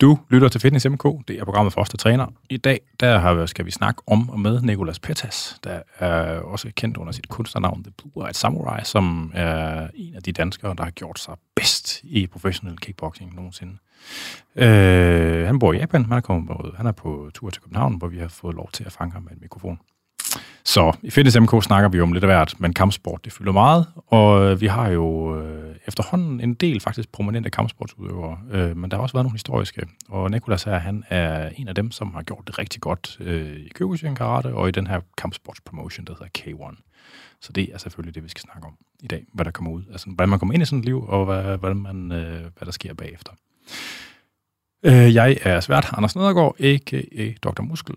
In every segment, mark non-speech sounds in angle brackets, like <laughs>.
Du lytter til Fitness MK. Det er programmet for os, der træner. I dag der har, skal vi snakke om og med Nicolas Petas, der er også kendt under sit kunstnernavn The Blue Eyed Samurai, som er en af de danskere, der har gjort sig bedst i professionel kickboxing nogensinde. Øh, han bor i Japan, han er, kommet, han er på tur til København, hvor vi har fået lov til at fange ham med en mikrofon. Så i Fitness MK snakker vi om lidt af hvert, men kampsport, det fylder meget, og vi har jo øh, efterhånden en del faktisk prominente kampsportsudøvere, øh, men der har også været nogle historiske, og Nikolas her, han er en af dem, som har gjort det rigtig godt øh, i Kyokushin Karate og i den her kampsportspromotion, der hedder K1. Så det er selvfølgelig det, vi skal snakke om i dag, hvad der kommer ud. Altså, hvordan man kommer ind i sådan et liv, og hvad, hvordan man, øh, hvad der sker bagefter. Øh, jeg er svært Anders Nedergaard, a.k.a. Dr. Muskel,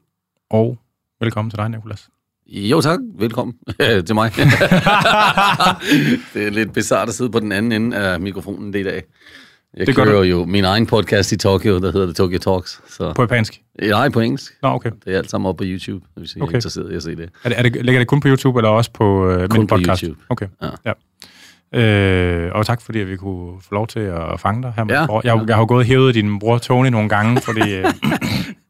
og velkommen til dig, Nikolas. Jo tak, velkommen <laughs> til mig. <laughs> det er lidt bizart at sidde på den anden ende af mikrofonen det i dag. Jeg det kører jo min egen podcast i Tokyo, der hedder The Tokyo Talks. Så. På japansk? Nej, på engelsk. Nå, okay. Det er alt sammen oppe på YouTube, hvis I okay. er interesseret i at se det. Er det, er det. Ligger det kun på YouTube, eller også på uh, kun min podcast? På YouTube. Okay, ja. ja. Øh, og tak fordi at vi kunne få lov til at fange dig her. Ja. Jeg, jeg, har gået hævet din bror Tony nogle gange, fordi... <laughs>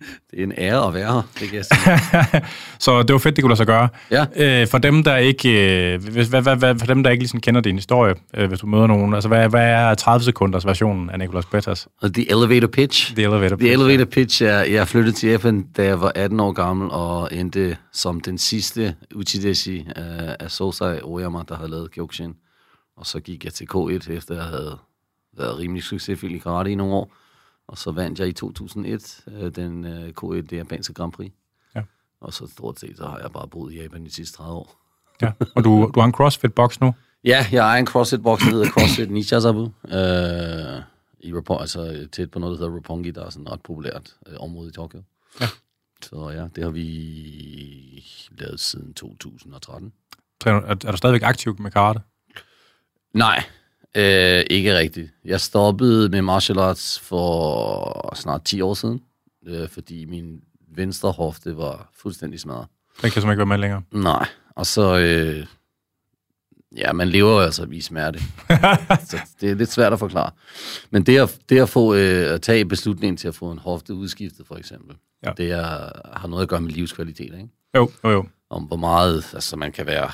Øh, det er en ære at være her, det kan jeg sige. <laughs> så det var fedt, det kunne lade sig gøre. Ja. Øh, for dem, der ikke, øh, hvad, hvad, hvad, for dem, der ikke ligesom kender din historie, øh, hvis du møder nogen, altså hvad, hvad er 30 sekunders versionen af Nicolas Bettas? The Elevator Pitch. The Elevator Pitch. The Elevator Pitch er, jeg flyttede til Japan, da jeg var 18 år gammel, og endte som den sidste Uchideshi uh, af Sosai Oyama, der havde lavet Kyokushin. Og så gik jeg til K1, efter jeg havde været rimelig succesfuld i karate i nogle år. Og så vandt jeg i 2001 øh, den øh, K1, det japanske Grand Prix. Ja. Og så stort set, så har jeg bare boet i Japan de sidste 30 år. Ja, og du, du har en CrossFit-boks nu? Ja, jeg er en CrossFit-boks, der hedder CrossFit Nishazabu. Øh, i Roppongi, altså tæt på noget, der hedder Roppongi, der er sådan et ret populært øh, område i Tokyo. Ja. Så ja, det har vi lavet siden 2013. Er, er du stadigvæk aktiv med karate? Nej, øh, ikke rigtigt. Jeg stoppede med martial arts for snart 10 år siden, øh, fordi min venstre hofte var fuldstændig smadret. Den kan som ikke være med længere? Nej, og så... Øh, ja, man lever jo altså i smerte. <laughs> så det er lidt svært at forklare. Men det at, det at, få, øh, at tage beslutningen til at få en hofte udskiftet, for eksempel, ja. det er, har noget at gøre med livskvalitet, ikke? Jo, jo, jo. Om hvor meget altså, man kan være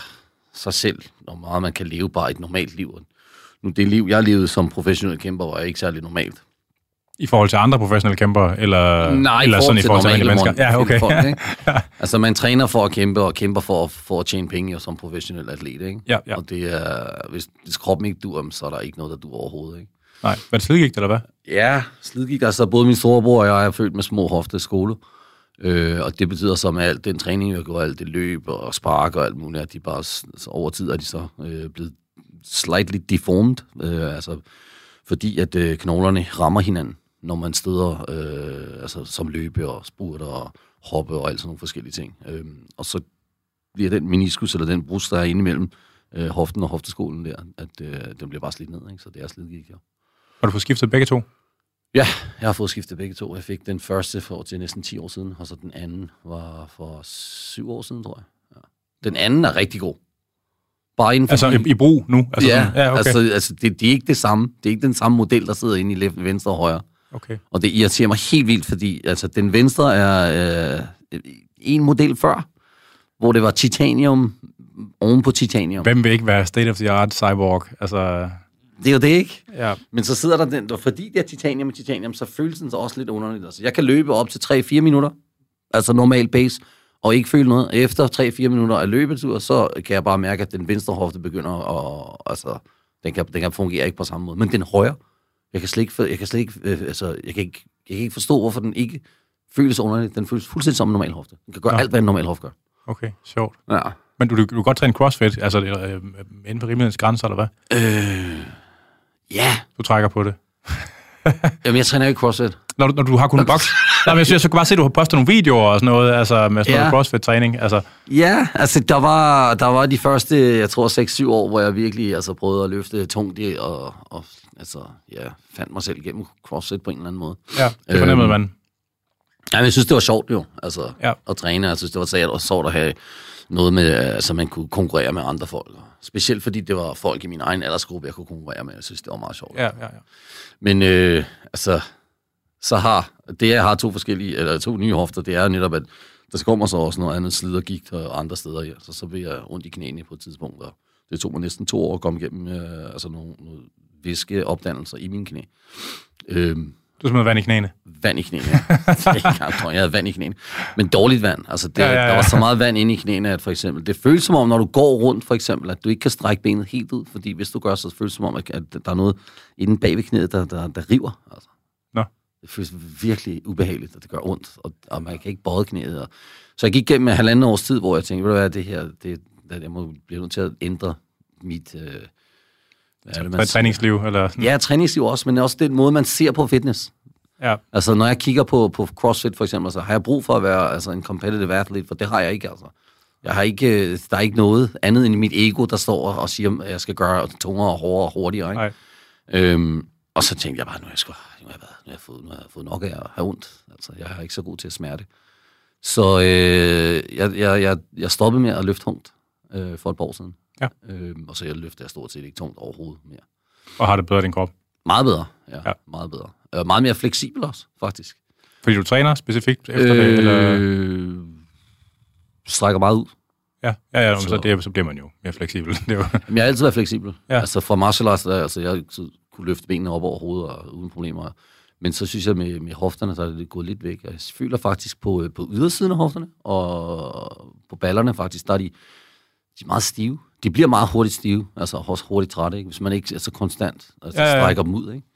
sig selv, hvor meget man kan leve bare et normalt liv. Nu, det liv, jeg levede som professionel kæmper, var ikke særlig normalt. I forhold til andre professionelle kæmper? Eller, Nej, eller sådan i forhold til, til mennesker? Ja, okay. Folk, ikke? <laughs> altså, man træner for at kæmpe, og kæmper for, for at tjene penge som professionel atlet, ikke? Ja, ja. Og det er, hvis, hvis kroppen ikke dur, så er der ikke noget, der dur overhovedet, ikke? Nej, var det slidgigt, eller hvad? Ja, slidgik. Altså, både min storebror og jeg er født med små hofte i skole. Øh, og det betyder så med alt den træning, jeg går, alt det løb og spark og alt muligt, at de bare, så over tid er de så øh, blevet slightly deformed, øh, altså fordi at øh, knoglerne rammer hinanden, når man steder øh, altså, som løbe og spurter og hoppe og alt sådan nogle forskellige ting. Øh, og så bliver den meniskus, eller den brust, der er inde imellem øh, hoften og hofteskolen der, at øh, den bliver bare slidt ned, ikke? så det er slidgik, ja. Har du fået skiftet begge to? Ja, jeg har fået skiftet begge to. Jeg fik den første for til næsten 10 år siden, og så den anden var for 7 år siden, tror jeg. Ja. Den anden er rigtig god. Bare inden for altså i, i brug nu? Altså, ja, ja okay. altså, altså det, det er ikke det samme. Det er ikke den samme model, der sidder inde i venstre og højre. Okay. Og det irriterer mig helt vildt, fordi altså, den venstre er øh, en model før, hvor det var titanium oven på titanium. Hvem vil ikke være state of the art cyborg? Altså... Det er jo det, ikke? Ja. Men så sidder der den, og fordi det er titanium og titanium, så føles den så også lidt underligt. Altså, jeg kan løbe op til 3-4 minutter, altså normal pace, og ikke føle noget. Efter 3-4 minutter af løbetur, så kan jeg bare mærke, at den venstre hofte begynder at, altså, den kan, den kan fungere ikke på samme måde. Men den højre, jeg kan slet ikke, jeg kan slet ikke, øh, altså, jeg kan ikke, jeg kan ikke forstå, hvorfor den ikke føles underligt. Den føles fuldstændig som en normal hofte. Den kan gøre ja. alt, hvad en normal hofte gør. Okay, sjovt. Ja. Men du, du, du kan godt træne crossfit, altså øh, inden for rimelighedens grænser, eller hvad? Øh, ja. Du trækker på det. Jamen, jeg træner ikke crossfit. Når, du, når du har kun boks? <laughs> Nej, men jeg, synes, jeg kan bare se, at du har postet nogle videoer og sådan noget, altså med sådan ja. noget crossfit-træning. Altså. Ja, altså der var, der var de første, jeg tror 6-7 år, hvor jeg virkelig altså, prøvede at løfte tungt og, og altså, ja, fandt mig selv igennem crossfit på en eller anden måde. Ja, det fornemmede øhm, man. Ja, men jeg synes, det var sjovt jo, altså, ja. at træne. Jeg synes, det var sjovt at have noget med, altså man kunne konkurrere med andre folk. Specielt fordi det var folk i min egen aldersgruppe, jeg kunne konkurrere med. Jeg synes, det var meget sjovt. Ja, ja, ja. Men øh, altså, så har det, jeg har to forskellige, eller to nye hofter, det er netop, at der kommer så også noget andet slid og gigt og andre steder. Ja. Så, så vil jeg ondt i knæene på et tidspunkt, og det tog mig næsten to år at komme igennem øh, altså nogle, nogle viskeopdannelser i mine knæ. Øhm, Du smed vand i knæene. vand i knæene. jeg <laughs> tror, jeg havde vand i knæene. Men dårligt vand. Altså, det, Ja, ja, ja, ja, ja. Der var så meget vand inde i knæene, at for eksempel, det føles som om, når du går rundt, for eksempel, at du ikke kan strække benet helt ud, fordi hvis du gør, så føles det som om, at at der er noget inde bag ved knæet, der, der, der river. Altså. Det føles virkelig ubehageligt, og det gør ondt, og, og man kan ikke bøje knæet. Og... Så jeg gik gennem en halvanden års tid, hvor jeg tænkte, ved du hvad, det her, det, det, jeg må blive nødt til at ændre mit... Øh, hvad er det, man? Træningsliv, eller sådan. Ja, træningsliv også, men også den måde, man ser på fitness. ja. Altså, når jeg kigger på, på CrossFit for eksempel, så har jeg brug for at være altså, en competitive athlete, for det har jeg ikke, altså. Jeg har ikke, øh, der er ikke noget andet end mit ego, der står og siger, at jeg skal gøre tungere og hårdere og hurtigere. Ikke? Nej. Øhm, og så tænkte jeg bare, nu jeg, sgu, har jeg, har jeg, fået, har jeg fået nok af at have ondt. Altså, jeg er ikke så god til at smerte. Så øh, jeg, jeg, jeg, jeg stoppede med at løfte tungt øh, for et par år siden. Ja. Øhm, og så jeg løfter jeg stort set ikke tungt overhovedet mere. Og har det bedre din krop. Meget bedre, ja. Ja. Meget bedre. Øh, meget mere fleksibel også, faktisk. Fordi du træner specifikt efter det, eller... Øh, strækker meget ud. Ja, ja, ja så, så- det, så bliver man jo mere fleksibel. <laughs> Det jo, Jamen, jeg har altid været fleksibel. Ja. Ja. Altså fra martial arts, der, altså jeg har altid kunne løfte benene op over hovedet og uden problemer. Men så synes jeg, med, med hofterne, så er det gået lidt væk. Jeg føler faktisk på, øh, på ydersiden af hofterne, og på ballerne faktisk, der er de, de er meget stive. De bliver meget hurtigt stive, altså også hurtigt trætte, ikke? hvis man ikke er så konstant altså Ja, ja, strækker dem ud. Ikke?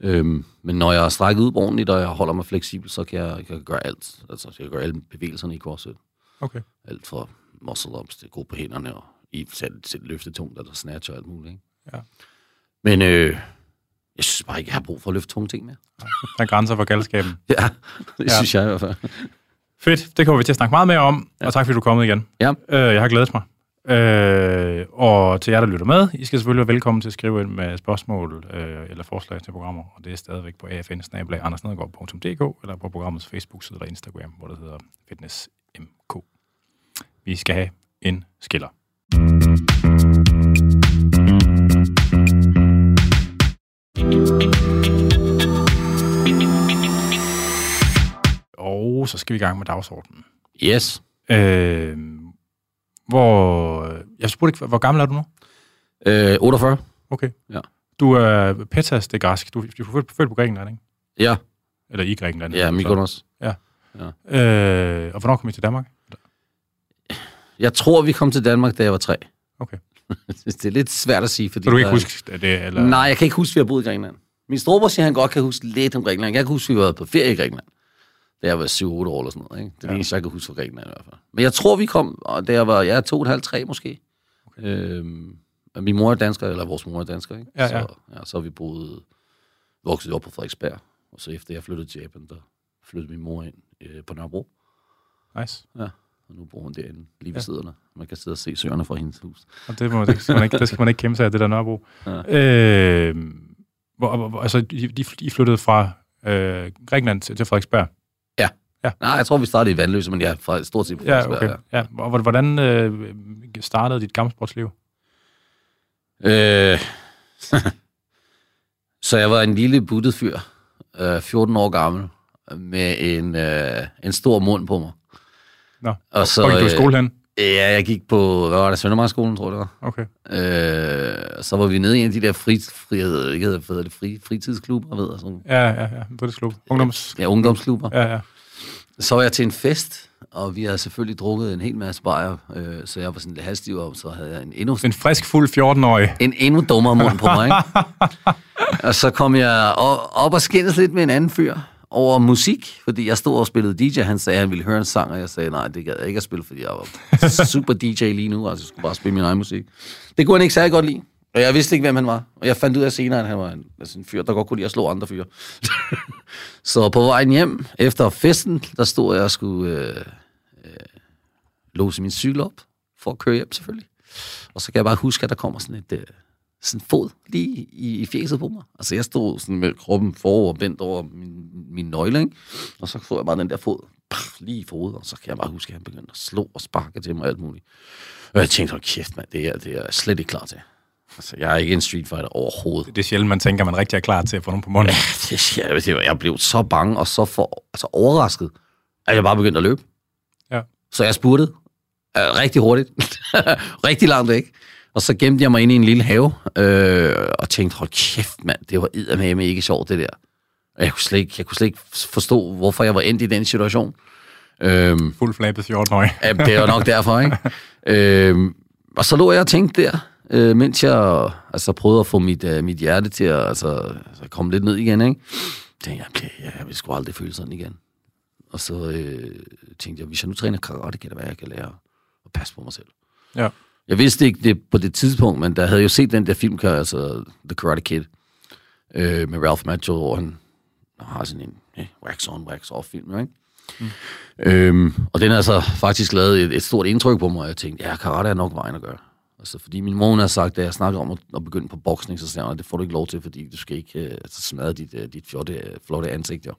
Øhm, men når jeg er strækket ud ordentligt, og jeg holder mig fleksibel, så kan jeg, kan jeg gøre alt. Altså, jeg kan gøre alle bevægelserne i CrossFit. okay. Alt fra muscle ups til gå på hænderne og i selv, selv løfte tungt, eller snatch og alt muligt. Ikke? Ja. Men øh, jeg synes bare ikke, jeg har brug for at løfte tunge ting mere. Der er grænser for galskaben. Ja, det Ja. synes jeg i hvert fald. Fedt, det kommer vi til at snakke meget mere om, ja. og tak fordi du er kommet igen. Ja. Øh, jeg har glædet mig. Øh, og til jer, der lytter med, I skal selvfølgelig være velkommen til at skrive ind med spørgsmål øh, eller forslag til programmer, og det er stadigvæk på afn eller på programmets Facebook-side eller Instagram, hvor det hedder Fitness MK. Vi skal have en skiller. Og så skal vi i gang med dagsordenen. Yes. Øh, hvor... Jeg spurgte ikke, hvor gammel er du nu? Øh, 48? Okay. Ja. Du er Petas, det er græsk. Du, du er født, på Grækenland, ikke? Ja, Eller i Grækenland. ja Mykonos. Øh, og hvornår kom I til Danmark? Jeg tror, vi kom til Danmark, da jeg var tre. Okay. <laughs> det er lidt svært at sige, fordi... Så du kan ikke der- huske det? Eller? Nej, jeg kan ikke huske, at vi har boet i Grækenland. Min storebror siger, at han godt kan huske lidt om Grækenland. Jeg kan huske, at vi var på ferie i Grækenland. Da jeg var 7-8 år eller sådan noget. Ikke? Det er Ja. det eneste, jeg kan huske fra Grækenland i hvert fald. Men jeg tror, vi kom, og da jeg var ja, to og et halvt, tre måske. Okay. Øhm, min mor er dansker, eller vores mor er dansker, ikke? Ja, ja. Så, ja, så har vi boet, vokset op på Frederiksberg. Og så efter jeg flyttede til Japan, der flyttede min mor ind øh, på Nørrebro. Nice. Ja, og nu bor hun derinde, lige ved Ja. ja. siden af. Man kan sidde og se søerne fra hendes hus. Og det, må, det, skal man ikke, det skal man ikke kæmpe sig af, det der Nørrebro. Ja. Øh, hvor, hvor, altså, de, de flyttede fra øh, Grækenland til, til Frederiksberg? Nej, jeg tror, vi startede i Vandløse, men ja, fra stort set på Ja, Frederiksberg, okay. Ja. Hvor- Hvordan øh, startede dit kampsportsliv? Øh, <laughs> så jeg var en lille buttet fyr, øh, 14 år gammel, med en, øh, en stor mund på mig. Nå, Og så, Hvor gik du i øh, skole hen? Ja, jeg gik på, hvad var det, Søndermarkskolen, tror jeg det var. Okay. Øh, så var vi nede i en af de der fri, fri, ikke, hvad hedder det, fri, fritidsklubber, ved jeg, sådan. Ja, ja, ja. Fritidsklub. Ungdoms... Ja, ungdomsklubber. Ja, ja. Så var jeg til en fest, og vi havde selvfølgelig drukket en hel masse bajer, øh, så jeg var sådan lidt halvstiv, og så havde jeg en endnu En frisk, fuld 14-årig. en endnu dummere mund på mig. Ikke? <laughs> og så kom jeg o- op og skændes lidt med en anden fyr over musik, fordi jeg stod og spillede DJ. Han sagde, at han ville høre en sang, og jeg sagde, nej, det gad jeg ikke at spille, fordi jeg var <laughs> super DJ lige nu, altså jeg skulle bare spille min egen musik. Det kunne han ikke særlig godt lide, og jeg vidste ikke, hvem han var. Og jeg fandt ud af senere, at han var en, altså en fyr, der godt kunne lide at slå andre fyre. <laughs> så på vejen hjem, efter festen, der stod jeg og skulle øh, øh, låse min cykel op, for at køre hjem selvfølgelig. Og så kan jeg bare huske, at der kommer sådan et øh, sådan fod lige i, i fjeset på mig. Altså jeg stod sådan med kroppen forover, vendt over min, min nøgle, ikke? og så så jeg bare den der fod pff, lige i fodet, og så kan jeg bare huske, at han begyndte at slå og sparke til mig og alt muligt. Og jeg tænkte, hold kæft mand, det er, det er jeg slet ikke klar til. Altså, jeg er ikke en street fighter overhovedet. Det er sjældent, man tænker, man rigtig er klar til at få nogen på munden. Det, jeg, jeg, jeg blev så bange og så for, altså overrasket, at jeg bare begyndte at løbe. Ja. Så jeg spurtede øh, rigtig hurtigt, <laughs> rigtig langt væk. Og så gemte jeg mig ind i en lille have, øh, og tænkte, hold kæft mand, det var eddermame ikke sjovt det der. Og jeg kunne, slet ikke, jeg kunne slet ikke forstå, hvorfor jeg var endt i den situation. Øhm, Fuld flabet 14-årig. Ja, det jo nok derfor, ikke? øhm, og så lå jeg og tænkte der, øh, mens jeg altså, prøvede at få mit, øh, mit hjerte til at altså, altså, komme lidt ned igen, ikke? Tænkte jeg, jeg, jeg vil sgu aldrig føle sådan igen. Og så øh, tænkte jeg, hvis jeg nu træner karate, kan det være, jeg kan lære at passe på mig selv. Ja. Jeg vidste ikke det på det tidspunkt, men der havde jeg jo set den der film, altså The Karate Kid, øh, med Ralph Macchio, hvor han har sådan en eh, wax on, wax off film, ikke? Mm. Øhm, og den har altså faktisk lavet et, et stort indtryk på mig, og jeg tænkte, ja, karate er nok vejen at gøre. Altså, fordi min mor har sagt, da jeg snakkede om at, at begynde på boksning, så sagde hun, det får du ikke lov til, fordi du skal ikke uh, altså, smadre dit, uh, dit flotte, flotte ansigt, jo.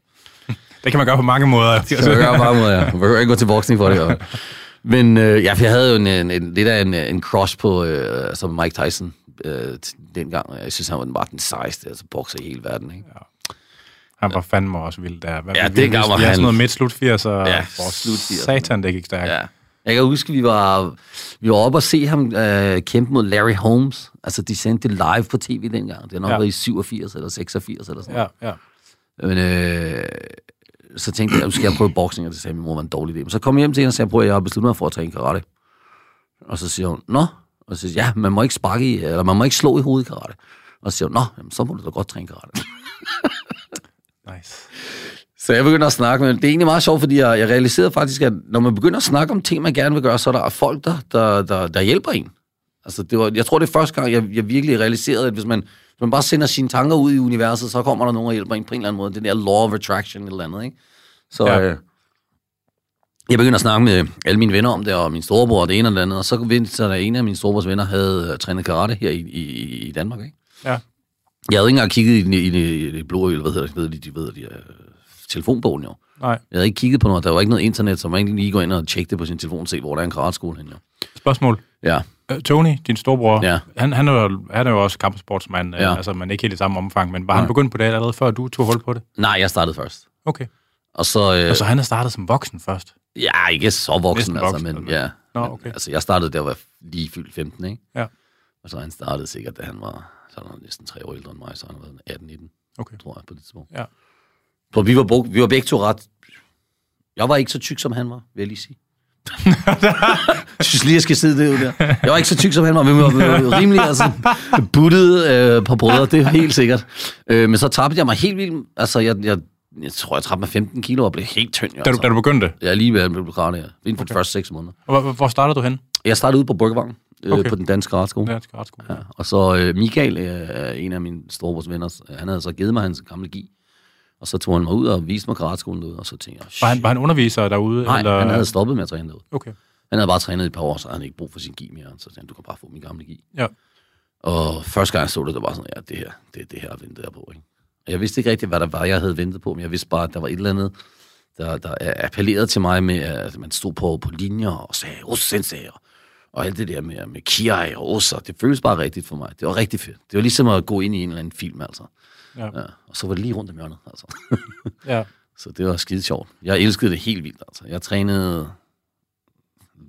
<laughs> Det kan man gøre på mange måder. Så jeg gør bare måde, ja. Man behøver ikke gå til boksning for det, jo. <laughs> Men øh, ja, for jeg havde jo en, en, en, lidt af en, en crush på øh, altså Mike Tyson øh, dengang. Jeg synes, han var den, bare den sejeste altså, bokser i hele verden. Ikke? Han var fandme også vild der. Hvad, Ja, vi- var vi er han- sådan noget midt slut 80'er. Ja, slut 80'erne. Satan, det gik stærkt. Ja. Jeg kan huske, vi var, vi var oppe og se ham øh, kæmpe mod Larry Holmes. Altså, de sendte det live på tv dengang. Det er nok Ja. ja. i 87 eller 86 eller sådan Ja, ja. Men øh, så tænkte jeg, skal jeg prøve boksning, og det sagde min mor var en dårlig idé. Men så kom jeg hjem til hende og sagde, prøv at jeg har besluttet mig for at træne karate. Og så siger hun, nå. Og så siger jeg, ja, man må ikke sparke i, eller man må ikke slå i hovedet i karate. Og så siger hun, nå, jamen, så må du da godt træne karate. <laughs> Nice. Så jeg begynder at snakke med Det er egentlig meget sjovt, fordi jeg, jeg realiserede faktisk, at når man begynder at snakke om ting, man gerne vil gøre, så er der folk, der, der, der, der hjælper en. Altså, det var, jeg tror, det er første gang, jeg, jeg virkelig realiserede, at hvis man, man bare sender sine tanker ud i universet, så kommer der nogen og hjælper en på en eller anden måde. Den der law of attraction eller andet, ikke? Så Ja. øh, jeg begynder at snakke med alle mine venner om det, og min storebror og det ene og det andet, og så viste sig, at en af mine storebrors venner havde øh, trænet karate her i, i, i Danmark, ikke? Ja. Jeg havde ikke engang kigget i, den- i, i, i det blå, eller hvad hedder det, ved de, de ved, de, uh, telefonbogen jo. Nej. Jeg havde ikke kigget på noget. Der var ikke noget internet, så man ikke lige gå ind og tjekke det på sin telefon og se, hvor der er en karatskole henne. Jo. Spørgsmål. Ja. Øh, Tony, din storebror, Ja. han, han, er jo, han er jo også kampsportsmand, ja. Ja. altså, men ikke helt i samme omfang. Men var han Nej. begyndt på det allerede før du tog hul på det? Nej, jeg startede først. Okay. Og så... Øh, Altså, han er startet som voksen først. ja, ikke så voksen, Næsten altså, men men- ja. Nå, Men, okay. Altså, jeg startede der, jeg lige fyldt 15, ikke? Ja. Og så han startede sikkert, da han var, så han næsten tre år ældre end mig, så han har været 18-19, Okay. tror jeg, på det tidspunkt. Ja. Så vi var, vi var begge to ret... Jeg var ikke så tyk, som han var, vil jeg lige sige. <laughs> jeg synes lige, jeg skal sidde derude der. Jeg var ikke så tyk, som han var, men var, rimelig altså, buttet øh, på brødre, det er helt sikkert. Øh, men så tabte jeg mig helt vildt. Altså, jeg, jeg, jeg tror, jeg tabte mig 15 kilo og blev helt tynd. Jo, Da du, da du begyndte. Jeg er lige ved at blive karate, ja. Inden for okay. de første seks måneder. Og hvor, hvor startede du hen? Jeg startede ude på Bryggevangen, øh, Okay. på den danske karatskole. Ja, skal skole. Ja, og så øh, Michael, øh, en af mine storebrors venner, øh, han havde så givet mig hans gamle gi. Og så tog han mig ud og viste mig karatskolen derude, og så tænkte jeg, Var han, var han underviser derude? nej, eller? han havde stoppet med at træne derude. Okay. Han havde bare trænet i et par år, så havde han ikke brug for sin gi mere. Så sagde han, du kan bare få min gamle gi. Ja. Og første gang jeg så det, der var sådan, ja, det her, det det her, jeg ventede jeg på. Ikke? Og jeg vidste ikke rigtigt, hvad der var, jeg havde ventet på, men jeg vidste bare, at der var et eller andet, der, der appellerede til mig med, at man stod på, på linjer og sagde, Os sensei, og, og alt det der med, med kiai og osser, det føles bare rigtigt for mig. Det var rigtig fedt. Det var ligesom at gå ind i en eller anden film, altså. Ja. Ja, og så var det lige rundt om hjørnet, altså. ja. <laughs> så det var skide sjovt. Jeg elskede det helt vildt, altså. Jeg trænede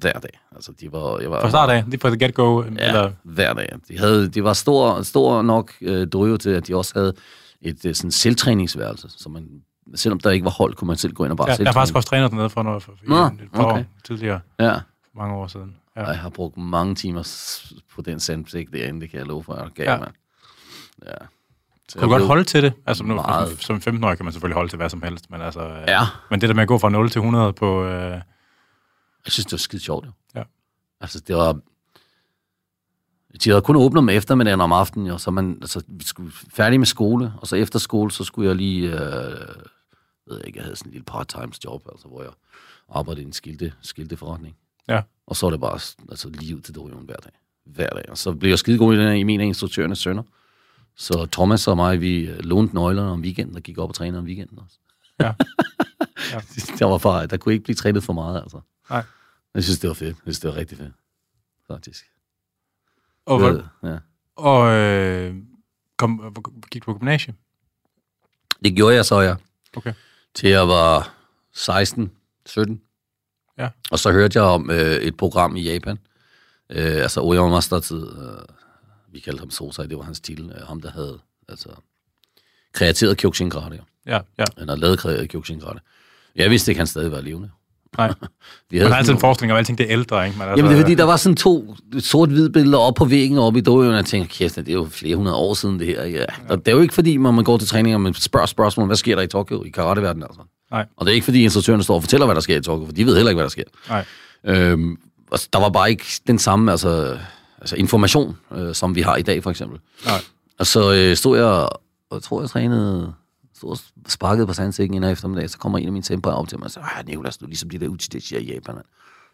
hver dag. Altså, de var, jeg var, Fra start af, lige fra get-go. Ja, Eller, hver dag. De, havde, de var stor, stor nok øh, dojo til, at de også havde et øh, sådan selvtræningsværelse, så man, selvom der ikke var hold, kunne man selv gå ind og bare ja, jeg selvtræne. har faktisk også trænet dernede for, noget, for, for Nå, et par okay. år tidligere. Ja, mange år siden. Ja. og jeg har brugt mange timer på den sandplæk derinde, det kan jeg love for, jeg gav Ja. mig. Ja. Så Kunne jeg du godt holde til det? Altså, nu, Meget. som 15-årig kan man selvfølgelig holde til hvad som helst, men altså... øh, Ja, Men det der med at gå fra 0 til 100 på... Øh, jeg synes, det var skide sjovt, jo. Ja. Altså, det var... De havde kun åbnet om eftermiddagen om aftenen, jo, så man, altså, vi skulle færdig med skole, og så efter skole, så skulle jeg lige, øh, ved jeg ikke, jeg havde sådan en lille part-time job, altså, hvor jeg arbejdede i en skilte, skilteforretning. Ja. Og så var det bare altså, lige ud til dojoen hver dag. Hver dag. Og så blev jeg skide god i den her, i min af instruktørernes sønner. Så Thomas og mig, vi øh, lånte nøglerne om weekenden og gik op og trænede om weekenden også. Ja. <laughs> Ja. der, var bare, der kunne ikke blive trænet for meget, altså. Nej. Jeg synes, det var fedt. Jeg synes, det var rigtig fedt. Faktisk. og, hvor, ja. Og øh, kom, gik du på gymnasiet? Det gjorde jeg så, ja. Okay. Til jeg var 16, 17. Ja. Og så hørte jeg om øh, et program i Japan. Øh, altså Oyama Master-tid. Øh, vi kaldte ham Sosai, det var hans titel. Øh, ham, der havde altså, kreateret Kyokushin Karate. Ja, ja. Han har lavet Kyokushin Karate. Jeg vidste ikke, han stadig var levende. Nej. <laughs> Vi Man har altid en forestilling om, at alting det er ældre, ikke? Men altså, Jamen det er fordi, der var sådan to sort-hvide billeder op på væggen oppe i dojoen, og jeg tænker, kæft, det er jo flere hundrede år siden det her. Ja. Og det er jo ikke fordi, når man går til træning, og man spørger spørgsmål, hvad sker der i Tokyo, i karateverdenen altså. Nej. Og det er ikke fordi, instruktørerne står og fortæller, hvad der sker i Tokyo, for de ved heller ikke, hvad der sker. Nej. Øhm, og der var bare ikke den samme altså, altså information, øh, som vi har i dag, for eksempel. Nej. Og så øh, stod jeg, og jeg tror, jeg trænede, stod og sparkede på sandsækken en eftermiddag, så kommer en af mine temper op til mig og siger, ah, Nicolas, du er ligesom de der uchidechier i Japan. mand."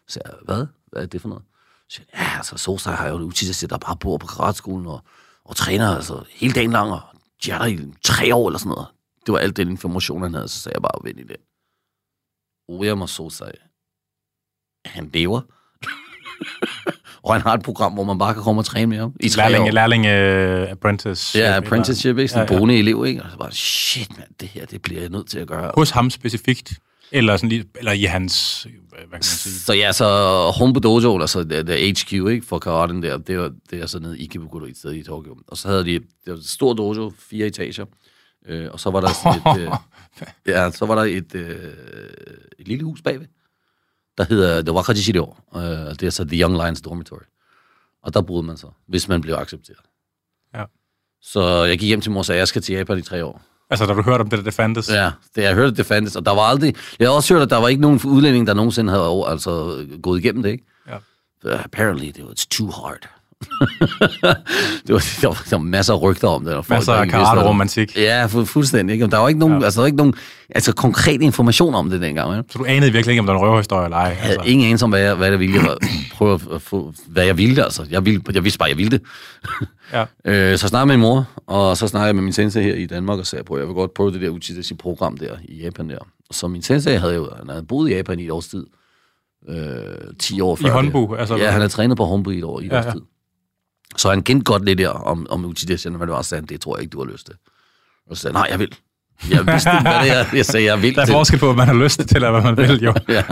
Så jeg, hvad? Hvad er det for noget? Så siger ja, altså, Sosa har jo en uchidechier, der bare bor på karatskolen og, og træner altså, hele dagen lang, og de er der i tre år eller sådan noget. Det var alt den information, han havde, så sagde jeg bare, vend i det. Oyama Sosa, han lever. <laughs> og han har et program, hvor man bare kan komme og træne med ham. I tre Lærling, år. lærling uh, apprentice. Ja, apprenticeship, ikke? Sådan Ja, ja, boende elev, ikke? Og så bare, shit, mand, det her, det bliver jeg nødt til at gøre. Hos ham specifikt? Eller, sådan lige, eller i hans... Hvad kan man sige? Så ja, så Humbo Dojo, altså det, det HQ, ikke, for karaten der, det, var, det er så nede i Ikebukuro, et sted i Tokyo. Og så havde de, det var et stort dojo, fire etager, øh, og så var der sådan et, <laughs> øh, ja, så var der et, øh, et lille hus bagved, der hedder The Wakaji Shirio, øh, det er så The Young Lions Dormitory. Og der boede man så, hvis man blev accepteret. Ja. Så jeg gik hjem til mor og sagde, jeg skal til Japan i tre år. Altså, da du hørte om det, der det fandtes? Ja, det, jeg hørte, det fandtes, og der var aldrig... Jeg har også hørt, at der var ikke nogen udlænding, der nogensinde havde over, altså, gået igennem det, ikke? Ja. But apparently, it was too hard. <laughs> det var, der, var, der var masser af rygter om det. Og folk, Masser af karate-romantik. Ja, fu- fuldstændig. Ikke? Der var ikke nogen, Ja. ja. altså, der var ikke nogen altså, konkret information om det dengang. Ikke? Så du anede virkelig ikke, om der var en røverhistorie eller ej? Jeg havde Altså. ingen anelse om, hvad jeg, hvad jeg ville. Jeg prøve at- få, hvad jeg ville, altså. Jeg, ville, jeg vidste bare, jeg ville det. Ja. <laughs> Øh, så snakkede jeg med min mor, og så snakkede jeg med min sensei her i Danmark, og sagde på, jeg vil godt prøve det der Uchidashi-program der i Japan der. Så min sensei havde jo, han havde boet i Japan i et års tid. Øh, 10 år før det. Honbu, altså- Ja, han havde trænet på Honbu i et år, i et Ja, års ja. Så han kendte godt lidt der om, om Uchidashi, men det var sådan, det tror jeg ikke, du har lyst til. Og så sagde nej, jeg vil. Jeg vidste ikke, hvad det er. Jeg sagde, jeg vil <laughs> Der er forskel på, hvad man har lyst til, og hvad man vil, jo. <laughs> ja.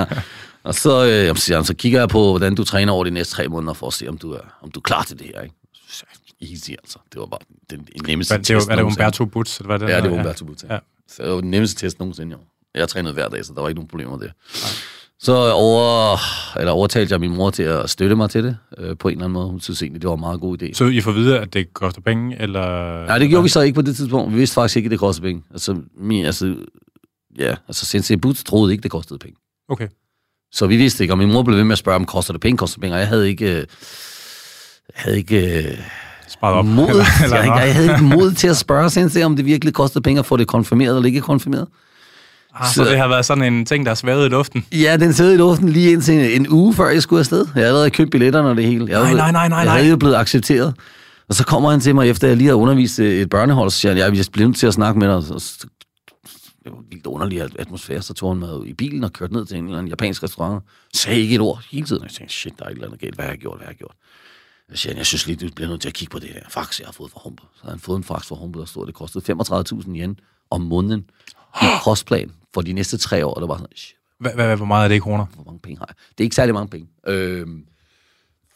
Og så, øh, jamen, siger han, så kigger jeg på, hvordan du træner over de næste tre måneder, for at se, om du er, om du er klar til det her. Ikke? Easy, altså. Det var bare den, nemmeste Hvad, det test er det. Umberto Butz? Eller hvad det Ja, det var Umberto Butte. Ja. Ja. Så det var den nemmeste test nogensinde, jo. Jeg trænet hver dag, så der var ikke nogen problemer med det. Så over, eller overtalte jeg min mor til at støtte mig til det, øh, på en eller anden måde. Hun synes egentlig, det var en meget god idé. Så I får videre, at det koster penge, eller... Nej, det gjorde vi så ikke på det tidspunkt. Vi vidste faktisk ikke, at det kostede penge. Altså, min, altså, ja, altså Sensei Boots troede ikke, det kostede penge. Okay. Så vi vidste ikke, og min mor blev ved med at spørge, om koster det penge, koster det penge, og jeg havde ikke, øh, havde ikke øh, Sparet op. mod, <laughs> eller, eller, jeg, jeg havde ikke mod til at spørge Sensei, om det virkelig kostede penge at få det konfirmeret eller ikke konfirmeret. Ah, så det har været sådan en ting, der er svævet i luften. Ja, den sad i luften lige indtil en, uge før jeg skulle afsted. Jeg havde allerede købt billetterne og det hele. Jeg, Nej, nej, nej, nej, Jeg havde jo blevet accepteret. Og så kommer han til mig, efter jeg lige har undervist øh, et børnehold, så siger han, jeg er blevet til at snakke med dig. Så, så, det var en vildt underlig atmosfære, så tog han mig i bilen og kørte ned til en eller anden japansk restaurant. Sagde ikke et ord hele tiden. Jeg tænkte, shit, der er et eller andet galt. Hvad har jeg gjort? Hvad har jeg gjort? Jeg siger, jeg synes lige, du bliver nødt til at kigge på det her fax, jeg har fået fra Humble. Så har han fået en fax fra Humble, der stod, det kostede 35.000 yen om måneden i kostplan for de næste tre år. Og det var sådan, shit, Hvad, hvad, hvor meget er det i kroner? hvor mange penge har jeg? Det er ikke særlig mange penge. Øhm,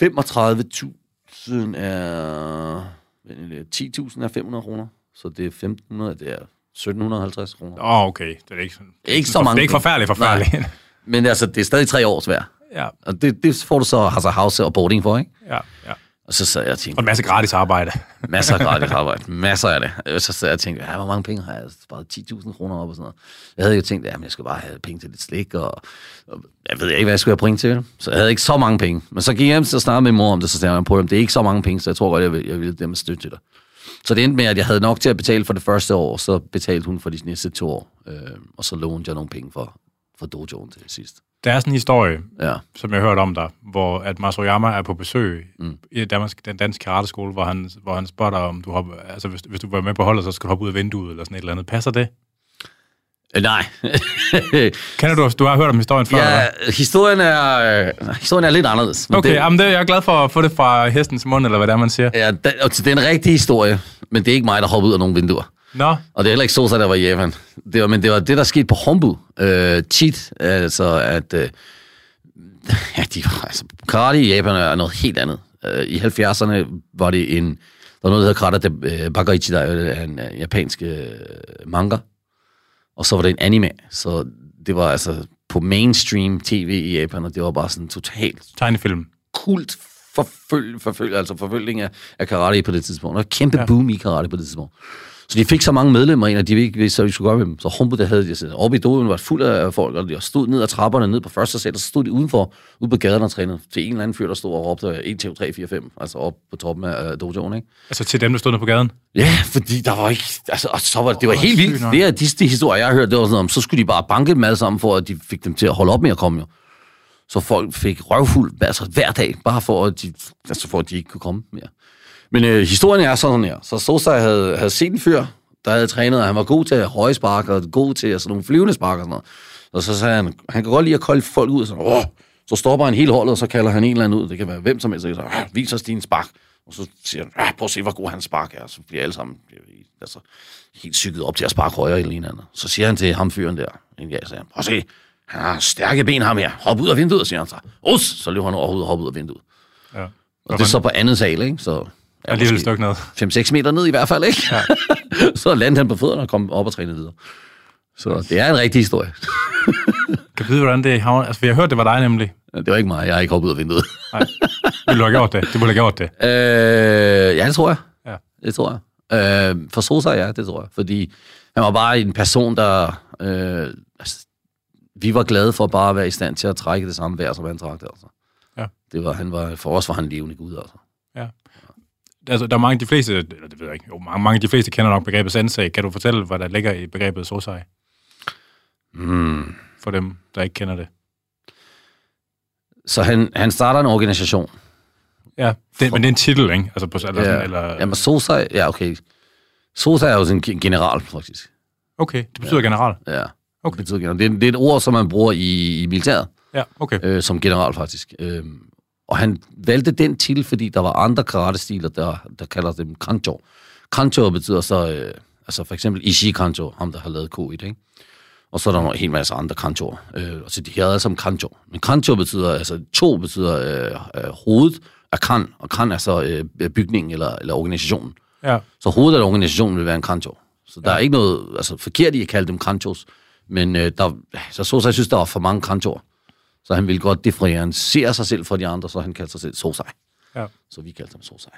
35.000 er... vent lidt, 10.000 er 500 kroner. Så det er 1.500, det er 1.750 kroner. Åh, oh, okay. Det er ikke, sådan, Ikke så det er mange ikke forfærdeligt, forfærdeligt. Nej. Men altså, det er stadig tre års værd. ja, Og det, det får du så altså house og boarding for, ikke? ja, ja. Og så sad jeg og Og tænkte, en masse gratis arbejde. masser af <laughs> gratis arbejde, masser af det. Og så sad jeg og tænkte, ja, hvor mange penge har jeg? Sparet 10.000 kroner op og sådan noget. Jeg havde jo tænkt, men jeg skal bare have penge til lidt slik, og, og jeg ved ikke, hvad jeg skulle have penge til. Så jeg havde ikke så mange penge. Men så gik jeg hjem til at snakke med min mor om det, så sagde jeg, prøv, det er ikke så mange penge, så jeg tror godt, jeg vil, jeg vil dem at støtte til dig. Så det endte med, at jeg havde nok til at betale for det første år, så betalte hun for de næste to år. Øh, og så lånte jeg nogle penge for, for dojoen til sidst. Der er sådan en historie, Ja. som jeg har hørt om dig, hvor at Masoyama er på besøg mm. i Danmark, den danske karateskole, hvor han, hvor han spørger dig, om du hopper, altså hvis, hvis du var med på holdet, så skal du hoppe ud af vinduet eller sådan et eller andet. Passer det? Øh, nej. <laughs> Kender du, du har hørt om historien før? ja, eller historien er, øh, historien er lidt anderledes. men Okay, det, jamen det, jeg er glad for at få det fra hestens mund, eller hvad det er, man siger. ja, den, det er en rigtig historie, men det er ikke mig, der hopper ud af nogle vinduer. Nå, Og det er heller ikke Sosa, der var i Japan. Det var, men det var det, der skete på Hombu. Øh, cheat, altså at... Øh, <laughs> ja, de var, altså, karate i Japan er noget helt andet. Øh, I 70'erne var det en... Der var noget, der hedder Karate øh, Bagaichi, der er en øh, japansk øh, manga. Og så var det en anime. Så det var altså på mainstream tv i Japan, og det var bare sådan totalt tegnefilm. kult forfølg, forfølg, altså forfølgning af, af karate på det tidspunkt. Der var kæmpe ja. boom i karate på det tidspunkt. Så de fik så mange medlemmer ind, at de ikke vidste, hvad de skulle gøre med dem. Så Humboldt, der havde de sådan, oppe i doen, var fuld af folk, og de stod ned ad trapperne, ned på første sal, og så stod de udenfor, ude på gaden og trænede til en eller anden fyr, der stod og råbte 1, 2, 3, 4, 5, altså op på toppen af uh, dojoen, ikke? Altså til dem, der stod nede på gaden. Ja, fordi der var ikke... Altså, og så var, det var Åh, helt vildt. Det er de, de historier, jeg har hørt, det var sådan om, så skulle de bare banke dem alle sammen, for at de fik dem til at holde op med at komme, jo. Så folk fik røvfuld altså, hver dag, bare for at de, altså, for at de ikke kunne komme mere. Men øh, historien er sådan her. Så Sosa havde, havde set en fyr, der havde trænet, og han var god til høje spark, og god til altså, nogle flyvende spark og sådan noget. Og så sagde han, han kan godt lide at kolde folk ud, og sådan, Åh! så stopper han hele holdet, og så kalder han en eller anden ud. Det kan være hvem som helst, så "Ah, vis os din spark. Og så siger han, "Ah, prøv at se, hvor god hans spark er. Så bliver alle sammen altså, helt cyklet op til at sparke højere eller en anden. Så siger han til ham fyren der, en gang, siger han, prøv at se, han har stærke ben ham her. Hop ud af vinduet, siger han så. Us! Så løber han over og hopper ud af vinduet. Ja. Og det er så på andet sal, ikke? Så ja, Alligevel et stykke ned. 5-6 meter ned i hvert fald, ikke? Ja. <laughs> så landede han på fødderne og kom op og trænede videre. Så det er en rigtig historie. <laughs> Kan du vide, hvordan det havner? Altså, vi har hørt, det var dig nemlig. Det var ikke mig, jeg har ikke hoppet ud af vinduet. Nej. Vil du have gjort det? Du ville have gjort det. <laughs> øh, ja, det tror jeg. Ja. Det tror jeg. Øh, for Sosa, ja, det tror jeg. Fordi han var bare en person, der... Øh, altså, vi var glade for bare at være i stand til at trække det samme vejr, som han trak det, altså. Ja. Det var, han var, for os var han levende gud, altså. Ja. Altså, der er mange af de fleste, eller det ved jeg ikke, jo, mange, mange af de fleste kender nok begrebet sensei. Kan du fortælle, hvad der ligger i begrebet sosai? Mm. For dem, der ikke kender det. Så han, han starter en organisation. Ja, det, men det er en titel, ikke? Altså, på, eller, sådan, eller, Jamen, Sosa, ja, okay. Sosa er jo sådan en general, faktisk. okay, det betyder ja. general. Ja. Okay. Det, betyder general. det, er, det er et ord, som man bruger i, i militæret, Ja, okay. øh, som general, faktisk. Øh, og han valgte den titel, fordi der var andre karate-stiler, der, der kalder dem kanjo. Kanjo betyder så, øh, altså for eksempel Ishii Kanjo, ham der har lavet K1, ikke? Og så er der en hel masse andre kanjoer. Øh, og så de hedder alle sammen kanjo. Men kanjo betyder, altså to betyder øh, øh, hovedet af kan, og kan er så øh, bygningen eller, eller organisationen. Ja, Så hovedet af organisationen vil være en kanjo. Så der ja. er ikke noget altså, forkert i at kalde dem kanjos, men øh, der, så så jeg synes, der var for mange kanjoer. Så han ville godt differentiere sig selv fra de andre, så han kaldte sig selv Sosai. ja, Så vi kaldte ham Sosai.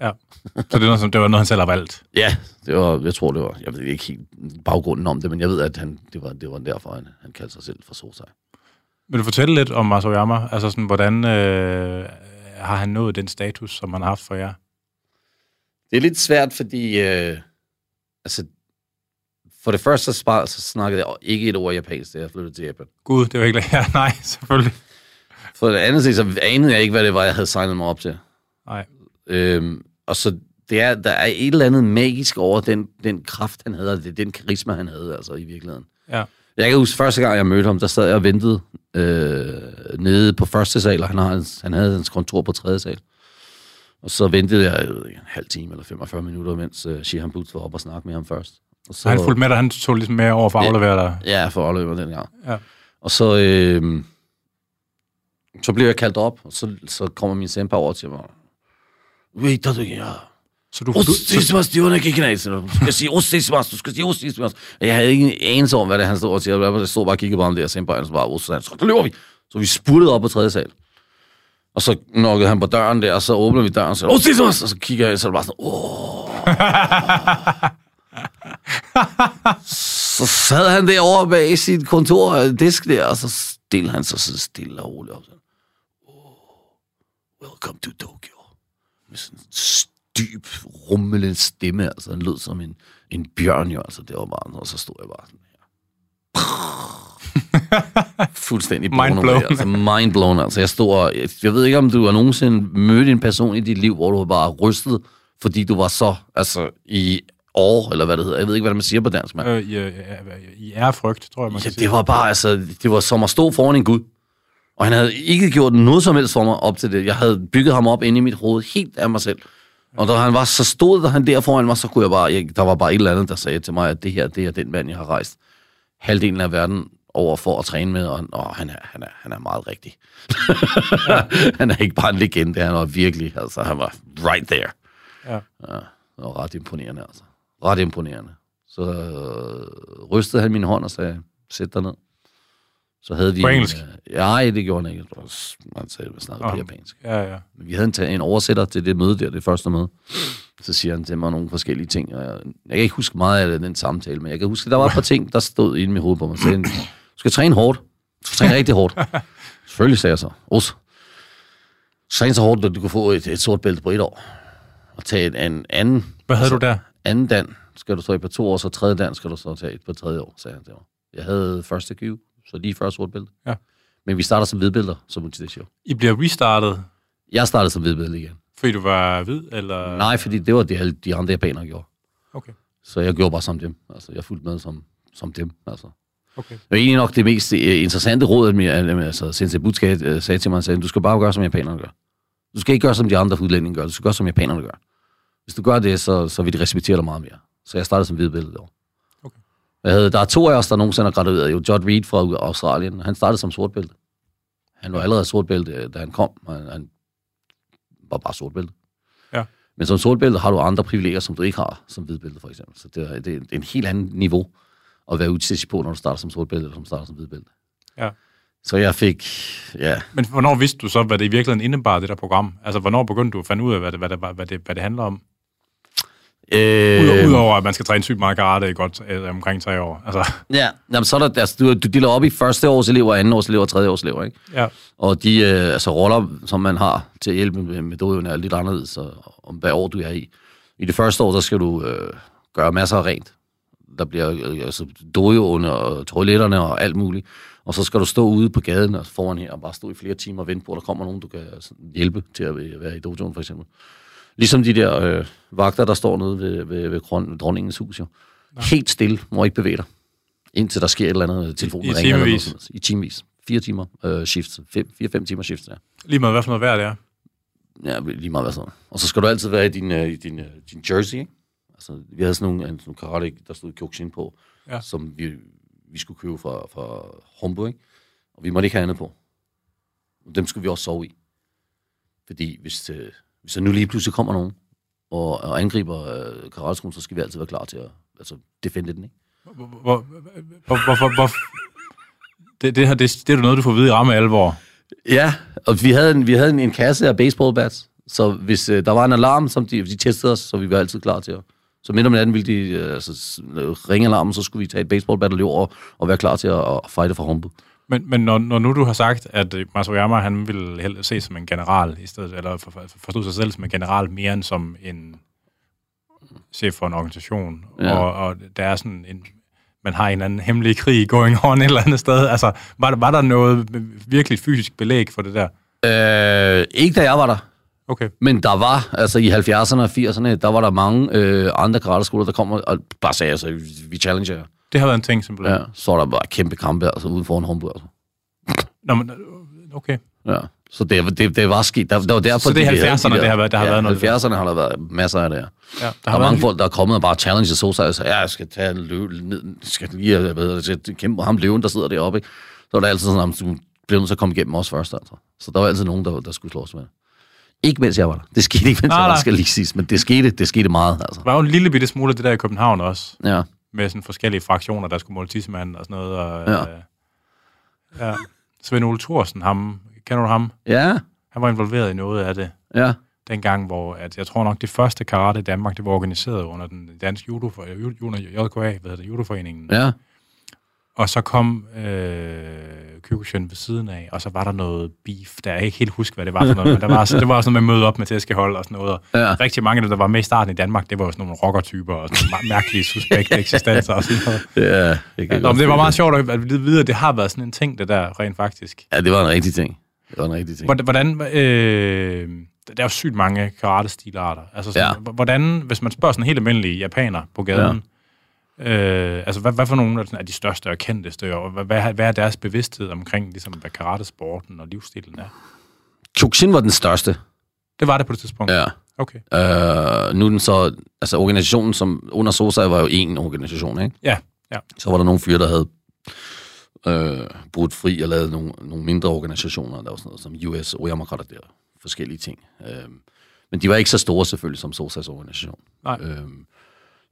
ja. Så det, er noget, som, det var noget, han selv har valgt. Ja, det var, jeg tror, det var, jeg ved ikke helt baggrunden om det, men jeg ved, at han, det, var, det var derfor, han, han kaldte sig selv for Sosai. Vil du fortælle lidt om Masoyama? Altså sådan, hvordan øh, har han nået den status, som han har haft for jer? Det er lidt svært, fordi øh, altså, for det første så, spar, så snakkede jeg ikke et ord japansk, da jeg flyttede til Japan. Gud, det var ikke... <laughs> Ja, nej, selvfølgelig. For det andet så anede jeg ikke, hvad det var, jeg havde signet mig op til. Nej. Øhm, og så det er, der er et eller andet magisk over den, den kraft, han havde, og det, den karisma, han havde, altså i virkeligheden. Ja. Jeg kan huske, første gang jeg mødte ham, der sad jeg og ventede øh, nede på første sal, og han, har, han havde hans kontor på tredje sal. Og så ventede jeg, jeg ved ikke, en halv time eller 45 minutter, mens øh, Shihan Boots var op og snakke med ham først. Så han fulgte med dig, han tog ligesom med over for at aflevere dig. Ja, for Oliver den gang. Ja. Og så, øh, så blev jeg kaldt op, og så, så kommer min senpai over til mig. Wait, der du ja. Så du, du, så, det var ikke ikke næste. Du skal sige ostismas, du skal sige ostismas. Jeg havde ikke en anelse om, hvad det han stod og siger. Jeg stod bare og kiggede på ham der, og senpai, og så bare ostismas. Så løber vi. Så vi spurtede op på tredje sal. Og så knokkede han på døren der, og så åbner vi døren, og så ostismas, og så kigger jeg, så det bare sådan, åh. <laughs> <laughs> så sad han derovre bag sit kontor, øh, disk der, og så stillede han sig så stille og roligt op. Sådan, oh, welcome to Tokyo. Med sådan en dyb, rummelende stemme, altså han lød som en, en bjørn jo, altså det var bare, og så stod jeg bare sådan her. <laughs> Fuldstændig Mind blown. altså mind blown, altså jeg stod og, jeg, jeg ved ikke om du har nogensinde mødt en person i dit liv, hvor du var bare rystet, fordi du var så, altså i år, eller hvad det hedder. Jeg ved ikke, hvad man siger på dansk, mand. Øh, øh, I ærefrygt, tror jeg, man Ja, kan sige. det var bare, altså, det var som at stå foran en gud. Og han havde ikke gjort noget som helst for mig op til det. Jeg havde bygget ham op inde i mit hoved helt af mig selv. Og da han var så stod han der foran mig, så kunne jeg bare, jeg, der var bare et eller andet, der sagde til mig, at det her, det er den mand, jeg har rejst halvdelen af verden over for at træne med, og, og han, er, han, er, han er meget rigtig. <laughs> <laughs> han er ikke bare en legende, han var virkelig, altså han var right there. Ja. Ja, det var ret imponerende, altså. Ret imponerende. Så øh, rystede han min hånd og sagde, sæt dig ned. Så havde vi... På en, engelsk? øh, nej, det gjorde han ikke. Han sagde, at snakkede på japansk. Ja, ja. Men vi havde en, en oversætter til det møde der, det første møde. Så siger han til mig nogle forskellige ting. Og jeg, jeg kan ikke huske meget af den samtale, men jeg kan huske, at der var et par <laughs> ting, der stod inde i mit hoved på mig. Så du skal træne hårdt. Du skal træne rigtig hårdt. <laughs> Selvfølgelig, sagde jeg så. Også. Træne så hårdt, at du kan få et, et sort bælte på et år. Og tage en, en anden Hvad havde du der? Anden dan skal du så i på to år, så tredje dan skal du så tage på tredje år, sagde han til mig. Jeg havde første Q, så lige før sort bælte. Ja. Men vi starter som hvidbælter, som multitation. I bliver restartet, Jeg startede som hvidbælte igen. fordi du var hvid, eller? Nej, fordi det var det, alle de andre japanere gjorde. Okay, Så jeg gjorde bare som dem. Altså, jeg fulgte med som, som dem. Altså. okay. Det var egentlig nok det mest øh, interessante råd, at min, altså, Sensei Butsuka øh, sagde til mig, sagde, du skal bare gøre, som japanerne gør. Du skal ikke gøre, som de andre udlændinge gør. Du skal gøre, som japanerne gør. Hvis du gør det, så, så vil de respektere dig meget mere. Så jeg startede som hvidbælte derovre. Okay. Jeg havde, der er to af os, der nogensinde har gradueret. Jo, Judd Reed fra Australien. Han startede som sortbælte. Han var allerede sortbælte, øh, da han kom. Han, han var bare sortbælte. Ja. Men som sortbælte har du andre privilegier, som du ikke har som hvidbælte, for eksempel. Så det er, det er en helt anden niveau at være udsat på, når du starter som sortbælte, eller som starter som hvidbælte. Ja. Så jeg fik, ja, Men hvornår vidste du så, hvad det i virkeligheden indebar, det der program? Altså, hvornår begyndte du at finde ud af, hvad det, hvad det, hvad det, hvad det handler om? Øh, Udover, at man skal træne sygt meget karate i godt øh, omkring tre år. Altså, ja, jamen, så er der, altså, du, du deler op i første års elever, anden års elever og tredje års elever, ikke? ja. Og de øh, altså, roller, som man har til at hjælpe med, med dojoen, er lidt anderledes, og, om hvad år du er i. I det første år, der skal du øh, gøre masser af rent. Der bliver øh, altså, dojoen og toiletterne og alt muligt. Og så skal du stå ude på gaden og foran her og bare stå i flere timer og vente på, at der kommer nogen, du kan altså, hjælpe til at være være i dojoen, for eksempel. Ligesom de der øh, vagter, der står nede ved, ved, ved dronningens hus, jo. Helt stille, må ikke bevæge dig. Indtil der sker et eller andet, telefonen I ringer. eller noget timevis? helst. I timevis. Fire timer øh, shift. Fem, fire-fem timer shift, ja. Lige meget, hvad for noget værd det er. Ja, lige meget hvad sådan. Og så skal du altid være i din, øh, i din, øh, din jersey, ikke? Altså, vi havde sådan nogle, nogle karate, der stod Kyokushin på, Ja. som vi, vi skulle købe fra, fra Humbo, ikke? Og vi måtte ikke have andet på. Dem skulle vi også sove i. Fordi hvis, øh, hvis der nu lige pludselig kommer nogen og, og angriber øh, karateskolen, så skal vi altid være klar til at altså, defende den, ikke? Hvor, hvor, hvor, hvor, hvor, det, det, her, det, det er noget, du får at vide i ramme alvor. Ja, og vi havde en, vi havde en, en kasse af baseballbats, så hvis øh, der var en alarm, som de, de testede os, så vi var altid klar til at... Så midt om natten ville de øh, altså, øh, ringe alarmen, så skulle vi tage et baseballbat og løbe over og være klar til at, at fighte for humpe. Men, men når, når nu du har sagt, at øh, Masuyama han vil hellere se som en general, i stedet, eller for, for, forstå sig selv som en general, mere end som en chef for en organisation, Ja. og, og der er sådan en, man har en eller anden hemmelig krig going on et eller andet sted. Altså, var, der- var der noget virkelig fysisk belæg for det der? Øh, ikke da jeg var der, Okay. men der var, altså i 70'erne og 80'erne, der var der mange øh, andre karateskoler, der kom og, og bare sagde, altså, vi challenger jer. Det har været en ting, simpelthen. Ja, så var der bare kæmpe kampe, altså uden for en humpe, altså. Nå, men, okay. Ja. Så det, det, det var sket. Der, der var derfor, Så det er de havde de 70'erne, det har været- der har ja, været noget- 70'erne har der været masser af det. Ja, der Der har er mange været, folk, der er kommet og bare challenger så sig og siger, ja, jeg skal tage løve ned, skal lige hvad hedder det, til- kæmpe ham løven, der sidder deroppe. Ikke? Så var der altid sådan, at du bliver nødt til at komme igennem os først. Altså. Så der var altid nogen, der, der skulle slås med. Ikke mens jeg var der. Det skete ikke, mens Nej, jeg var der, skal lige siges. Men det skete, det skete meget. Altså. der var jo en lille bitte smule af det der i København også, Ja. Med sådan forskellige fraktioner, der skulle måle tissemanden og sådan noget. Og, Ja. øh, ja. Svend Ole Thorsen, ham, kender du ham? Ja, Han var involveret i noget af det. ja. dengang, hvor at jeg tror nok, det første karate i Danmark, det var organiseret under den danske judo, for, judo, JKA, hvad hedder det, judoforeningen. Ja. Og så kom øh, Kyokushin ved siden af, og så var der noget beef, der jeg ikke helt huske, hvad det var for noget, men der var, det var også noget med møde op med tæskehold og sådan noget. Og Ja. Rigtig mange af dem, der var med i starten i Danmark, det var jo sådan nogle rockertyper og sådan nogle mærkelige, suspekte <laughs> eksistenser og sådan noget. Ja, det, kan men det var meget sjovt at vide, at det har været sådan en ting, det der rent faktisk. Ja, det var en rigtig ting. Det var en rigtig ting. Hvordan, øh, der er jo sygt mange karate-stilarter. Altså, sådan, ja. hvordan, hvis man spørger sådan helt almindelige japaner på gaden, ja. Øh, altså, hvad, hvad for nogle af, de største og kendteste, og hvad, hvad, hvad er deres bevidsthed omkring, ligesom, hvad karate-sporten og livsstilen er? Kyokushin var den største. Det var det på det tidspunkt? Ja. Okay. Øh, nu den så, altså organisationen som under Sosa var jo en organisation, ikke? Ja, ja. Så var der nogle fyre, der havde øh, brudt fri og lavet nogle, nogle mindre organisationer, der var sådan noget som US Oyama der forskellige ting. Øh, men de var ikke så store selvfølgelig som Sosas organisation. Nej. Øh,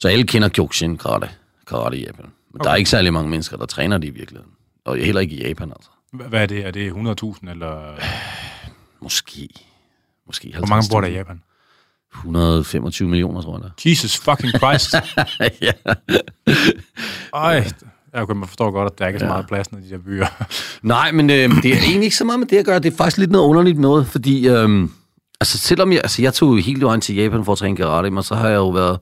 så alle kender Kyokushin karate, karate i Japan. Men okay. der er ikke særlig mange mennesker, der træner det i virkeligheden. Og heller ikke i Japan, altså. Hvad er det? Er det 100.000 eller... <sighs> Måske. Måske Hvor mange bor der i Japan? 125 millioner, tror jeg. Der. Jesus fucking Christ. <laughs> ja. Ej, okay, man forstår godt, at der ikke er så meget plads, når de der byer. <laughs> Nej, men øh, det er egentlig ikke så meget med det at gøre. Det er faktisk lidt noget underligt noget, fordi øh, altså, selvom jeg, altså, jeg tog helt vejen til Japan for at træne karate, men så har jeg jo været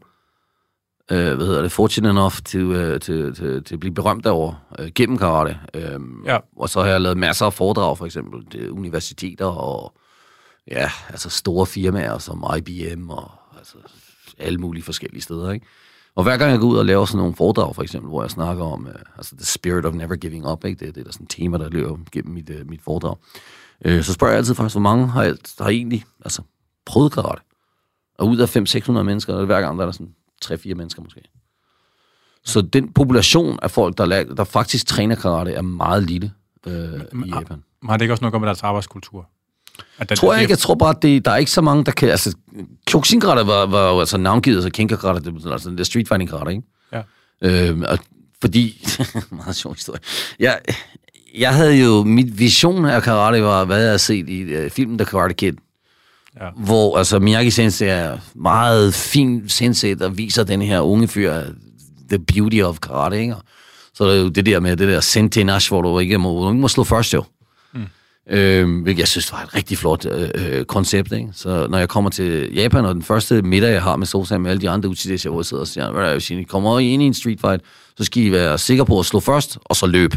øh, hvad hedder det, fortunate enough til, øh, til, til, til at blive berømt derovre øh, gennem karate. Øh, Ja. Og så har jeg lavet masser af foredrag, for eksempel til universiteter og ja, altså store firmaer som IBM og altså, alle mulige forskellige steder, ikke? Og hver gang jeg går ud og laver sådan nogle foredrag, for eksempel, hvor jeg snakker om uh, altså the spirit of never giving up, ikke? Det, det er der sådan et tema, der løber gennem mit, uh, mit foredrag. Uh, så spørger jeg altid faktisk, hvor mange har, jeg, der har egentlig altså, prøvet karate? Og ud af 500-600 mennesker, og hver gang der er der sådan 3-4 mennesker måske. Så den population af folk, der, la- der faktisk træner karate, er meget lille uh, i Japan. Har det ikke også noget at gøre med deres arbejdskultur? At den, Tror jeg ikke. Jeg tror bare, at det, der er ikke så mange, der kan... Altså, kyokushin karate var, var jo altså navngivet, altså kinka karate, det, betyder altså det er street fighting karate, ikke? Ja. Og fordi... <laughs> meget sjov historie. Jeg, jeg havde jo... Mit vision af karate var, hvad jeg havde set i uh, filmen The Karate Kid. Ja. Hvor altså Miyagi Sensei er meget fin sensei, der viser den her unge fyr the beauty of karate, ikke? Så er der jo det der med det der sentenash, hvor du ikke må, du ikke må slå først jo. Øh, hvilket jeg synes var et rigtig flot øh, øh, koncept. Ikke? Så når jeg kommer til Japan, og den første middag, jeg har med Sosa med alle de andre UTD's, jeg sidder og siger, hvad er det, I kommer ind i en street fight, så skal I være sikre på at slå først, og så løb,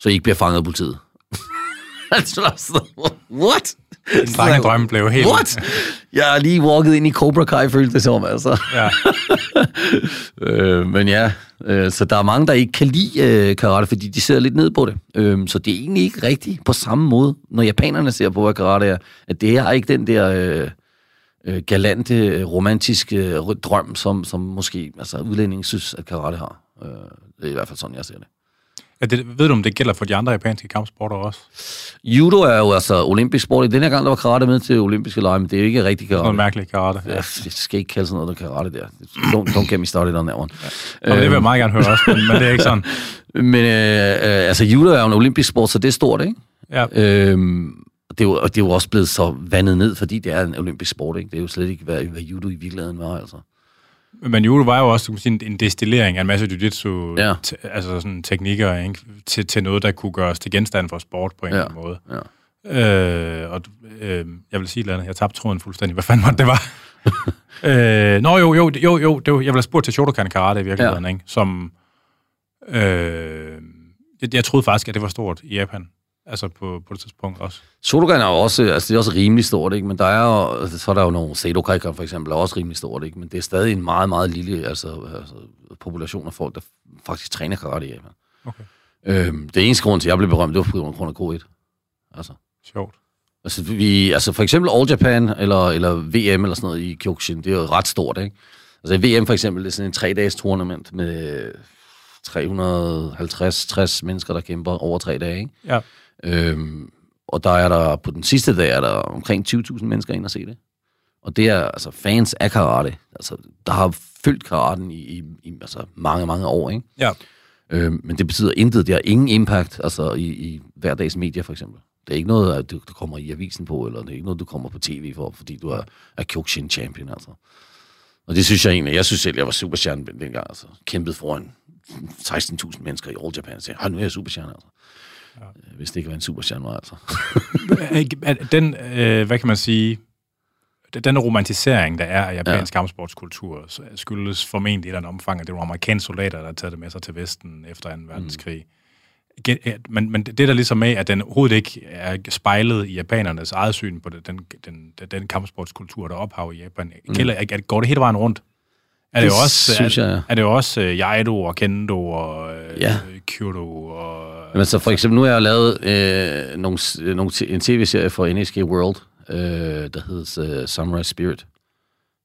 så I ikke bliver fanget af politiet. <laughs> Altså, What? En drengedrøm blev helt... What? Jeg har lige walket ind i Cobra Kai, følte det som, altså. Ja. <laughs> øh, men ja, øh, så der er mange, der ikke kan lide øh, karate, fordi de ser lidt ned på det. Øh, så det er egentlig ikke rigtigt på samme måde, når japanerne ser på, hvad karate er. At det er ikke den der øh, øh, galante, øh, romantiske øh, drøm, som, som måske altså, udlændingen synes, at karate har. Øh, det er i hvert fald sådan, jeg ser det. Ja, det, ved du, om det gælder for de andre japanske kampsporter også? Judo er jo altså olympisk sport. I den her gang, der var karate med til olympiske lege, men det er jo ikke rigtig Noget karate. mærkeligt karate. Ja. Ja, jeg skal ikke kalde sådan noget, der karate der. Don't, don't get me started on that one. Og det vil jeg meget gerne høre også, men, men det er ikke sådan. <laughs> Men øh, øh, altså, judo er jo en olympisk sport, så det er stort, ikke? Ja. Øhm, det er, jo, og det er jo også blevet så vandet ned, fordi det er en olympisk sport, ikke? Det er jo slet ikke, hvad, hvad judo i virkeligheden var, altså. Men judo var jo også sige, en destillering af en masse jiu-jitsu, Ja. te, altså sådan teknikker, ikke? Til, til noget, der kunne gøres til genstand for sport på en Ja. eller anden måde. Ja. Øh, og øh, jeg vil sige et eller andet. Jeg tabte tråden fuldstændig. Hvad fanden var det, det var? <laughs> øh, nå, jo, jo, jo, jo. Det var, jeg ville have spurgt til Shotokan Karate i virkeligheden, ja. ikke? Som... Øh, jeg, jeg troede faktisk, at det var stort i Japan. Altså på, på det tidspunkt også. Shotokan er jo også, altså det er også rimelig stort, ikke? Men der er jo, så er der jo nogle Seidokaikan for eksempel, er også rimelig stort, ikke? Men det er stadig en meget, meget lille altså, altså, population af folk, der faktisk træner karate i Japan. Okay. Øhm, det eneste grund til, at jeg blev berømt, det var på grund af K1. Altså, Sjovt. Altså, vi, altså for eksempel All Japan eller, eller VM eller sådan noget i Kyokushin, det er jo ret stort, ikke? Altså VM for eksempel, det er sådan en tre-dages tournament med 350-60 mennesker, der kæmper over tre dage, ikke? Ja. Øhm, og der er der, på den sidste dag, er der omkring 20.000 mennesker ind og se det. Og det er altså fans af karate, altså, der har følt karaten i, i, i altså, mange, mange år, ikke? Ja. Øhm, men det betyder intet. Det har ingen impact altså i, i hverdags medier, for eksempel. Det er ikke noget, at du, du kommer i avisen på, eller det er ikke noget, du kommer på tv for, fordi du er, er Kyokushin champion, altså. Og det synes jeg egentlig, jeg synes selv, jeg var superstjerne dengang, altså. Kæmpede foran 16.000 mennesker i All Japan, så jeg, nu er jeg superstjerne, altså. Ja. Hvis det ikke var en var altså. Den, øh, hvad kan man sige, den romantisering, der er af japansk ja. kampsportskultur, skyldes formentlig i den omfang, at det var amerikanske soldater, der har taget det med sig til Vesten efter 2. verdenskrig. igen, ja, men, men det der ligesom med, at den overhovedet ikke er spejlet i japanernes eget syn på den, den, den, den kampsportskultur, der er ophav i Japan. Mm. Gælder, er, går det hele vejen rundt? Er det, Det jo også, synes er, jeg, ja. er det jo også uh, Jaido og Kendo og uh, Ja. Kyudo og... Men så for eksempel, nu har jeg lavet øh, nogle, nogle, t- en tv-serie for NHK World, øh, der hedder uh, Samurai Spirit.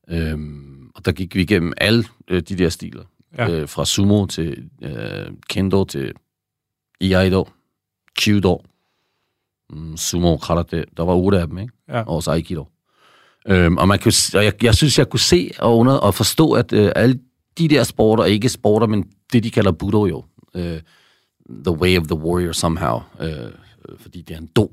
Øhm, og der gik vi igennem alle øh, de der stiler. Ja. Øh, fra sumo til øh, kendo til iaido, kyudo, mm, sumo, karate. Der var otte af dem, ikke? Ja. Og også aikido. Øhm, og man kunne, og jeg, jeg synes, jeg kunne se og, under, og forstå, at øh, alle de der sporter, ikke sporter, men det, de kalder budo jo, øh, the way of the warrior somehow, øh, fordi det er en do,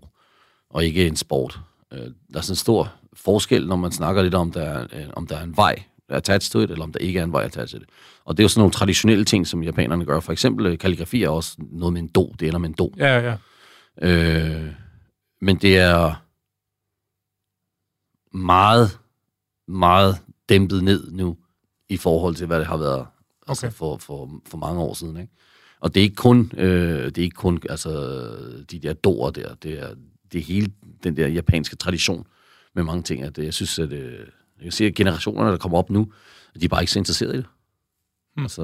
og ikke en sport. Øh, der er sådan en stor forskel, når man snakker lidt om, der er, øh, om der er en vej attached to it, eller om der ikke er en vej attached to it. Og det er jo sådan nogle traditionelle ting, som japanerne gør. For eksempel øh, kalligrafi er også noget med en do, det ender med en do. Ja, ja. Øh, men det er meget, meget dæmpet ned nu, i forhold til, hvad det har været altså Okay. for, for, for mange år siden. Ikke? Og det er ikke kun, øh, det er ikke kun altså, de der doer der, det er, det er hele den der japanske tradition med mange ting. At, øh, jeg synes, at øh, jeg kan se, at generationerne, der kommer op nu, de er bare ikke så interesserede i det. Hmm. Altså,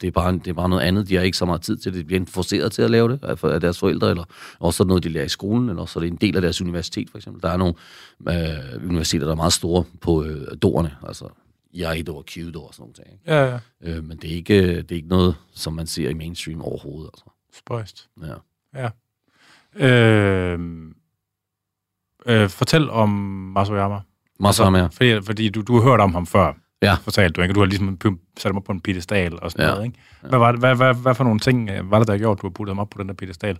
det er, bare, det er bare noget andet. De har ikke så meget tid til det. De bliver enten forceret til at lave det af, deres forældre, eller også noget, de lærer i skolen, eller også er det en del af deres universitet, for eksempel. Der er nogle øh, universiteter, der er meget store på øh, dorerne, altså Iaido og Kyudo og sådan. Ikke? Ja, ja. Øh, men det er, ikke, det er ikke noget, som man ser i mainstream overhovedet. Altså. Spøjst. Ja. Øh, øh, fortæl om Masuyama. Masama, ja. Fordi, fordi du, du har hørt om ham før, Ja. fortalte du, ikke? Du har ligesom sat ham op på en piedestal og sådan Ja. noget, ikke? Hvad, var det, hvad, hvad, hvad for nogle ting øh, var det, der har gjort, du har puttet ham op på den der piedestal?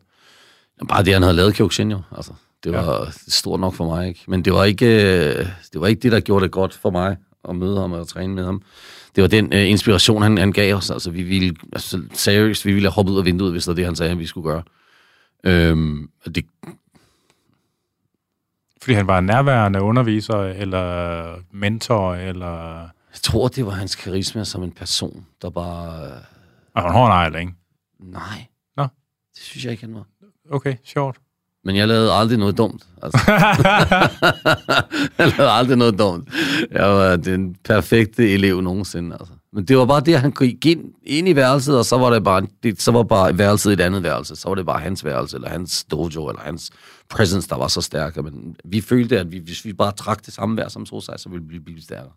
Bare det, han havde lavet Kyokushin jo. Altså, det var ja. stort nok for mig. Ikke? Men det var, ikke, øh, det var ikke det, der gjorde det godt for mig at møde ham og træne med ham. Det var den øh, inspiration, han, han gav os. Altså, vi ville, altså, seriøst, vi ville have hoppet ud af vinduet, hvis det var det, han sagde, vi skulle gøre. Øhm, og det, Fordi han var en nærværende underviser, eller mentor, eller... jeg tror, det var hans karisma som en person, der bare... Øh, Og han har en ikke? nej. Nå. Det synes jeg ikke, han var. Okay, sjovt. Men jeg lavede aldrig noget dumt. Altså. <laughs> jeg lavede aldrig noget dumt. Jeg var den perfekte elev nogensinde. Altså. Men det var bare det, at han gik ind, ind i værelset, og så var det bare, det, så var bare værelset et andet værelse. Så var det bare hans værelse, eller hans dojo, eller hans presence, der var så stærk. Men vi følte, at vi, hvis vi bare trak det samme vejr som Sosai, så ville vi blive stærkere.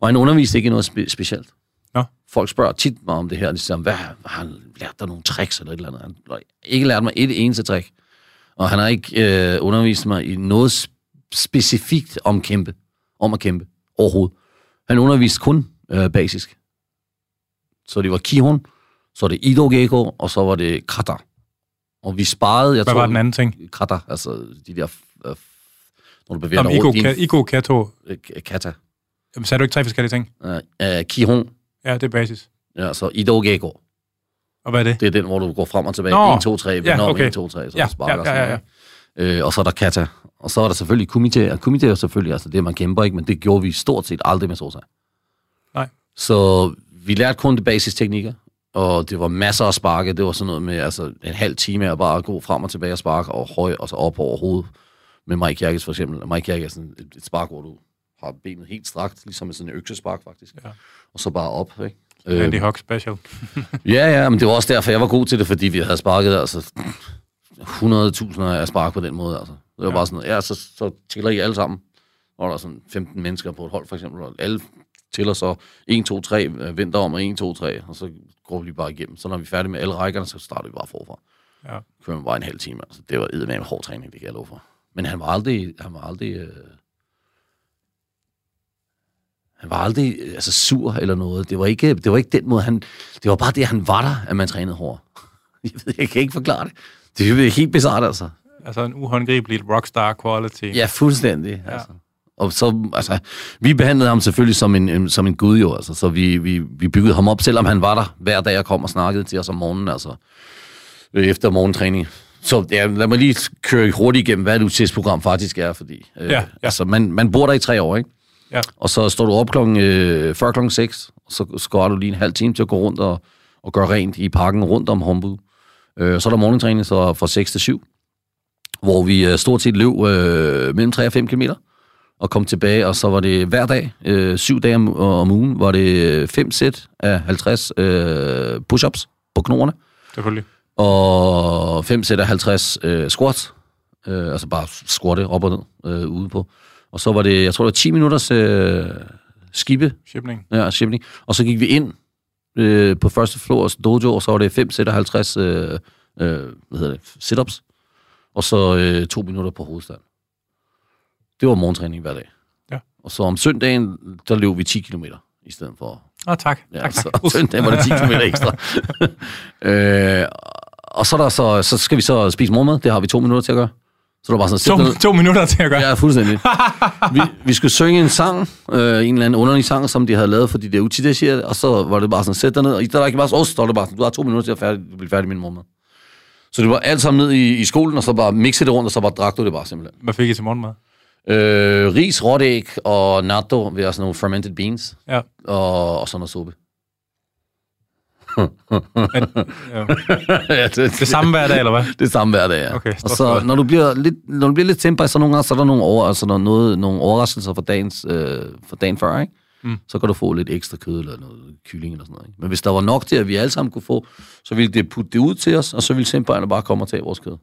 Og han underviste ikke i noget spe- specielt. Nå. Folk spørger tit mig om det her, de siger, hvad har han lært dig nogle tricks eller et eller andet? Han har ikke lært mig et eneste trick. Og han har ikke øh, undervist mig i noget sp- specifikt om kæmpe, om at kæmpe overhovedet. Han underviste kun øh, basisk. Så det var Kihon, så var det Ido Geko, og så var det Kata. Og vi sparede, jeg Hvad tror... var den anden ting? Kata, altså de der... Øh, når du bevæger Om dig rundt Ka- Igo Kato. øh, Kata. Jamen, sagde du ikke tre forskellige ting? Øh, øh, Kihon, Ja, det er basis. ja, så Ido Geko. Og hvad er det? Det er den, hvor du går frem og tilbage. Nå. 1, 2, 3, vender Ja, okay. 1, 2, 3, så Ja, sparker. ja, og sådan ja, noget, ikke? Øh, og så er der kata. Og så er der selvfølgelig kumite. Og kumite er selvfølgelig altså det, man kæmper, ikke? Men det gjorde vi stort set aldrig med Sosa. Nej. Så vi lærte kun de basisteknikker. Og det var masser af sparke. Det var sådan noget med altså, en halv time at bare gå frem og tilbage og sparke, og høj, og så op over hovedet. Med Mike Jerkes for eksempel. Mike Jerkes er sådan et, et spark, hvor du har benet helt strakt, ligesom sådan en øksespark faktisk. Ja. Og så bare op, ikke? Andy Hawk Special. <laughs> Ja, ja, men det var også derfor, jeg var god til det, fordi vi havde sparket altså 100.000 af spark på den måde. Altså. Det var Ja. bare sådan, ja, så, så tæller I alle sammen. Og der er sådan 15 mennesker på et hold, for eksempel, og alle tæller så 1, 2, 3, øh, venter om, og 1, 2, 3, og så går vi bare igennem. Så når vi er færdige med alle rækkerne, så starter vi bare forfra. Ja. Kører man bare en halv time. Altså. Det var eddermame hård træning, det kan jeg love for. Men han var aldrig, han var aldrig, øh, han var aldrig øh, altså, sur eller noget. Det var, ikke, det var ikke den måde, han... Det var bare det, han var der, at man trænede hårdt. <laughs> Jeg, ved, jeg kan ikke forklare det. Det er helt bizarrt, altså. Altså en uhåndgribelig rockstar quality. Ja, fuldstændig. Ja. Altså. Og så, altså, vi behandlede ham selvfølgelig som en, en- som en gud jo, altså, så vi, vi, vi byggede ham op, selvom han var der hver dag og kom og snakkede til os om morgenen, altså, øh, efter morgentræning. Så ja, lad mig lige køre hurtigt igennem, hvad et UTS-program faktisk er, fordi øh, Ja, ja. Altså, man, man bor der i tre år, ikke? Ja. Og så står du op klokken, øh, før klokken 6, og så skårer du lige en halv time til at gå rundt og, og gøre rent i parken rundt om Hombu. Øh, så er der morgentræning så fra 6 til 7, hvor vi øh, stort set løb øh, mellem 3 og 5 km og kom tilbage, og så var det hver dag, øh, syv dage om, om ugen, var det fem sæt af 50 øh, push-ups på knoerne, Selvfølgelig. og fem sæt af 50 øh, squats, øh, altså bare squatte op og ned øh, ude på. Og så var det, jeg tror det var 10 minutters øh, skibe, Shipning. ja, shifting, og så gik vi ind øh, på første floors dojo, og så var det 5 sæt af 50 øh, øh, hvad hedder det, sit-ups, og så øh, to minutter på hovedstand. Det var morgentræning hver dag. Ja. Og så om søndagen, der løb vi 10 km i stedet for Åh, oh, tak. Ja, tak, tak. så søndagen var det 10 km ekstra. <laughs> øh, og så, er der så, så skal vi så spise morgenmad. Det har vi to minutter til at gøre. Så er der bare sådan, To, to minutter til at gøre. Ja, fuldstændig. <laughs> vi, vi skulle synge en sang, øh, en eller anden underlig sang, som de havde lavet for de der utidesier, og så var det bare sådan, sæt dig ned, og i der ikke bare så det bare sådan, du har to minutter til at færdig, blive færdig med min morgenmad. Så det var alt sammen ned i, i skolen, og så bare mixe det rundt, og så bare drak du det bare simpelthen. Hvad fik I til morgenmad? Øh, ris, rådæg og natto, ved sådan nogle fermented beans, Ja. og, og sådan noget suppe. At, ja. <laughs> ja, det, Det samme hver dag, eller hvad? Det er samme hver dag, ja. Okay, og så, når du bliver lidt, når du bliver lidt temper, så nogle gange, så er der nogle, over, altså der er noget, nogle overraskelser for, dagens, øh, for dagen før, ikke? Mm. Så kan du få lidt ekstra kød eller noget kylling eller sådan noget. Ikke? Men hvis der var nok til, at vi alle sammen kunne få, så ville det putte det ud til os, og så ville simpelthen bare komme og tage vores kød.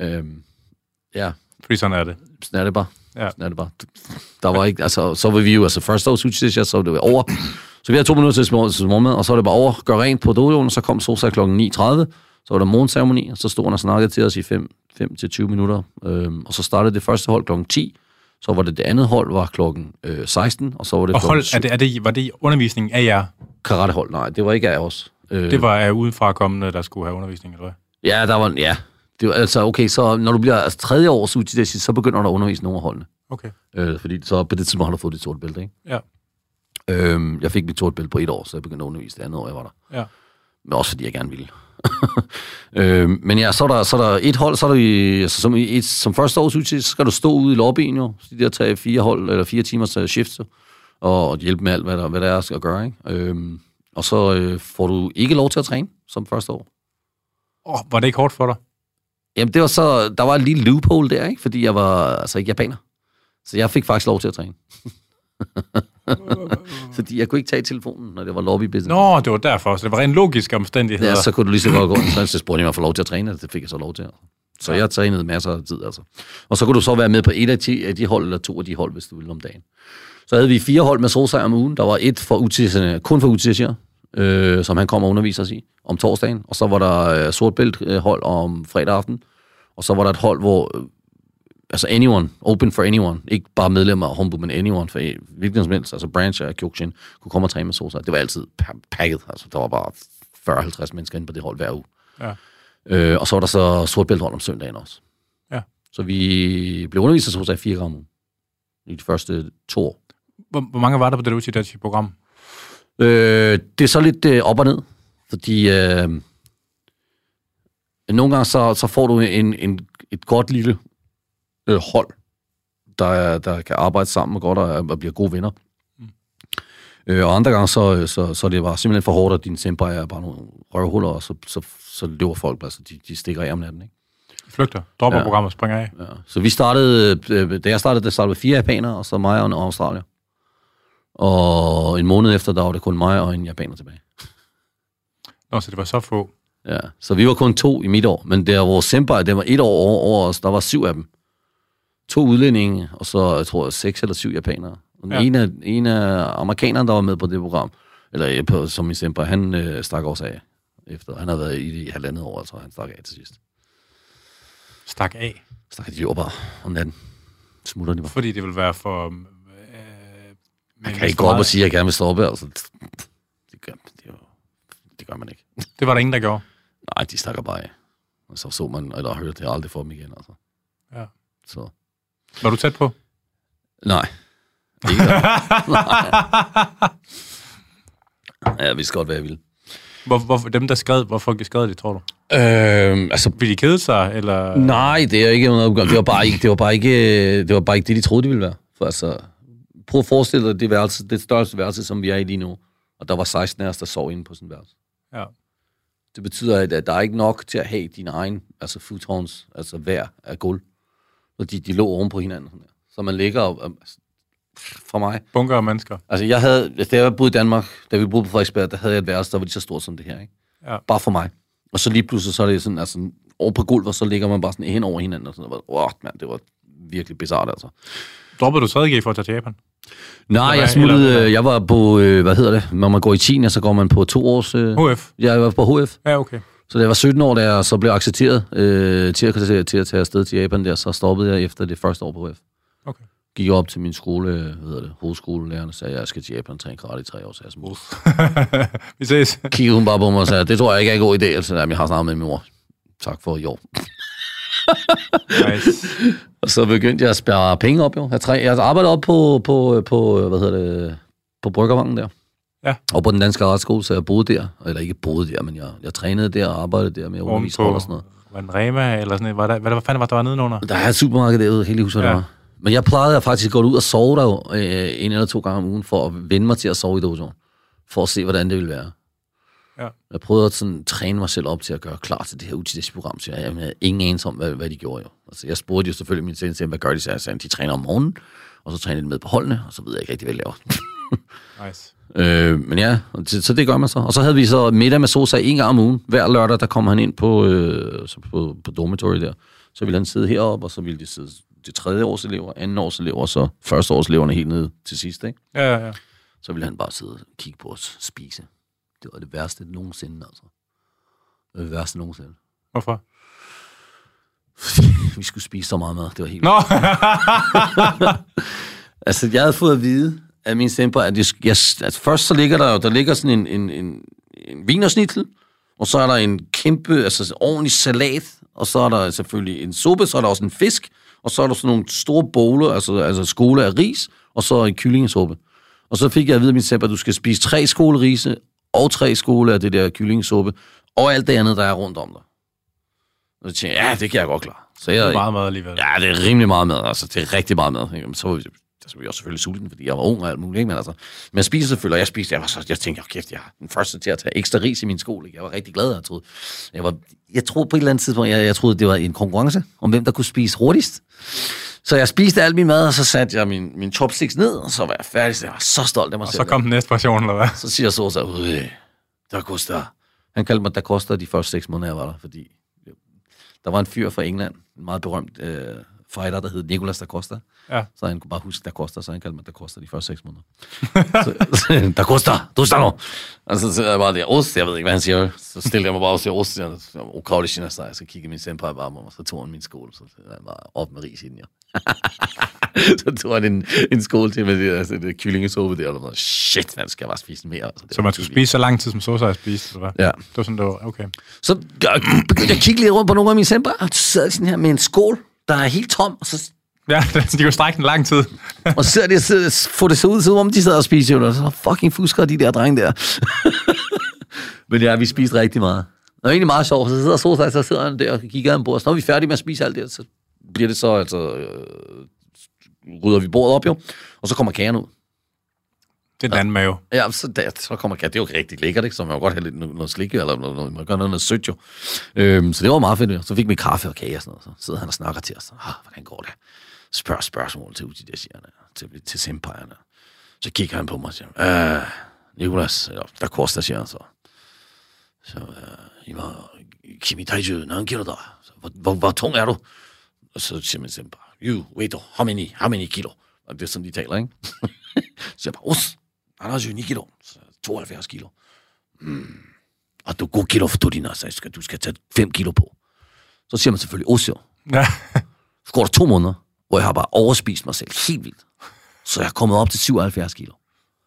Øhm, ja, Fordi sådan er det. sådan er det bare. Ja. Sådan er det bare. Der var ikke, altså, så var vi jo, altså første års udsidelse, så var det over. Så vi havde to minutter til smor- til morgenmad, og så var det bare over, gøre rent på dojoen, og så kom Sosa klokken 9.30, så var der morgenceremoni, og så stod han og snakkede til os i 5 til 20 minutter, øhm, og så startede det første hold klokken 10, så var det det andet hold var klokken øh, 16, og så var det Og hold, er det, er det, var det undervisning af jer? karatehold. Nej, det var ikke af os. Øh, Det var af udenfra kommende, der skulle have undervisning, eller hvad? Ja, der var, ja. Det var, altså, okay, så når du bliver altså, tredje års udsidelse, så begynder der at undervise nogle af holdene. Okay. Øh, fordi så på det tidspunkt har du fået dit sorte bælte, ikke? Ja. Øhm, jeg fik mit sorte bælte på et år, så jeg begyndte at undervise det andet år, jeg var der. Ja. Men også fordi jeg gerne ville. <laughs> øhm, men ja, så er, der, så er der et hold, så er der i, altså, som, i et, som første års udtid, så skal du stå ude i lobbyen jo, så de der tage fire hold, eller fire timers øh, shift, så, og, og hjælpe med alt, hvad der, hvad der er skal gøre, ikke? Øhm, og så øh, får du ikke lov til at træne som første år. Oh, var det ikke hårdt for dig? Jamen, det var så, der var en lille loophole der, ikke? Fordi jeg var altså ikke japaner. Så jeg fik faktisk lov til at træne. <laughs> <laughs> Fordi jeg kunne ikke tage telefonen, når det var lobby business. Nå, det var derfor. Så det var rent logiske omstændigheder. Ja, så kunne du lige så godt gå ind, så så spurgte jeg mig for lov til at træne, og det fik jeg så lov til. Så jeg trænede masser af tid, altså. Og så kunne du så være med på et af de, af de hold, eller to af de hold, hvis du ville om dagen. Så havde vi fire hold med solsejr om ugen. Der var et for UTC'erne, kun for UTC'er, øh, som han kom og underviser os i om torsdagen. Og så var der øh, sort bælt øh, hold om fredag aften. Og så var der et hold, hvor øh, altså anyone, open for anyone, ikke bare medlemmer af Hombu, men anyone for hvilken som helst, altså branch af Kyokushin, kunne komme og træne med Sosa. Det var altid pa- pakket, altså der var bare 40-50 mennesker inde på det hold hver uge. Ja. Øh, og så var der så sortbælthold om søndagen også. Ja. Så vi blev undervist af Sosa i fire gange i de første to år. Hvor, hvor mange var der på det Uchidachi-program? Øh, det er så lidt øh, op og ned, fordi øh, nogle gange så, så får du en, en, et godt lille øh, hold, der, er- der kan arbejde sammen og godt og, og bliver gode venner. Mm. Øh, og andre gange så, så, så er det bare simpelthen for hårdt, at dine senpai er bare nogle røvhuller, og så, så, så løber folk bare, så de, de stikker af om natten. Ikke? Flygter, dropper Ja. programmet og springer af. Ja. Så vi startede, øh, da jeg startede, der startede fire japanere, og så mig og en australier. Og en måned efter, der var det kun mig og en japaner tilbage. Nå, så det var så få. Ja, så vi var kun to i mit år, men der vores senpai, det var et år over, over os, der var syv af dem. To udlændinge, og så jeg tror jeg seks eller syv japanere. Og Ja. en, af, en af amerikanerne, der var med på det program, eller på, som min senpai, han øh, stak også af. Efter, han havde været i det i halvandet år, altså han stak af til sidst. Stak af. Stak de jo bare om natten. Smutter de bare. Fordi det vil være for... Øh, Man kan ikke gå op og sige, at jeg gerne vil stoppe. Altså, det, gør, det, jo- det gør man ikke. Det var der ingen, der gjorde. Nej, de stakker bare af. Og så så man, eller hørte jeg aldrig fra dem igen. Altså. Ja. Så. Var du tæt på? Nej. Ikke <laughs> Nej. Ja, jeg vidste godt, hvad jeg ville. Hvor, hvor, dem, der skrev, hvorfor skrev de, tror du? Øhm, altså, Vil de kede sig, eller... nej, det er ikke noget Det var bare ikke det, var bare ikke, det var bare ikke det, de troede, det ville være. For altså, prøv at forestille dig det, værelse, det største værelse, som vi er i lige nu. Og der var 16 af os, der sov inde på sådan værelse. Ja. Det betyder, at der er ikke nok til at have din egen, altså futons, altså hver af gulv. Fordi de lå oven på hinanden. Sådan der. Så man ligger op, altså, for mig. Bunker af mennesker. Altså jeg havde, da jeg boede i Danmark, da vi boede på Frederiksberg, der havde jeg et værelse, der var lige så stort som det her, ikke? Ja. Bare for mig. Og så lige pludselig, så er det sådan, altså over på gulvet, så ligger man bare sådan hen over hinanden, og sådan noget. Wow, mand, det var virkelig bizart, altså. Droppede du 3G for at tage til Japan? Nej, jeg smuttede, eller- jeg var på, øh, hvad hedder det, når man går i 10, så går man på to års, øh, HF? jeg var på HF. Ja, okay. Så da jeg var 17 år, da jeg så blev accepteret øh, til, at, til at tage afsted til Japan der, så stoppede jeg efter det første år på HF. Okay. Gik jeg op til min skole, øh, hvad hedder det, hovedskolelærerne, og sagde, at jeg skal til Japan og træne karate i tre år, så jeg smut. <laughs> Vi ses. Kiggede hun bare på mig og sagde, det tror jeg ikke er en god idé, altså, jamen, jeg har snakket med min mor. Tak for i år. Nice. <laughs> Og så begyndte jeg at spære penge op, jo. Jeg, træ, jeg arbejdede op på, på, på, hvad hedder det, på Bryggervangen der. Ja. Og på den danske retsskole, så jeg boede der. Eller ikke boede der, men jeg, jeg trænede der og arbejdede der med hold og sådan noget. Var den Rema, eller sådan noget? Hvad, der, hvad, hvad fanden var der var nedenunder? Der er et supermarked derude, helt husker Ja. ja. Men jeg plejede at faktisk gå ud og sove der jo, øh, en eller to gange om ugen, for at vende mig til at sove i dojoen. For at se, hvordan det ville være. Ja. Jeg prøvede at sådan, træne mig selv op til at gøre klar til det her UTDS-program, så jeg, jeg havde ingen anelse om, hvad, hvad de gjorde jo. Altså, jeg spurgte jo selvfølgelig min sensei, hvad gør de? Så jeg sagde, de træner om morgenen, og så træner de med på holdene, og så ved jeg ikke rigtig, hvad de laver. <laughs> Nice. Øh, men ja, det, så det gør man så. Og så havde vi så middag med Sosa en gang om ugen. Hver lørdag, der kom han ind på, øh, så på, på dormitory der. Så ville han sidde heroppe, og så ville de sidde de tredje års elever, anden års elever, og så første års eleverne helt ned til sidst. Ikke? Ja, ja, ja. Så ville han bare sidde og kigge på os spise. Det var det værste nogensinde, altså. Det var det værste nogensinde. Hvorfor? Vi skulle spise så meget mad. Det var helt... Nå! <laughs> Altså, jeg havde fået at vide af min stemper, at jeg, jeg, altså, først så ligger der jo, der ligger sådan en, en, en, en vinersnittel, og så er der en kæmpe, altså ordentlig salat, og så er der selvfølgelig en suppe, så er der også en fisk, og så er der sådan nogle store bowler, altså, altså skole af ris, og så en kyllingesuppe. Og så fik jeg at vide af min stemper, at du skal spise tre skåle rise, og tre skåle af det der kyllingesuppe, og alt det andet, der er rundt om dig. Og så tænkte jeg, ja, det kan jeg godt klare. Så jeg, Det er meget mad alligevel. Ja, det er rimelig meget mad, altså. Det er rigtig meget mad. Ikke? Men så så var jeg også selvfølgelig sulten, fordi jeg var ung og alt muligt, ikke? Men, altså, men jeg spiser selvfølgelig, og jeg spiste, jeg, var så, jeg tænkte, oh, kæft, jeg er den første til at tage ekstra ris i min skole. Jeg var rigtig glad, jeg troede. Jeg, var, jeg troede på et eller andet tidspunkt, jeg, jeg troede, det var en konkurrence om, hvem der kunne spise hurtigst. Så jeg spiste al min mad, og så satte jeg min, min chopsticks ned, og så var jeg færdig. Så jeg var så stolt af mig Og selv. så kom den næste portion, eller hvad? Så siger Sosa, ud, der koster. Han kaldte mig, der koster de første seks måneder, jeg var der, fordi der var en fyr fra England, en meget berømt øh, fighter, der hed Nicolas da Costa. Ja. Så han kunne bare huske, der koster, så han kaldte mig, der koster de første seks måneder. <laughs> så, der koster, du står nu. Og så sidder jeg bare der, ost, jeg ved ikke, hvad han siger. Så stiller jeg mig bare og siger, ost, jeg ukravlig sinasej. Så kigger min senpai bare mig, så tog han min skål, så jeg bare op med ris i den, ja. <laughs> så tog han en, en skål til med det, altså, det kyllingesuppe der, og noget. Shit, man skal jeg bare spise mere. Altså, Så var man skulle spise så lang tid, som Sosa har spist, eller hvad? Ja. Det var sådan, det var, okay. Så jeg begyndte jeg at kigge lidt rundt på nogle af mine senpai, og så de sådan her med en skål, der er helt tom, og så, Ja, <laughs> de kunne strække den lang tid. og så sidder de og får det så ud, som om de sidder og spiser, og så fucking fusker de der drenge der. <laughs> Men ja, vi spiste rigtig meget. Det var egentlig meget sjovt, så sidder Sosa, så sidder han der og kigger han på os. Når vi er færdige med at spise alt det, så bliver det så, altså, øh, rydder vi bordet op jo, og så kommer kagen ud. Det er den anden mave. Ja, så, der, så kommer kagen. Det er jo rigtig lækkert, ikke? Så man må godt have lidt noget, noget slik, eller noget, noget, man kan noget, noget sødt jo. Øhm, så det var meget fedt. jo. Så fik vi kaffe og kage og sådan noget. Så sidder han og snakker til os. Ah, hvordan går det? Spørg spørgsmål til Uti, der siger han, til, til sempajerne. Så kigger han på mig og siger, øh, Nicolas, eller der koster, siger han så. Så, øh, ima, kimi taiju, nan kilo da? Hvor, hvor, hvor tung er du? Og så siger man senpai, you, wait, how many, how many kilo? Og det er sådan, de taler, ikke? <laughs> så jeg bare, os, 79 kilo, så 72 kilo. Mm. Og du er god kilo for du dine, så jeg skal, du skal tage 5 kilo på. Så siger man selvfølgelig, Osio. Ja. Så går der to måneder, hvor jeg har bare overspist mig selv helt vildt. Så jeg er kommet op til 77 kilo.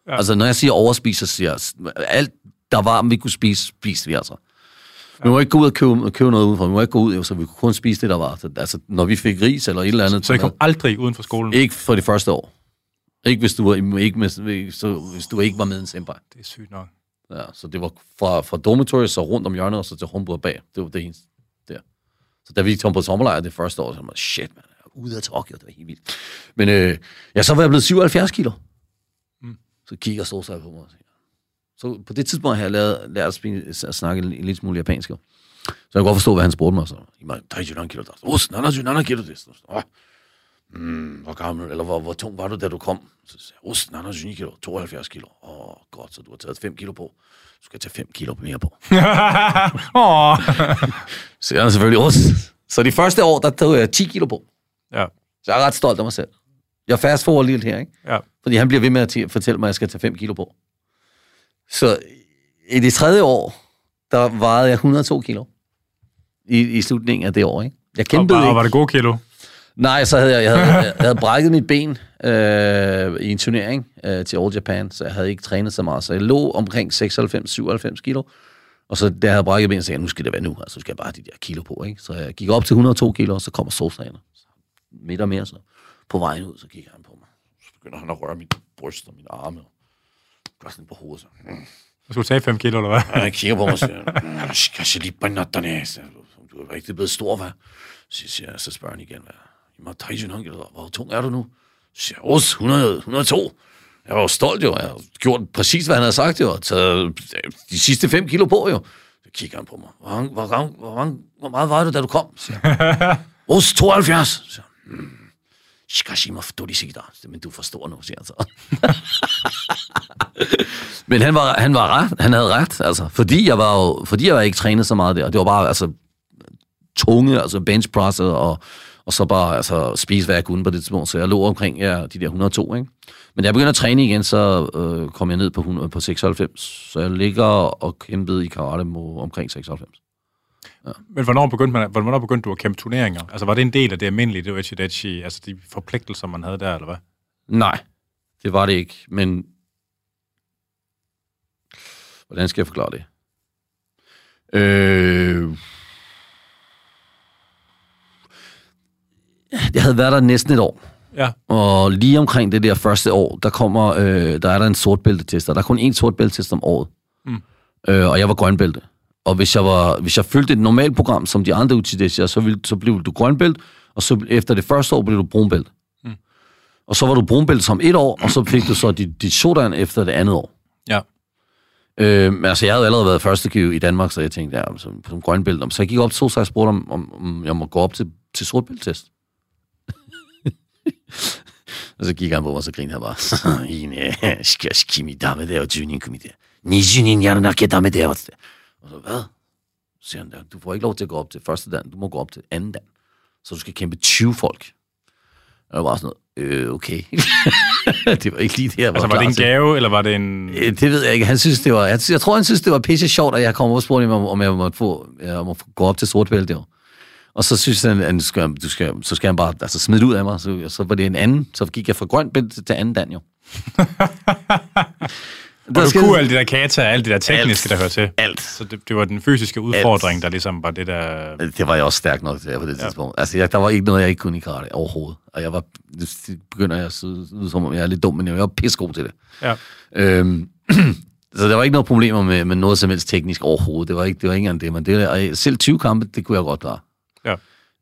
Ja. Ja. Altså, når jeg siger overspise, så siger jeg, alt, der var, vi kunne spise, spiste vi altså. Vi må ikke gå ud og købe, købe noget udenfor. Vi må ikke gå ud, så vi kunne kun spise det, der var. Så, altså, når vi fik ris eller et eller andet. Så I kom aldrig uden for skolen? Ikke for det første år. Ikke hvis du, var, ikke med, så, hvis du ikke var med en senpai. Det er sygt nok. Ja, så det var fra, fra dormitory, så rundt om hjørnet, og så til Homburg bag. Det var det eneste der. Så da vi kom på sommerlejr det første år, så var shit, man, ude af Tokyo, det var helt vildt. Men øh, ja, så var jeg blevet 77 kilo. Mm. Så kigger Sosa på mig og siger, Så på det tidspunkt har jeg lært, lært at, spille, at snakke en lille smule japansk. Så jeg kunne godt forstå, hvad han spurgte mig. Så, Ima, 37 kilo da. Os, 77 kilo da. Åh, mm, hvor gammel, eller hvor, hvor tung var du, da du kom? Så sagde jeg, os, 79 kilo, 72 kilo. Åh, oh, godt, så du har taget 5 kilo på. Du skal tage 5 kilo mere på. <laughs> Åh. <laughs> Så jeg er selvfølgelig os. Så de første år, der tog jeg 10 kilo på. ja, Så jeg er ret stolt af mig selv. Jeg fast for lidt her, ikke? ja. Fordi han bliver ved med at fortælle mig, at jeg skal tage 5 kilo på. Så i det tredje år, der vejede jeg 102 kilo. I, i slutningen af det år, ikke? Jeg kæmpede og ikke. var det gode kilo? Nej, så havde jeg, jeg, havde, <laughs> jeg havde brækket mit ben øh, i en turnering øh, til All Japan, så jeg havde ikke trænet så meget. Så jeg lå omkring 96-97 kilo. Og så da jeg havde brækket ben, så sagde jeg, nu skal det være nu, altså, så skal jeg bare have de der kilo på. Ikke? Så jeg gik op til 102 kilo, og så kommer sovstræner. Midt og mere, så på vejen ud, så kigger han på mig. Så begynder han at røre mit bryst og mine arme. Og gør sådan på hovedet. Så. Mm. Du skulle tage 5 kilo, eller hvad? Og han kigger på mig og siger, <laughs> "Mm, skal jeg lige på natterne? Så Du er rigtig blevet stor, hvad? Så siger jeg, så spørger han igen, hvad? Jeg må tage sådan hvor tung er du nu? Så siger jeg, "Ås, 100, 102. Jeg var jo stolt jo, jeg har gjort præcis, hvad han havde sagt jo, og taget de sidste 5 kilo på jo. Så kigger han på mig, hvor, hvor, hvor, hvor, meget var det, da du kom? Så siger jeg, Ås, 72. Så jeg, "Mm, Shikashima Fudori Men du forstår nu, siger han så. <laughs> Men han var, han var ret, han havde ret, altså, fordi jeg var jo, fordi jeg var ikke trænet så meget der. Det var bare, altså, tunge, altså bench press og, og så bare, altså, spise hvad jeg kunne på det tidspunkt. Så jeg lå omkring ja, de der 102, ikke? Men da jeg begyndte at træne igen, så øh, kom jeg ned på, 100, på 96. Så jeg ligger og kæmpede i karate mo- omkring 96. Men hvornår begyndte, man, hvornår begyndte du at kæmpe turneringer? Altså, var det en del af det almindelige, det var Echidachi, altså de forpligtelser, man havde der, eller hvad? Nej, det var det ikke, men... Hvordan skal jeg forklare det? Øh... Jeg havde været der næsten et år, Ja. og lige omkring det der første år, der kommer, øh, der er der en sortbæltetest, og der er kun én sortbæltetest om året. Mm. Øh, og jeg var grønbælte. Og hvis jeg, var, hvis jeg følte et normalt program, som de andre UTDC'er, så, ville, så blev du grønbælt, og så efter det første år blev du brunbælt. Mm. Og så var du brunbælt som et år, og så fik du så dit, dit sådan efter det andet år. Ja. Øh, men altså, jeg havde allerede været første kiv i Danmark, så jeg tænkte, ja, som, som grønbælt. Så jeg gik op til så jeg spurgte, om, om, om jeg må gå op til, til sortbæltetest. <laughs> og så gik han på mig, og så grinede han bare. いいね。しかし君ダメだよ、10人組で。20人やらなきゃダメだよ。つってOg <laughs> så, hvad? Så siger han der, du får ikke lov til at gå op til første dan, du må gå op til anden dan. Så du skal kæmpe 20 folk. Og jeg var sådan noget, øh, okay. <laughs> det var ikke lige det, jeg var Altså, var klar det en til. gave, eller var det en... Øh, Det ved jeg ikke. Han synes, det var, jeg, jeg tror, han synes, det var pisse sjovt, at jeg kom op og spurgte ham, om jeg måtte, få, jeg måtte gå op til sortbælte. jo. Og så synes han, at du skal, du skal, så skal han bare altså, smide det ud af mig. Så, så var det en anden. Så gik jeg fra grøn bælte til anden dan, jo. <laughs> Og du kunne alt det der kata, alt det der tekniske, der hører til. Alt. Så det, det var den fysiske udfordring, der ligesom var det der... Det var jeg også stærk nok til på det tidspunkt. Altså, jeg, der var ikke noget, jeg ikke kunne i karate overhovedet. Og jeg var, det begynder jeg at se ud som om, jeg er lidt dum, men jeg var pissegod til det. Ja. Øhm, <clears throat> så der var ikke noget problemer med, med noget som helst teknisk overhovedet. Det var ikke, det var ikke engang det, men det, selv 20 kampe, det kunne jeg godt klare.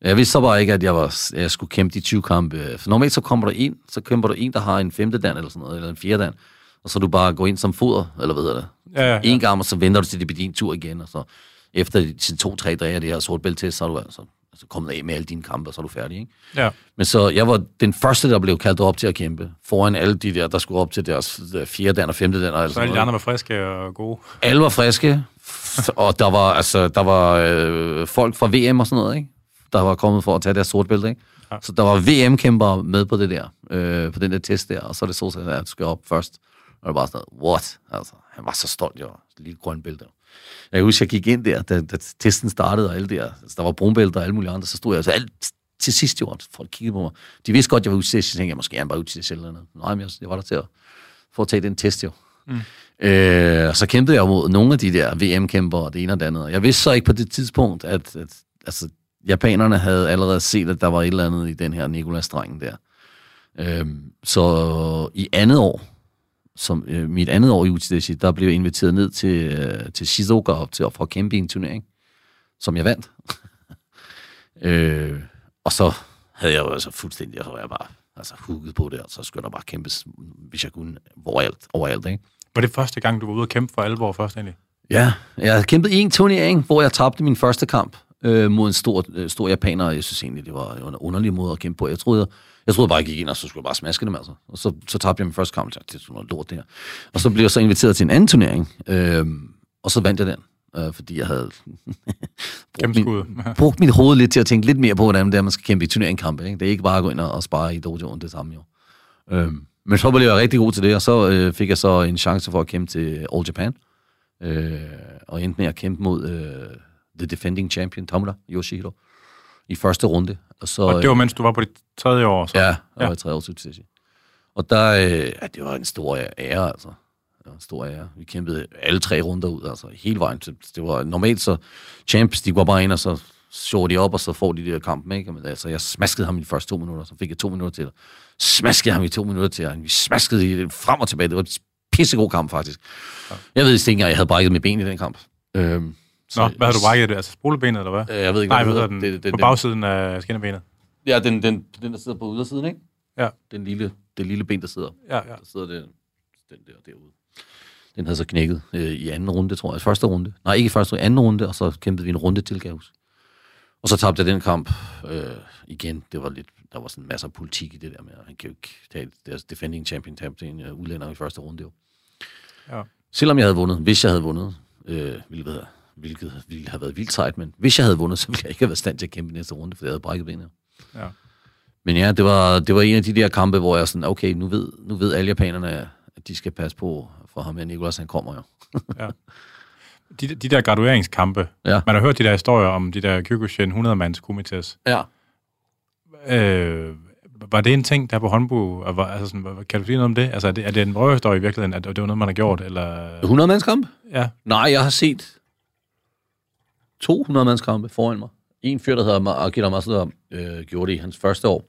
Jeg vidste så bare ikke, at jeg, var, jeg skulle kæmpe de 20 kampe. For normalt så kommer der en, så kæmper der en, der har en femte dan eller sådan noget, eller en fjerde dan. Og så du bare går ind som foder, eller hvad hedder det? Ja, ja, ja. En gang, og så venter du til det bliver din tur igen, og så efter sine to-tre dage af det her sortbælte til, så er du altså, altså kommet af med alle dine kampe, og så er du færdig, ikke? Ja. Men så, jeg var den første, der blev kaldt op til at kæmpe, foran alle de der, der skulle op til deres fjerde dan og femte dan. Og Så sådan alle de andre var friske og gode. Alle var friske, og der var, altså, der var øh, folk fra VM og sådan noget, ikke? Der var kommet for at tage deres sortbælte. Ikke? Ja. Så der var VM-kæmpere med på det der, øh, på den der test der, og så er det så, at jeg skal op først. Og det var bare sådan noget, what? Altså, han var så stolt, jo. Lille grøn bælte. Jeg kan huske, jeg gik ind der, da, da testen startede, og alle der, altså, der var brunbælter og alle mulige andre, så stod jeg altså alt til sidst, jo, og folk kiggede på mig. De vidste godt, jeg var ude til så tænkte jeg, måske er han bare ude til eller noget. Nej, men jeg, jeg var der til at, for at tage den test, jo. Mm. Øh, og så kæmpede jeg mod nogle af de der VM-kæmpere, og det ene og det andet. Og Jeg vidste så ikke på det tidspunkt, at, at altså, japanerne havde allerede set, at der var et eller andet i den her Nikolas-drengen der. Øhm, så i andet år, som øh, mit andet år i UTDC, der blev jeg inviteret ned til, øh, til Shizuoka op til, for at kæmpe i en turnering, som jeg vandt. <laughs> øh, og så havde jeg jo altså fuldstændig, så var jeg bare altså hugget på det, og så skulle der bare kæmpes, hvis jeg kunne, overalt, overalt, ikke? Var det første gang, du var ude og kæmpe for alvor først egentlig? Ja, jeg havde kæmpet en turnering, hvor jeg tabte min første kamp øh, mod en stor, øh, stor japaner, og jeg synes egentlig, det var en underlig måde at kæmpe på. Jeg troede, jeg troede bare, jeg gik ind, og så skulle jeg bare smaske dem, altså. Og så, så tabte jeg min første kamp, og det er sådan noget lort, det her. Og så blev jeg så inviteret til en anden turnering, øh, og så vandt jeg den, øh, fordi jeg havde <laughs> brugt, min, <laughs> brugt mit hoved lidt til at tænke lidt mere på, hvordan det er, man skal kæmpe i turneringkampe. Ikke? Det er ikke bare at gå ind og spare i dojoen det samme, jo. Øh, men så blev jeg rigtig god til det, og så øh, fik jeg så en chance for at kæmpe til All Japan. Øh, og endte med at kæmpe mod øh, the defending champion, Tamura Yoshihiro, i første runde. Og, så, og det var, mens du var på dit tredje år? Så. Ja, jeg ja. var i tredje år til Og der, øh, ja, det var en stor ære, altså. Det var en stor ære. Vi kæmpede alle tre runder ud, altså hele vejen. Det var normalt så, champs, de går bare ind, og så så de op, og så får de det kamp, ikke? Men, altså, jeg smaskede ham i de første to minutter, så fik jeg to minutter til. Smaskede ham i to minutter til, og vi smaskede frem og tilbage. Det var en pissegod kamp, faktisk. Ja. Jeg ved ikke, jeg havde brækket mit ben i den kamp. Øhm, så, Nå, hvad har du brækket det? Altså spolebenet, eller hvad? Jeg ved ikke, Nej, hvad hedder den? Det, det, på bagsiden af skinnebenet? Ja, den, den, den, der sidder på ydersiden, ikke? Ja. Den lille, det lille ben, der sidder. Ja, ja. Der sidder det, den der derude. Den havde så knækket øh, i anden runde, tror jeg. Første runde. Nej, ikke i første runde, anden runde, og så kæmpede vi en runde til, kan Og så tabte jeg den kamp øh, igen. Det var lidt, der var sådan masser af politik i det der med, at han kan jo ikke tage deres defending champion tabte en uh, udlænder i første runde. Jo. Ja. Selvom jeg havde vundet, hvis jeg havde vundet, øh, hvilket, hvilket ville have været vildt sejt, men hvis jeg havde vundet, så ville jeg ikke have været stand til at kæmpe næste runde, for jeg havde brækket benet. Ja. Men ja, det var, det var en af de der kampe, hvor jeg sådan, okay, nu ved, nu ved alle japanerne, at de skal passe på for ham, at Nicolas han kommer jo. <laughs> ja. De, de der gradueringskampe, ja. man har hørt de der historier om de der Kyokushin 100-mands komités. Ja. Øh, var det en ting der på håndbo? Altså sådan, kan du sige noget om det? Altså, er det, er det en røverhistorie i virkeligheden, at det var noget, man har gjort? Eller? 100 mandskamp? Ja. Nej, jeg har set 200 mandskampe foran mig. En fyr, der hedder Akira Masuda, øh, gjorde det i hans første år.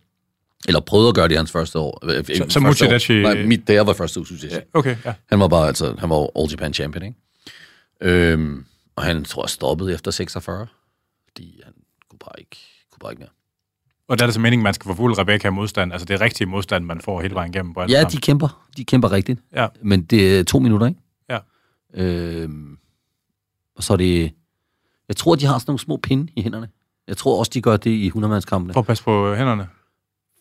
Eller prøvede at gøre det i hans første år. Øh, så, så Muchidachi... Nej, mit, da jeg var første år, ja, okay, ja. Han var bare, altså, han var All Japan champion, ikke? Øhm, og han, tror jeg, stoppede efter 46. Fordi han kunne bare ikke, kunne bare ikke mere. Og der er det så meningen, man skal få fuld Rebecca modstand. Altså det er rigtige modstand, man får hele vejen igennem. På ja, de kæmper. De kæmper rigtigt. Ja. Men det er to minutter, ikke? Ja. Øhm, og så er det... Jeg tror, de har sådan nogle små pinde i hænderne. Jeg tror også, de gør det i 100-mandskampene. For at passe på hænderne?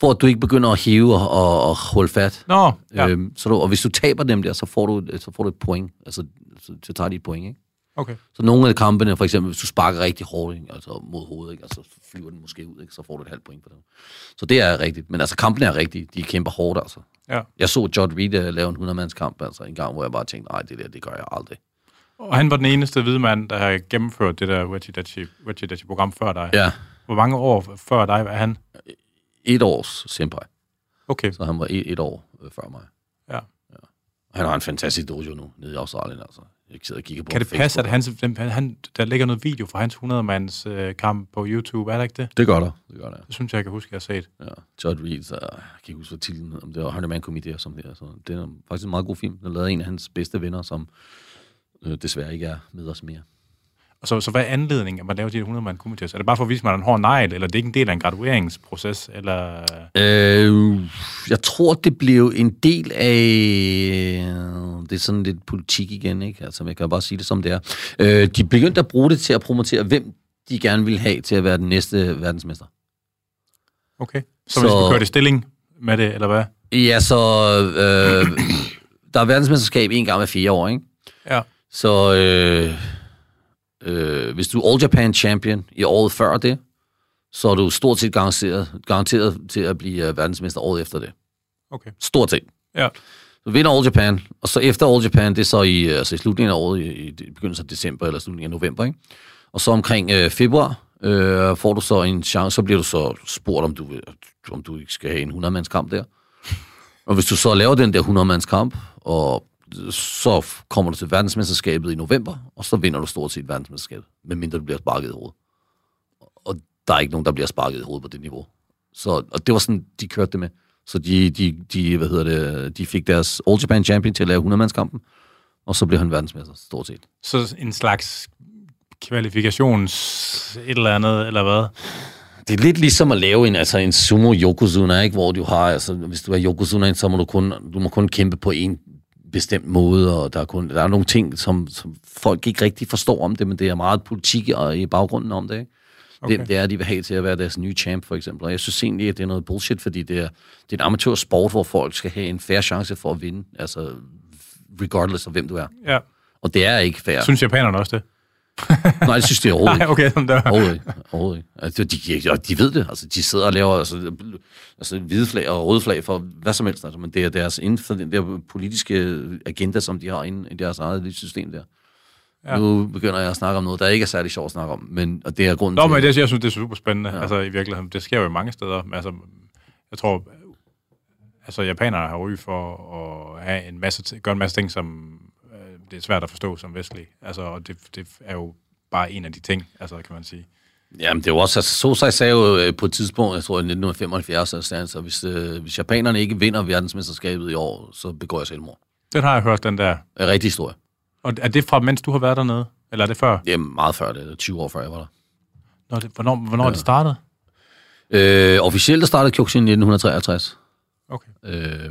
For at du ikke begynder at hæve og, og, og holde fat. Nå, ja. øhm, så du, og hvis du taber dem der, så får du, så får du et point. Altså, så, så tager de et point, ikke? Okay. Så nogle af kampene, for eksempel, hvis du sparker rigtig hårdt, ikke, altså mod hovedet, ikke, altså flyver den måske ud, ikke, så får du et halvt point på det. Så det er rigtigt. Men altså, kampene er rigtige. De kæmper hårdt, altså. Ja. Jeg så John Reed uh, lave en 100-mands kamp, altså en gang, hvor jeg bare tænkte, nej, det der, det gør jeg aldrig. Og han var den eneste hvide mand, der har gennemført det der Wechidachi-program før dig. Ja. Hvor mange år før dig var han? Et års senpai. Okay. Så han var et, et år øh, før mig. Ja. ja. Han har en fantastisk dojo nu, nede i Australien, altså. Jeg sidder og kigger på Kan det Facebook. passe, at hans, han, der ligger noget video fra hans 100-mands øh, kamp på YouTube, er det ikke det? Det gør der. Det gør der. Det synes jeg, jeg kan huske, jeg har set. Ja, Todd Reed, så, jeg kan ikke huske, hvad titlen om det var 100 Man Committee, som det er. Så det er faktisk en meget god film. Den lavet en af hans bedste venner, som øh, desværre ikke er med os mere. Og så, så hvad er anledningen, at man laver de her 100 mand komités? Er det bare for at vise, at man har en hård negl, eller det er ikke en del af en gradueringsproces? Eller? Øh, jeg tror, det blev en del af... Det er sådan lidt politik igen, ikke? Altså, jeg kan bare sige det, som det er. Øh, de begyndte at bruge det til at promotere, hvem de gerne vil have til at være den næste verdensmester. Okay. Så, så hvis du kører i stilling med det, eller hvad? Ja, så... Øh, <clears throat> der er verdensmesterskab en gang hver fire år, ikke? Ja. Så... Øh, øh, hvis du er All Japan Champion i året før det, så er du stort set garanteret, garanteret til at blive uh, verdensmester året efter det. Okay. Stort set. Ja. Du vinder All Japan, og så efter All Japan, det er så i, altså i slutningen af året, i, i begyndelsen af december eller slutningen af november, ikke? Og så omkring øh, februar øh, får du så en chance, så bliver du så spurgt, om du, om du ikke skal have en 100-mandskamp der. Og hvis du så laver den der 100-mandskamp, og så kommer du til verdensmesterskabet i november, og så vinder du stort set verdensmesterskabet, medmindre du bliver sparket i hovedet. Og der er ikke nogen, der bliver sparket i hovedet på det niveau. Så, og det var sådan, de kørte det med. Så de, de, de, hvad hedder det, de fik deres All Japan Champion til at lave 100-mandskampen, og så blev han verdensmester, stort set. Så en slags kvalifikations et eller andet, eller hvad? Det er lidt ligesom at lave en, altså en sumo yokozuna, ikke? hvor du har, altså, hvis du er yokozuna, så må du kun, du må kun kæmpe på en bestemt måde, og der er, kun, der er nogle ting, som, som folk ikke rigtig forstår om det, men det er meget politik og i baggrunden om det, ikke? Okay. Det, det er, de vil have til at være deres nye champ, for eksempel. Og jeg synes egentlig, at det er noget bullshit, fordi det er, det er en amatørsport, hvor folk skal have en færre chance for at vinde, altså regardless af hvem du er. Ja. Og det er ikke fair. Synes japanerne også det? <laughs> Nej, det synes er overhovedet Nej, okay, sådan der. Overhovedet ikke. Overhovedet ikke. Altså, de, de, de ved det. Altså, de sidder og laver altså, altså, hvide flag og røde flag for hvad som helst. Altså, men det er deres inden for den der politiske agenda, som de har inde i deres eget system der. Ja. Nu begynder jeg at snakke om noget, der ikke er særlig sjovt at snakke om, men og det er grunden Nå, til... men det, jeg synes, det er super spændende. Ja. Altså, i virkeligheden, det sker jo i mange steder. Men, altså, jeg tror, altså, japanerne har ry for at have en masse, gøre en masse ting, som det er svært at forstå som vestlig. Altså, og det, det er jo bare en af de ting, altså, kan man sige. Jamen, det er jo også, altså, Sosai sagde jo øh, på et tidspunkt, jeg tror i 1975, altså, altså hvis, øh, hvis japanerne ikke vinder verdensmesterskabet i år, så begår jeg selvmord. Den har jeg hørt, den der. En rigtig historie. Og er det fra, mens du har været dernede? Eller er det før? Det er meget før, det er 20 år før jeg var der. Nå, det, hvornår hvornår ja. det startede? Øh, officielt startede Kyokushin i 1963. Okay. Øh,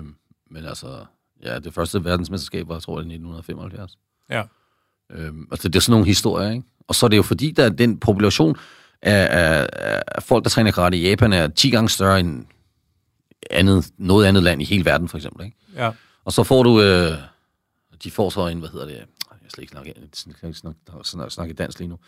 men altså, ja, det første verdensmesterskab var, jeg tror jeg, i 1975. Ja. Øh, altså, det er sådan nogle historier, ikke? Og så er det jo fordi, der er den population af, af, af folk, der træner karate i Japan, er 10 gange større end andet, noget andet land i hele verden, for eksempel, ikke? Ja. Og så får du, øh, de får så en, hvad hedder det, jeg slet ikke snakke, snakke, snakke, snakke, snakke dansk lige nu.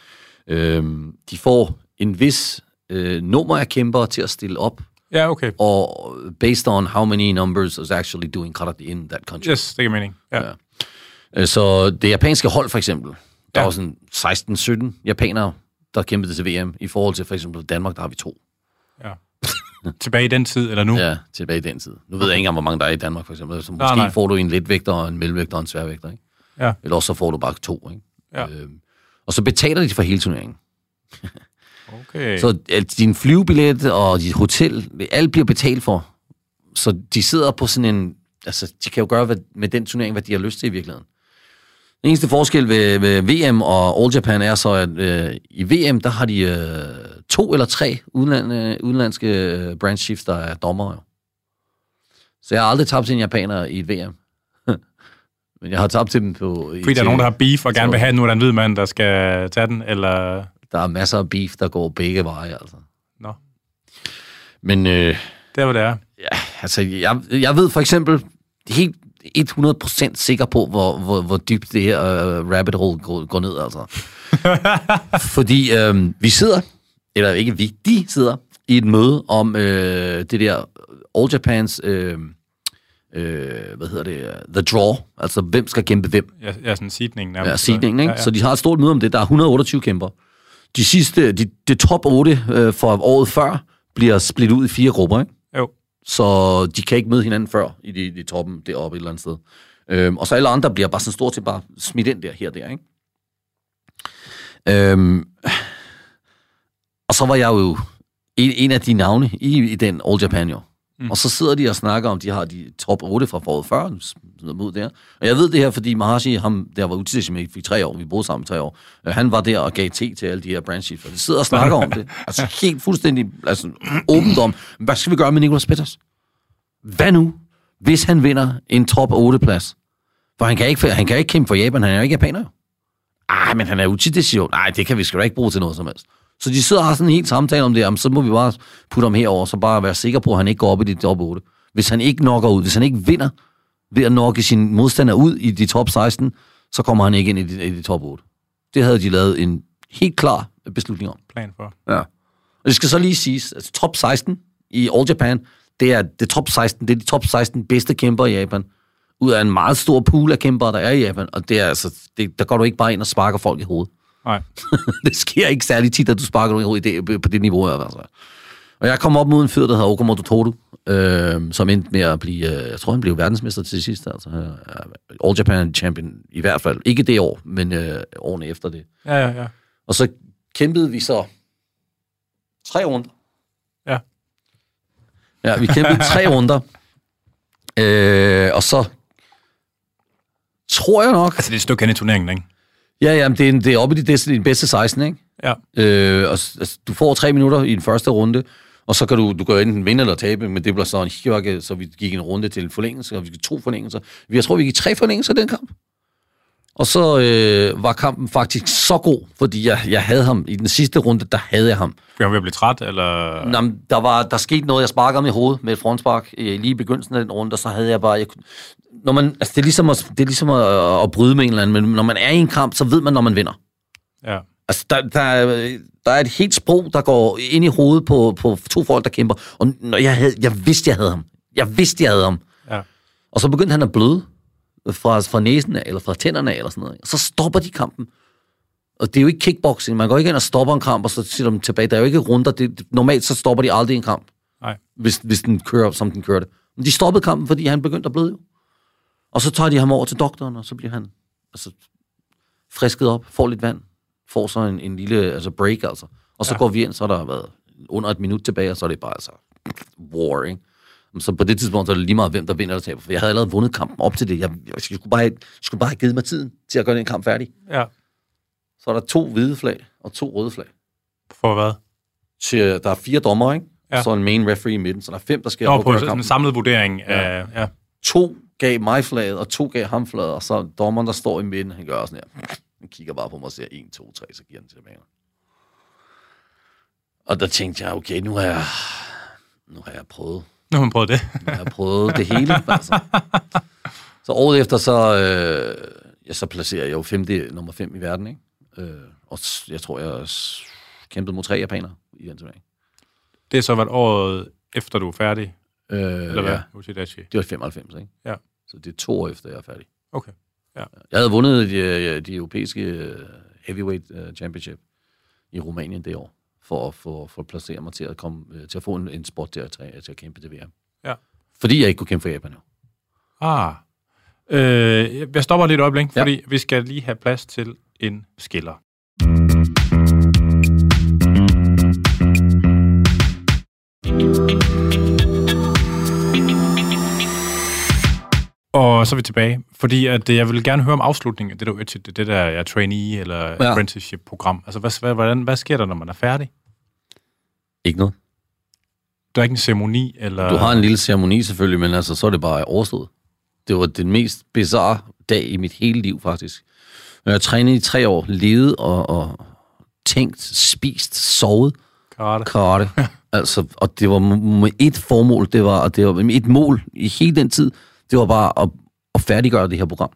Øhm, de får en vis øh, nummer af kæmpere til at stille op, Ja, okay. og based on how many numbers is actually doing karate in that country. Yes, det giver mening. Ja. Ja. Øh, Så det japanske hold, for eksempel, der Ja. var sådan 16-17 japanere, der kæmpede til VM, i forhold til for eksempel Danmark, der har vi to. ja. Tilbage i den tid, eller nu? Ja, tilbage i den tid. Nu ved jeg ikke engang, hvor mange der er i Danmark, for eksempel. Så måske Nej, nej. får du en letvægter, og en mellemvægter og en sværvægter, ikke? Ja. Eller også så får du bare to, ikke? Ja. Øhm, og så betaler de for hele turneringen. <laughs> Okay. Så at din flyvebillet og dit hotel, det- alt bliver betalt for. Så de sidder på sådan en... Altså, de kan jo gøre hvad, med den turnering, hvad de har lyst til i virkeligheden. Den eneste forskel ved, ved VM og All Japan er så, at øh, i VM, der har de øh, to eller tre udland, øh, udenlandske øh, branch chiefs, der er dommer. Jo. Så jeg har aldrig tabt til en japaner i et VM. <laughs> Men jeg har tabt til dem på... Fordi der er nogen, der har beef og gerne vil have, nu er der en hvid mand, der skal tage den, eller... Der er masser af beef, der går begge veje, altså. Nå, Men øh, det er, hvad det er. Ja, altså, jeg, jeg ved for eksempel helt 100% sikker på, hvor, hvor, hvor dybt det her uh, rabbit hole går, går ned, altså. <laughs> Fordi øh, vi sidder, eller ikke vi, de sidder i et møde om øh, det der All Japans, øh, øh, hvad hedder det, uh, the draw, altså hvem skal kæmpe hvem. Ja, ja sådan seedningen nærmest. Ja, seedningen, ikke? Ja, ja. Så de har et stort møde om det. Der er 128 kæmper. De sidste, de, det top 8 øh, for året før, bliver splittet ud i fire grupper, ikke? Jo. Så de kan ikke møde hinanden før i de, de toppen deroppe et eller andet sted. Øhm, og så alle andre bliver bare sådan stort til bare smidt ind der, her og der, ikke? Øhm, og så var jeg jo en, en af de navne i, i den All Japan jo. Mm. Og så sidder de og snakker om, de har de top 8 fra foråret før, sådan mod der. Og jeg ved det her, fordi Maharshi, ham, der var med i tre år, vi boede sammen i tre år, øh, han var der og gav te til alle de her branch chiefs, og de sidder og snakker om det. <laughs> Altså helt fuldstændig altså, åbent om, hvad skal vi gøre med Nicolas Peters? Hvad nu, hvis han vinder en top 8-plads? For han kan, ikke, han kan ikke kæmpe for Japan, han er jo ikke japaner. jo. Ej, men han er utilsigtet. Nej, det kan vi sgu da ikke bruge til noget som helst. Så de sidder og har sådan en helt samtale om det, jamen, så må vi bare putte ham herover, så bare være sikre på, at han ikke går op i de top 8. Hvis han ikke knocker ud, hvis han ikke vinder ved at nokke sin modstander ud i de top 16, så kommer han ikke ind i de, i de top 8. Det havde de lavet en helt klar beslutning om. Plan for. Ja. Og det skal så lige siges, at top 16 i All Japan, det er det top 16, det er de top 16 bedste kæmper i Japan. Ud af en meget stor pool af kæmpere, der er i Japan. Og det er altså, det, der går du ikke bare ind og sparker folk i hovedet. Nej. <laughs> det sker ikke særlig tit, at du sparker nogen i det, på det niveau. Altså. Og jeg kom op mod en fyr, der hedder Okamoto Toru, øh, som endte med at blive, øh, jeg tror han blev verdensmester til sidst, altså øh, All Japan champion i hvert fald. Ikke det år, men øh, årene efter det. Ja, ja, ja. Og så kæmpede vi så tre runder. Ja. Ja, vi kæmpede <laughs> tre runder. Øh, og så tror jeg nok... Altså, det er et stykke hen i turneringen, ikke? Ja, ja, men det er, det er oppe i de, det de bedste 16, ikke? Ja. Øh, og, altså, du får tre minutter i den første runde, Og så kan du, du kan enten vinde eller tabe, men det blev så en hikke, så vi gik en runde til en forlængelse, og vi gik to forlængelser. Jeg tror, vi gik tre forlængelser i den kamp. Og så øh, var kampen faktisk så god, fordi jeg, jeg havde ham. I den sidste runde, der havde jeg ham. Fordi han ved at blive træt, eller... Nå, men der, var, der skete noget, jeg sparkede ham i hovedet med et frontspark øh, lige i begyndelsen af den runde, og så havde jeg bare... Jeg, når man, altså, det er ligesom, at, det er ligesom at, at bryde med en eller anden, men når man er i en kamp, så ved man, når man vinder. Ja. Altså, der, der, er- der er et helt sprog, der går ind i hovedet på, på to folk, der kæmper. Og når jeg, havde, jeg vidste, jeg havde ham. Jeg vidste, jeg havde ham. Ja. Og så begyndte han at bløde fra, fra næsen af, eller fra tænderne af, eller sådan noget. Og så stopper de kampen. Og det er jo ikke kickboxing. Man går ikke ind og stopper en kamp, og så siger de tilbage. Der er jo ikke runder. Det, normalt så stopper de aldrig en kamp, Nej. hvis, hvis den kører, som den kørte. Men de stoppede kampen, fordi han begyndte at bløde jo. Og så tager de ham over til doktoren, og så bliver han altså, frisket op, får lidt vand, får så en, en lille altså break, altså. Og så ja. Går vi ind, så har der været under et minut tilbage, og så er det bare altså war, ikke? Så på det tidspunkt, så er det lige meget, hvem der vinder eller taber. For jeg havde allerede vundet kampen op til det. Jeg, jeg skulle, bare have, skulle bare have givet mig tiden til at gøre den kamp færdig. Ja. Så er der to hvide flag og to røde flag. For hvad? Til, der er fire dommer, ikke? Ja. Ja. Så en main referee i midten, så der er fem, der skal Nå, på sådan en kampen. samlet vurdering af... Ja. To gav mig flaget, og to gav ham flaget, og så dommeren, der står i midten, han gør sådan her. Han kigger bare på mig og siger 1, 2, 3, så giver han tilbage. Og der tænkte jeg, okay, nu har jeg, nu har jeg prøvet. Nu har man prøvet det. Nu har jeg prøvet det hele. Altså. Så året efter, så, øh, ja, så placerer jeg jo femte, nummer 5 i verden. Ikke? Øh, og jeg tror, jeg kæmpede mod tre japanere i den turnering. Det er så været året efter, du er færdig, Øh, eller hvad? ja, Uchidachi. det var 95, ikke? Ja. Så det er to år efter, jeg er færdig. Okay. Jeg havde vundet de, de europæiske øh, heavyweight øh, championship i Rumænien det år, for at få, for at placere mig til at, komme, øh, til at få en, en spot til at, til at kæmpe til VM. Ja. Fordi jeg ikke kunne kæmpe for Japan. Jo. Ah. Øh, jeg stopper lige et øjeblik, Ja. fordi vi skal lige have plads til en skiller. Og så er vi tilbage, fordi at jeg vil gerne høre om afslutningen af det der, det, det der ja, trainee eller ja. apprenticeship-program. Altså, hvad, hvad, hvordan, hvad sker der, når man er færdig? Ikke noget. Der er ikke en ceremoni, eller... Du har en lille ceremoni selvfølgelig, men altså, så er det bare overstået. Det var den mest bizarre dag i mit hele liv, faktisk. Jeg har trænet i tre år, levet og, og tænkt, spist, sovet karate. karate. <laughs> altså, og det var med et formål, det var, og det var med et mål i hele den tid, det var bare at, at færdiggøre det her program.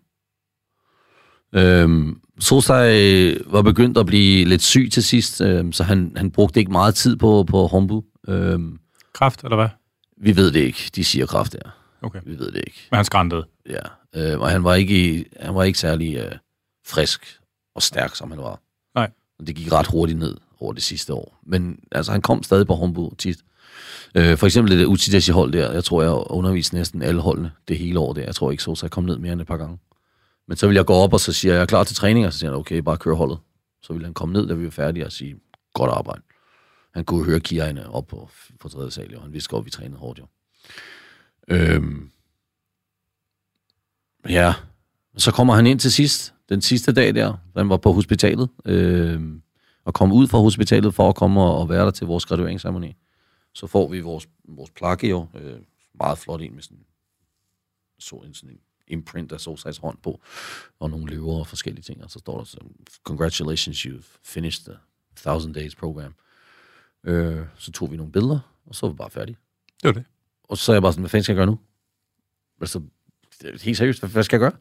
Øhm, Sosai var begyndt at blive lidt syg til sidst, øhm, så han, han brugte ikke meget tid på, på Hombu. Øhm, Kraft, eller hvad? vi ved det ikke, de siger kraft der. Okay. Vi ved det ikke. Men han skræntede. Ja. Øh, og han var ikke, i- han var ikke særlig øh, frisk og stærk, som han var. Nej. Og det gik ret hurtigt ned over det sidste år. Men altså, han kom stadig på Hombu tit. Øh, for eksempel det der Uchidashi hold der, jeg tror, jeg underviste næsten alle holdene det hele år der. Jeg tror ikke, Sosa kom ned mere end et par gange. Men så vil jeg gå op, og så siger jeg, jeg er klar til træning, og så siger han, okay, bare kør holdet. Så vil han komme ned, da vi var færdige, og sige, godt arbejde. Han kunne høre kierne op på, på tredje sal, og Han vidste godt, at vi trænede hårdt, jo. Øhm, ja, så kommer han ind til sidst, den sidste dag der, han var på hospitalet, øhm, og kom ud fra hospitalet for at komme og, og være der til vores gradueringsceremoni. Så får vi vores, vores plakke jo, øh, meget flot en med sådan, så en sådan en imprint af Solsides hånd på, og nogle løver og forskellige ting, og så står der så, congratulations, you've finished the 1000 days program. Øh, så tog vi nogle billeder, og så var vi bare færdige. Det var det. Og så er jeg bare sådan, hvad fanden skal jeg gøre nu? Altså, helt seriøst, hvad, hvad skal jeg gøre?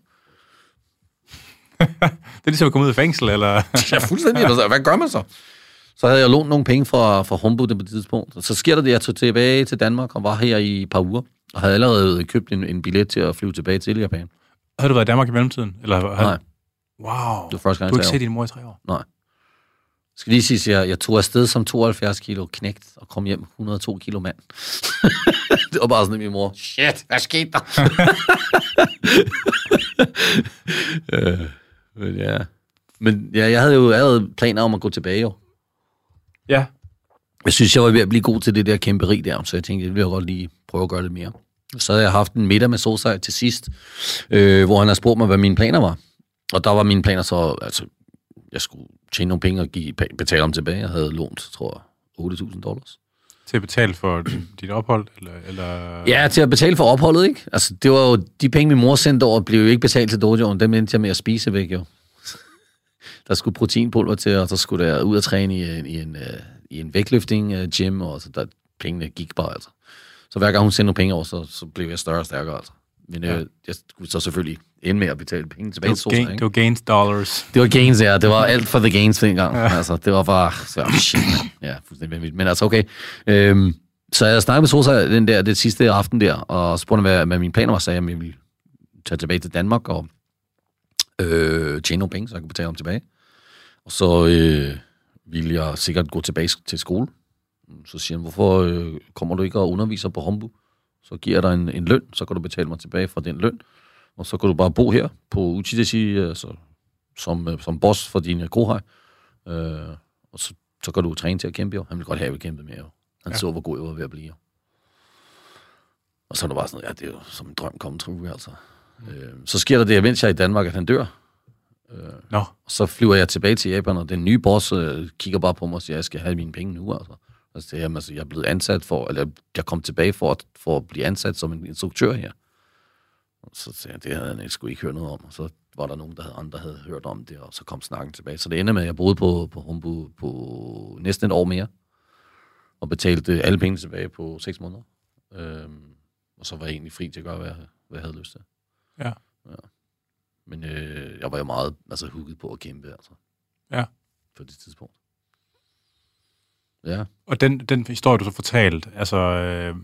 <laughs> Det er ligesom at komme ud af fængsel, eller... <laughs> Ja, fuldstændig. Altså, hvad gør man så? Så havde jeg lånt nogle penge fra, fra Humboldt på det tidspunkt. Så sker der det, at jeg tog tilbage til Danmark og var her i et par uger. Og havde allerede købt en, en billet til at flyve tilbage til Japan. Havde du været i Danmark i mellemtiden? Eller, Nej, Wow. det var første gang, Du har jeg ikke set din mor i tre år? år. skal lige sige, at jeg, jeg tog afsted som 72 kilo knægt og kom hjem 102 kilo mand. <laughs> det var bare sådan, at min mor, shit, hvad skete der? <laughs> øh, men ja. Men ja, jeg havde jo allerede planer om at gå tilbage, jo. Ja. Jeg synes, jeg var ved at blive god til det der kæmperi der, så jeg tænkte, det vil jeg godt lige prøve at gøre lidt mere. Så havde jeg haft en middag med Solsej til sidst, øh, hvor han har spurgt mig, hvad mine planer var. Og der var mine planer så, altså, jeg skulle tjene nogle penge og give, betale dem tilbage. Jeg havde lånt, tror jeg, 8.000 dollars. Til at betale for dit ophold? Eller, eller... Ja, til at betale for opholdet, ikke? Altså, det var jo, de penge, min mor sendte over, blev jo ikke betalt til dojoen. Dem endte jeg med at spise væk, jo. <laughs> Der skulle proteinpulver til, og så skulle der ud og træne i en, i en, uh, i en vægtløfting uh, gym, og så der, pengene gik bare, altså. Så hver gang hun sendte nogle penge over, så, så blev jeg større og stærkere, altså. Men ja. øh, jeg skulle så selvfølgelig ende med at betale penge tilbage det, til var Sosa, det var gains dollars. Det var gains, ja. Det var alt for the gains dengang. Ja. Altså, det var bare... Så, shit, man. Ja, fuldstændig vanvittigt. Men altså, okay. Øhm, så jeg snakkede med Sosa den der, det sidste aften der, og spurgte, hvad, hvad mine planer var, sagde, at jeg ville tage tilbage til Danmark og øh, tjene nogle penge, så jeg kunne betale dem tilbage. Og så øh, ville jeg sikkert gå tilbage til skole. Så siger han, hvorfor øh, kommer du ikke og underviser på Hombu? Så giver jeg dig en, en løn, så kan du betale mig tilbage fra den løn. Og så kan du bare bo her på Uchidesi, altså, som, øh, som boss for din kohaj. Øh, og så, så kan du træne til at kæmpe, jo. Han ville godt have, at vi kæmpede mere, jo. Han ja. så, hvor god jeg var ved at blive, jo. Og så er det bare sådan ja, det er jo som en drøm kommet true, altså. Øh, så sker der det, mens jeg er i Danmark, at han dør. Øh, Nå. og så flyver jeg tilbage til Japan, og den nye boss øh, kigger bare på mig og siger, at jeg skal have mine penge nu, altså. Altså, det, jamen, altså, jeg er blevet ansat for, eller jeg kom tilbage for at, for at blive ansat som en instruktør her. Og så sagde jeg, det havde jeg sgu ikke hørt noget om. Og så var der nogen, der havde, andre havde hørt om det, og så kom snakken tilbage. Så det ender med, at jeg boede på, på Humbu på næsten et år mere, og betalte alle penge tilbage på seks måneder. Øhm, og så var jeg egentlig fri til at gøre, hvad jeg, hvad jeg havde lyst til. Ja. ja. Men øh, jeg var jo meget altså, hugget på at kæmpe, altså. Ja. På det tidspunkt. Ja. Og den, den historie, du så fortalt, altså øh,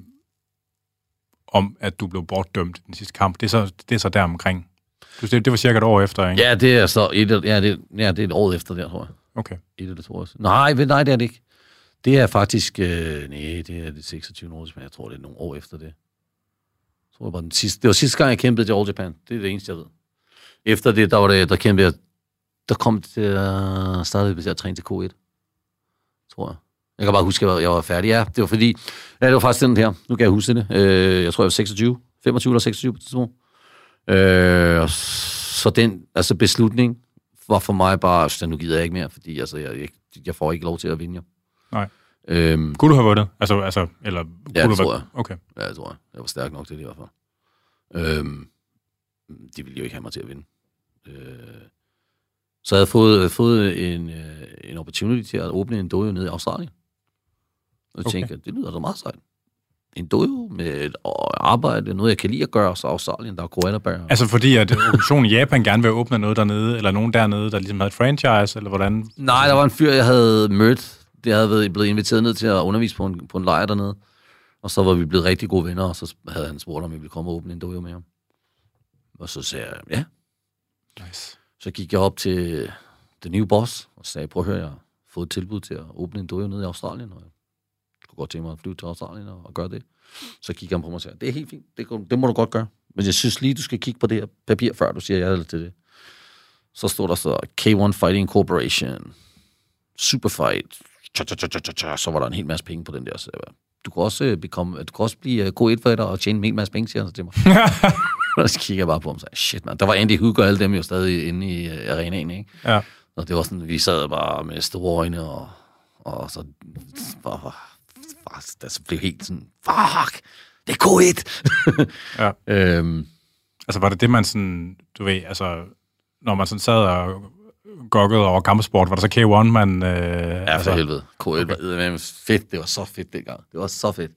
om, at du blev bortdømt i den sidste kamp, det er så, det er så der omkring. Du, det, det var cirka et år efter, ikke? Ja, det er så et, ja, det, ja, det er et år efter der, tror jeg. Okay. Et eller to år siden. Nej, nej, det er det ikke. Det er faktisk, øh, nej, det er det 26. år, men jeg tror, det er nogle år efter det. Jeg tror, det var, den sidste, det var sidste gang, jeg kæmpede til All Japan. Det er det eneste, jeg ved. Efter det, der var det, der kæmpede jeg, der kom det, uh, startede jeg at træne til K1. Tror jeg. Jeg kan bare huske, at jeg var færdig. Ja, det var fordi... Ja, det var faktisk den her. Nu kan jeg huske det. Øh, jeg tror, jeg var 26. 25 eller 26 på det tidspunkt. Øh, så den altså beslutning var for mig bare, at nu gider jeg ikke mere, fordi altså, jeg, jeg, jeg får ikke lov til at vinde. Jo. Nej. Øhm, Kunne du have vundet? Altså, altså, eller, ja, kunne det du tror jeg. Okay. Ja, det tror jeg. Jeg var stærk nok til det i hvert fald. Øhm, de ville jo ikke have mig til at vinde. Øh, så jeg havde fået, fået en, øh, en opportunity til at åbne en dojo nede i Australien. Og Okay. tænkte, det lyder da meget sejt. En dojo med et arbejde, noget jeg kan lide at gøre, så Australien, der er koalabær. Altså fordi, at organisationen i Japan gerne vil åbne noget dernede, eller nogen dernede, der ligesom havde et franchise, eller hvordan? Nej, der var en fyr, jeg havde mødt. Det havde været blevet inviteret ned til at undervise på en, på en lejr dernede. Og så var vi blevet rigtig gode venner, og så havde han spurgt, om vi ville komme og åbne en dojo med ham. Og så sagde jeg, ja. Nice. Så gik jeg op til den nye boss og sagde, prøv at høre, jeg har fået et tilbud til at åbne en dojo nede i Australien, og jeg kunne godt tænke mig at flyve til Australien og, og gøre det. Så kiggede han på mig og sagde, det er helt fint, det, det må du godt gøre. Men jeg synes lige, du skal kigge på det her papir, før du siger ja til det. Så stod der så K1 Fighting Corporation, Superfight, så var der en hel masse penge på den der. Så jeg var, du kan også, øh, become, du kan også blive øh, K1-fighter og tjene en hel masse penge, siger han så til mig. <laughs> og så kigger jeg bare på ham og sagde, shit man, der var Andy Hook og alle dem jo stadig inde i øh, arenaen, ikke? Ja. Og det var sådan, vi sad bare med store øjne, og, og så bare, bare, det blev helt sådan, fuck, det er K1! Ja. <laughs> øhm, Altså var det det, man sådan, du ved, altså, når man sådan sad og gokkede over kampsport, var der så K1, man... Øh, ja, for altså, helvede. K1 okay. var fedt, det var så fedt dengang. Det var så fedt.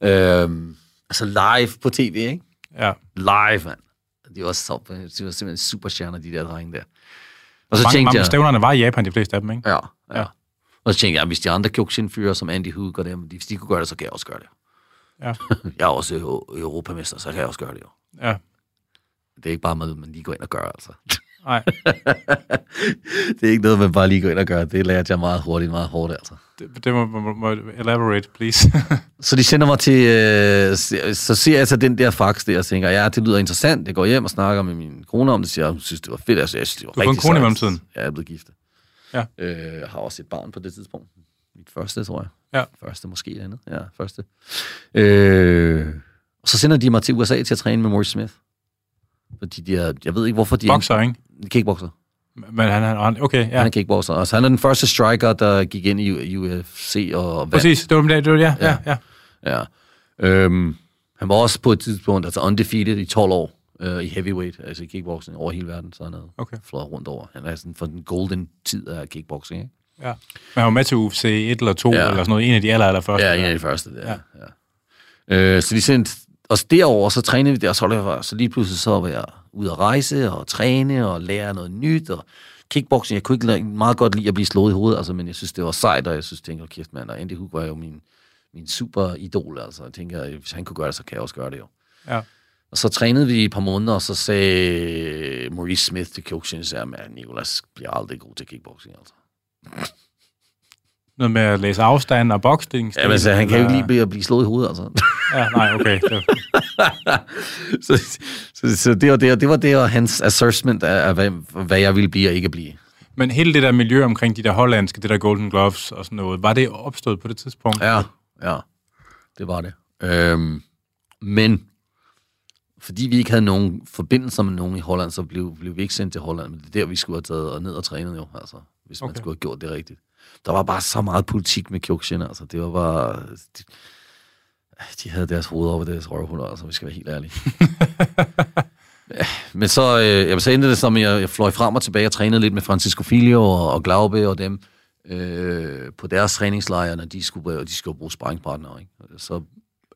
Øhm, altså live på tv, ikke? Ja. Live, mand. De var, så, de var simpelthen superstjerner, de der drenge der. Og så Mange, tænkte mange jeg... stævnerne var i Japan, de fleste af dem, ikke? Ja, ja. Ja. Og så tænkte jeg, hvis de andre Kyokushin-fyre som Andy Hook og dem, hvis de kunne gøre det, så kan jeg også gøre det. Ja. <laughs> Jeg er også eu- europamester, så kan jeg også gøre det jo. Ja. Det er ikke bare noget, man lige går ind og gør, altså. Nej, <laughs> det er ikke noget, man bare lige går ind og gør. Det lærte jeg meget hurtigt, meget hårdt, altså. det, det må, må, må elaborate, please. <laughs> Så de sender mig til... Øh, så- ser jeg så den der fax der, og tænker, ja, det lyder interessant. Jeg går hjem og snakker med min kone om det, siger, hun synes, det var fedt. Altså, jeg synes, det var Du fået en rigtig kone i mellemtiden? Ja, jeg er blevet gift. Ja. Øh, jeg har også et barn på det tidspunkt. Mit første, tror jeg. Ja. Første, måske et andet. Ja, første. Øh, og så sender de mig til USA til at træne med Maurice Smith. Fordi de er, jeg ved ikke, hvorfor de... Boxer, ikke? Kickboxer. Men han, han okay, ja. Han er kickboxer. Altså, han er den første striker, der gik ind i UFC og vandt. Præcis, det var det, det var, ja, ja, ja. ja. ja. Øhm, han var også på et tidspunkt altså undefeated i 12 år øh, i heavyweight, altså i kickboxing over hele verden, så han havde okay. flået rundt over. Han er sådan for den golden tid af kickboxing, ikke? Ja. Men han var med til UFC 1 eller 2, ja. eller sådan noget, en af de aller, aller første. Ja, en af de første, der. Ja. ja. Øh, så de sendte os derover, så trænede vi der, så, var, så lige pludselig så var jeg ude at rejse og træne og lære noget nyt, og kickboxing, jeg kunne ikke meget godt lide at blive slået i hovedet, altså, men jeg synes, det var sejt, og jeg synes, tænkte, kæft mand, og Andy Hook var jo min, min super idol, altså. Jeg tænker, hvis han kunne gøre det, så kan jeg også gøre det jo. Ja. Og så trænede vi i et par måneder, og så sagde Maurice Smith til coachen, at Nicolas bliver aldrig god til kickboxing, altså. Noget med at læse afstand og boksning? Ja, men så han kan jo ikke lige blive, blive slået i hovedet, altså. ja, nej, okay. <laughs> så, så, så, det var det, det var det, og hans assessment af, af hvad, hvad jeg ville blive og ikke blive. Men hele det der miljø omkring de der hollandske, det der Golden Gloves og sådan noget, var det opstået på det tidspunkt? Ja, ja, det var det. Øhm, men fordi vi ikke havde nogen forbindelser med nogen i Holland, så blev, blev vi ikke sendt til Holland. Men det er der, vi skulle have taget og ned og trænet jo, altså, hvis okay. man skulle have gjort det rigtigt. Der var bare så meget politik med Kyokushin, altså. Det var bare... De, de havde deres hoveder over deres røvhuller, altså, vi skal være helt ærlige. <laughs> Men så, øh, jeg så endte det som, jeg, jeg fløj frem og tilbage og trænede lidt med Francisco Filio og, og Glaube og dem øh, på deres træningslejre, når de skulle, de skulle bruge sparringspartnere. Ikke? Så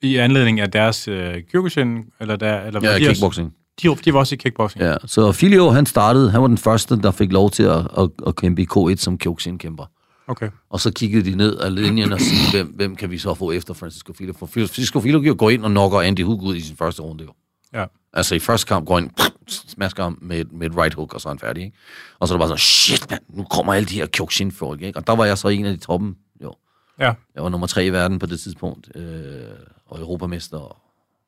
i anledning af deres øh, Kyokushin, eller der... Eller ja, de kickboxing. Også, de, de var også i kickboxing. Ja, så Filio, han startede, han var den første, der fik lov til at, at, at kæmpe i K1 som Kyokushin-kæmper. Okay. Og så kiggede de ned af linjen og sige, hvem, hvem kan vi så få efter Francisco Filio? For Francisco Filio går ind og knocker Andy Hook ud i sin første runde. Jo. Ja. Altså i første kamp går han, smasker ham med, med et right hook, og så er han færdig. Ikke? Og så er det bare sådan, shit mand, nu kommer alle de her Kyokushin-folk. Ikke? Og der var jeg så en af de toppen. Jo. Ja. Jeg var nummer tre i verden på det tidspunkt. Øh, og europamester. Og,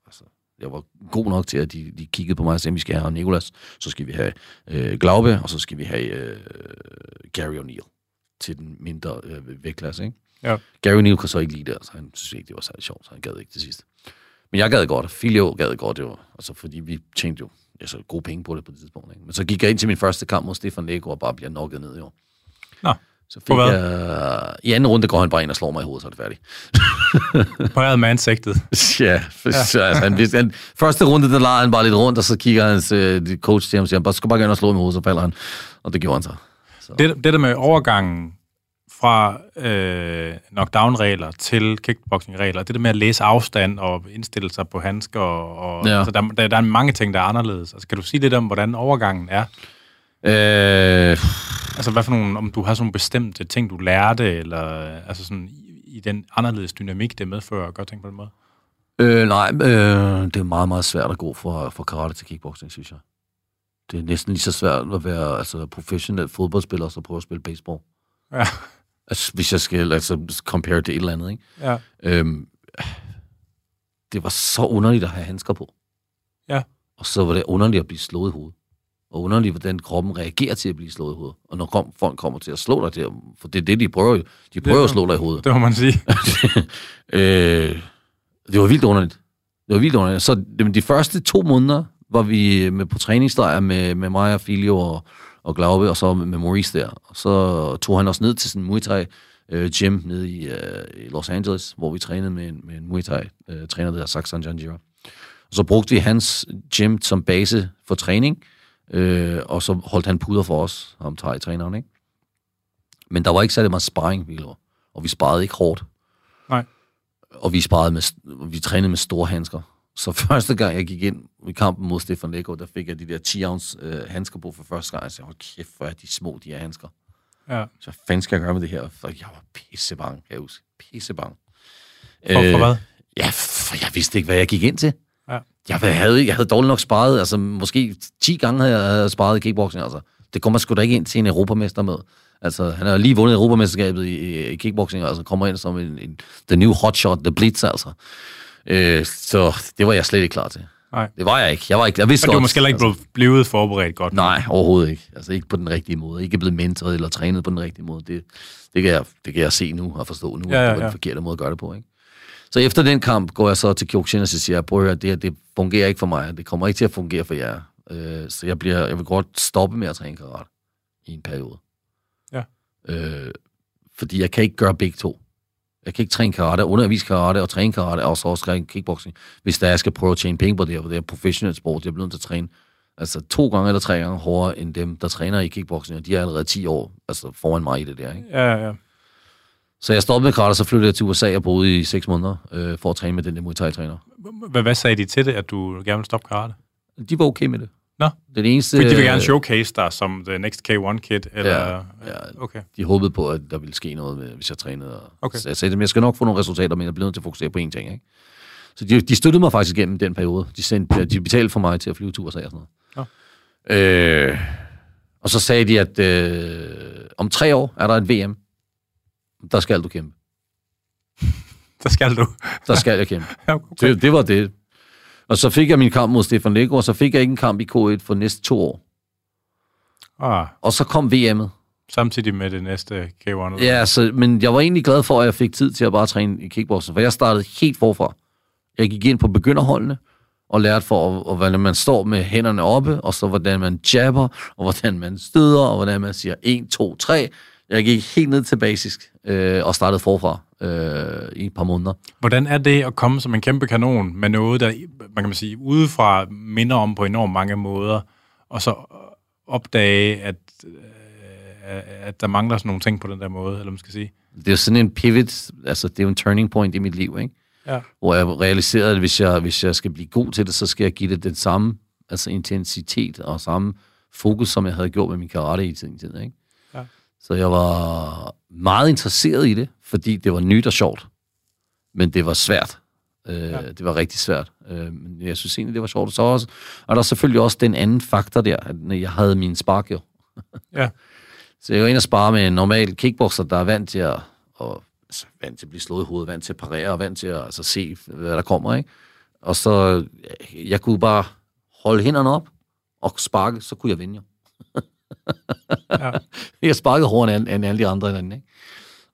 altså, jeg var god nok til, at de, de kiggede på mig og sagde, vi skal have Nikolas, så skal vi have øh, Glaube, og så skal vi have øh, Gary O'Neill til den mindre øh, vægtklasse. Ikke? Ja. Gary O'Neill kunne så ikke lide det, altså, han synes ikke, det var særlig sjovt, så han gad ikke til sidst. Men jeg gad godt, Filio gad godt, det var, altså, fordi vi tænkte jo, altså, gode penge på det på det tidspunkt. Ikke? Men så gik jeg ind til min første kamp mod Stefan Lego og bare bliver nokket ned, jo. Nå. Så fik jeg... I anden runde går han bare ind og slår mig i hovedet, så er det færdigt. <laughs> Pareret med ansigtet. <laughs> ja, for, ja. Så, altså, han, han, første runde, der lader han bare lidt rundt, og så kigger hans uh, coach til ham og siger, bare, skal bare ind og slå mig i hovedet, så falder han. Og det gjorde han så. Så. Det, det der med overgangen fra øh, knockdown-regler til kickboxing-regler, det der med at læse afstand og indstille sig på handsker, og, ja. altså, der, der, der er mange ting, der er anderledes. Altså, kan du sige lidt om, hvordan overgangen er? Øh... Altså, hvad for nogle, om du har sådan nogle bestemte ting, du lærte, eller altså sådan i, i den anderledes dynamik, det medfører, godt tænke på den måde? Øh, nej, øh, det er meget, meget svært at gå fra, fra karate til kickboxing, synes jeg. Det er næsten lige så svært at være altså, professionel fodboldspiller, så prøve at spille baseball. Ja. Altså, hvis jeg skal altså, compare til et eller andet, ikke? Ja. Øhm, det var så underligt at have handsker på. Ja. Og så var det underligt at blive slået i hovedet og underligt, hvordan kroppen reagerer til at blive slået i hovedet. Og når kom, folk kommer til at slå dig til, for det er det, de prøver De prøver det, at slå dig i hovedet. Det må man sige. <laughs> øh, det var vildt underligt. Det var vildt underligt. Så de, de første to måneder var vi med på træningslejr med, med mig og Filio og, og Glaube, og så med Maurice der. Og så tog han os ned til sådan en Muay Thai øh, gym nede i, øh, i Los Angeles, hvor vi trænede med en, med en Muay Thai øh, træner, der hedder Saxon Janjira. Og så brugte vi hans gym som base for træning, Øh, og så holdt han puder for os, ham træneren, ikke? Men der var ikke særlig meget sparring, vi Og vi sparede ikke hårdt. Nej. Og vi sparede med, vi trænede med store handsker. Så <laughs> første gang, jeg gik ind i kampen mod Stefan Lego, der fik jeg de der 10 ounce øh, handsker på for første gang. Jeg sagde, hold kæft, hvor er de små, de her handsker. Ja. Så hvad fanden skal jeg gøre med det her? For jeg var pissebang, jeg husker. Pissebang. For, for øh, hvad? Ja, for jeg vidste ikke, hvad jeg gik ind til. Ja. Jeg havde, jeg havde dårligt nok sparet, altså måske 10 gange havde jeg sparet i kickboxing, altså. Det kommer sgu da ikke ind til en europamester med. Altså, han har lige vundet europamesterskabet i, i kickboxing, altså kommer ind som en, en the new hotshot, the blitz, altså. Øh, så det var jeg slet ikke klar til. Nej. Det var jeg ikke. Jeg var ikke, jeg vidste Men du var måske heller ikke altså, blevet forberedt godt. Nej, overhovedet ikke. Altså ikke på den rigtige måde. Ikke blevet mentoret eller trænet på den rigtige måde. Det, det, kan, jeg, det kan jeg se nu og forstå nu, ja, ja, ja. det var den forkerte måde at gøre det på. Ikke? Så efter den kamp går jeg så til Kyokushin og siger, prøv at det, det fungerer ikke for mig. Det kommer ikke til at fungere for jer. Øh, så jeg, bliver, jeg vil godt stoppe med at træne karate. i en periode. Ja. Øh, fordi jeg kan ikke gøre begge to. Jeg kan ikke træne karate, undervise karate og træne karate, og så også træne kickboxing, hvis der jeg skal prøve at tjene penge på det, og det er professionel sport, jeg bliver nødt til at træne altså to gange eller tre gange hårdere end dem, der træner i kickboxing, og de er allerede 10 år altså foran mig i det der. Ikke? Ja, ja. Så jeg stoppede med karate, så flyttede jeg til USA og boede i seks måneder øh, for at træne med den der Muay Thai-træner. Hvad, hvad sagde de til det, at du gerne ville stoppe karate? De var okay med det. Nå. Den eneste... Fordi de vil gerne showcase dig som the next K1-kid, eller... Ja, ja. Okay. De håbede på, at der ville ske noget, med, hvis jeg trænede. Og Okay. Så jeg sagde dem, jeg skal nok få nogle resultater, men jeg bliver nødt til at fokusere på én ting. Ikke? Så de, de støttede mig faktisk igennem den periode. De, sendte, de betalte for mig til at flyve USA og sådan noget. Øh, og så sagde de, at øh, om tre år er der et VM. Der skal du kæmpe. <laughs> Så skal du. Der skal jeg kæmpe. <laughs> Ja, okay. Det, det var det. Og så fik jeg min kamp mod Stefan og så fik jeg ikke en kamp i K1 for næste to år. Ah, Og så kom VM'et. samtidig med det næste K1. Ja, så, men jeg var egentlig glad for, at jeg fik tid til at bare træne i kickboxing, for jeg startede helt forfra. Jeg gik ind på begynderholdene, og lærte for, og, hvordan man står med hænderne oppe, og så hvordan man jabber, og hvordan man støder, og hvordan man siger 1, 2, 3. Jeg gik helt ned til basisk, øh, og startede forfra øh, i et par måneder. Hvordan er det at komme som en kæmpe kanon med noget, der, man kan man sige, udefra minder om på enormt mange måder, og så opdage, at, øh, at der mangler sådan nogle ting på den der måde, eller man skal sige? Det er jo sådan en pivot, altså det er jo en turning point i mit liv, ikke? Ja. hvor jeg realiserede, at hvis jeg, hvis jeg skal blive god til det, så skal jeg give det den samme altså intensitet og samme fokus, som jeg havde gjort med min karate i sin tid. Ikke? Så jeg var meget interesseret i det, fordi det var nyt og sjovt. Men det var svært. Øh, Ja. Det var rigtig svært. Øh, men jeg synes egentlig, det var sjovt. Så også, og der er selvfølgelig også den anden faktor der, at jeg havde min spark jo. <laughs> Ja. Så jeg var inde og spare med en normal kickboxer, der er vant til at, og, altså, vant til at blive slået i hovedet, vant til at parere, og vant til at altså, se, hvad der kommer, ikke? Og så, jeg kunne bare holde hænderne op og sparke, så kunne jeg vinde jo. <laughs> Ja. <laughs> jeg sparkede hårdere end, end alle de andre lande, ikke?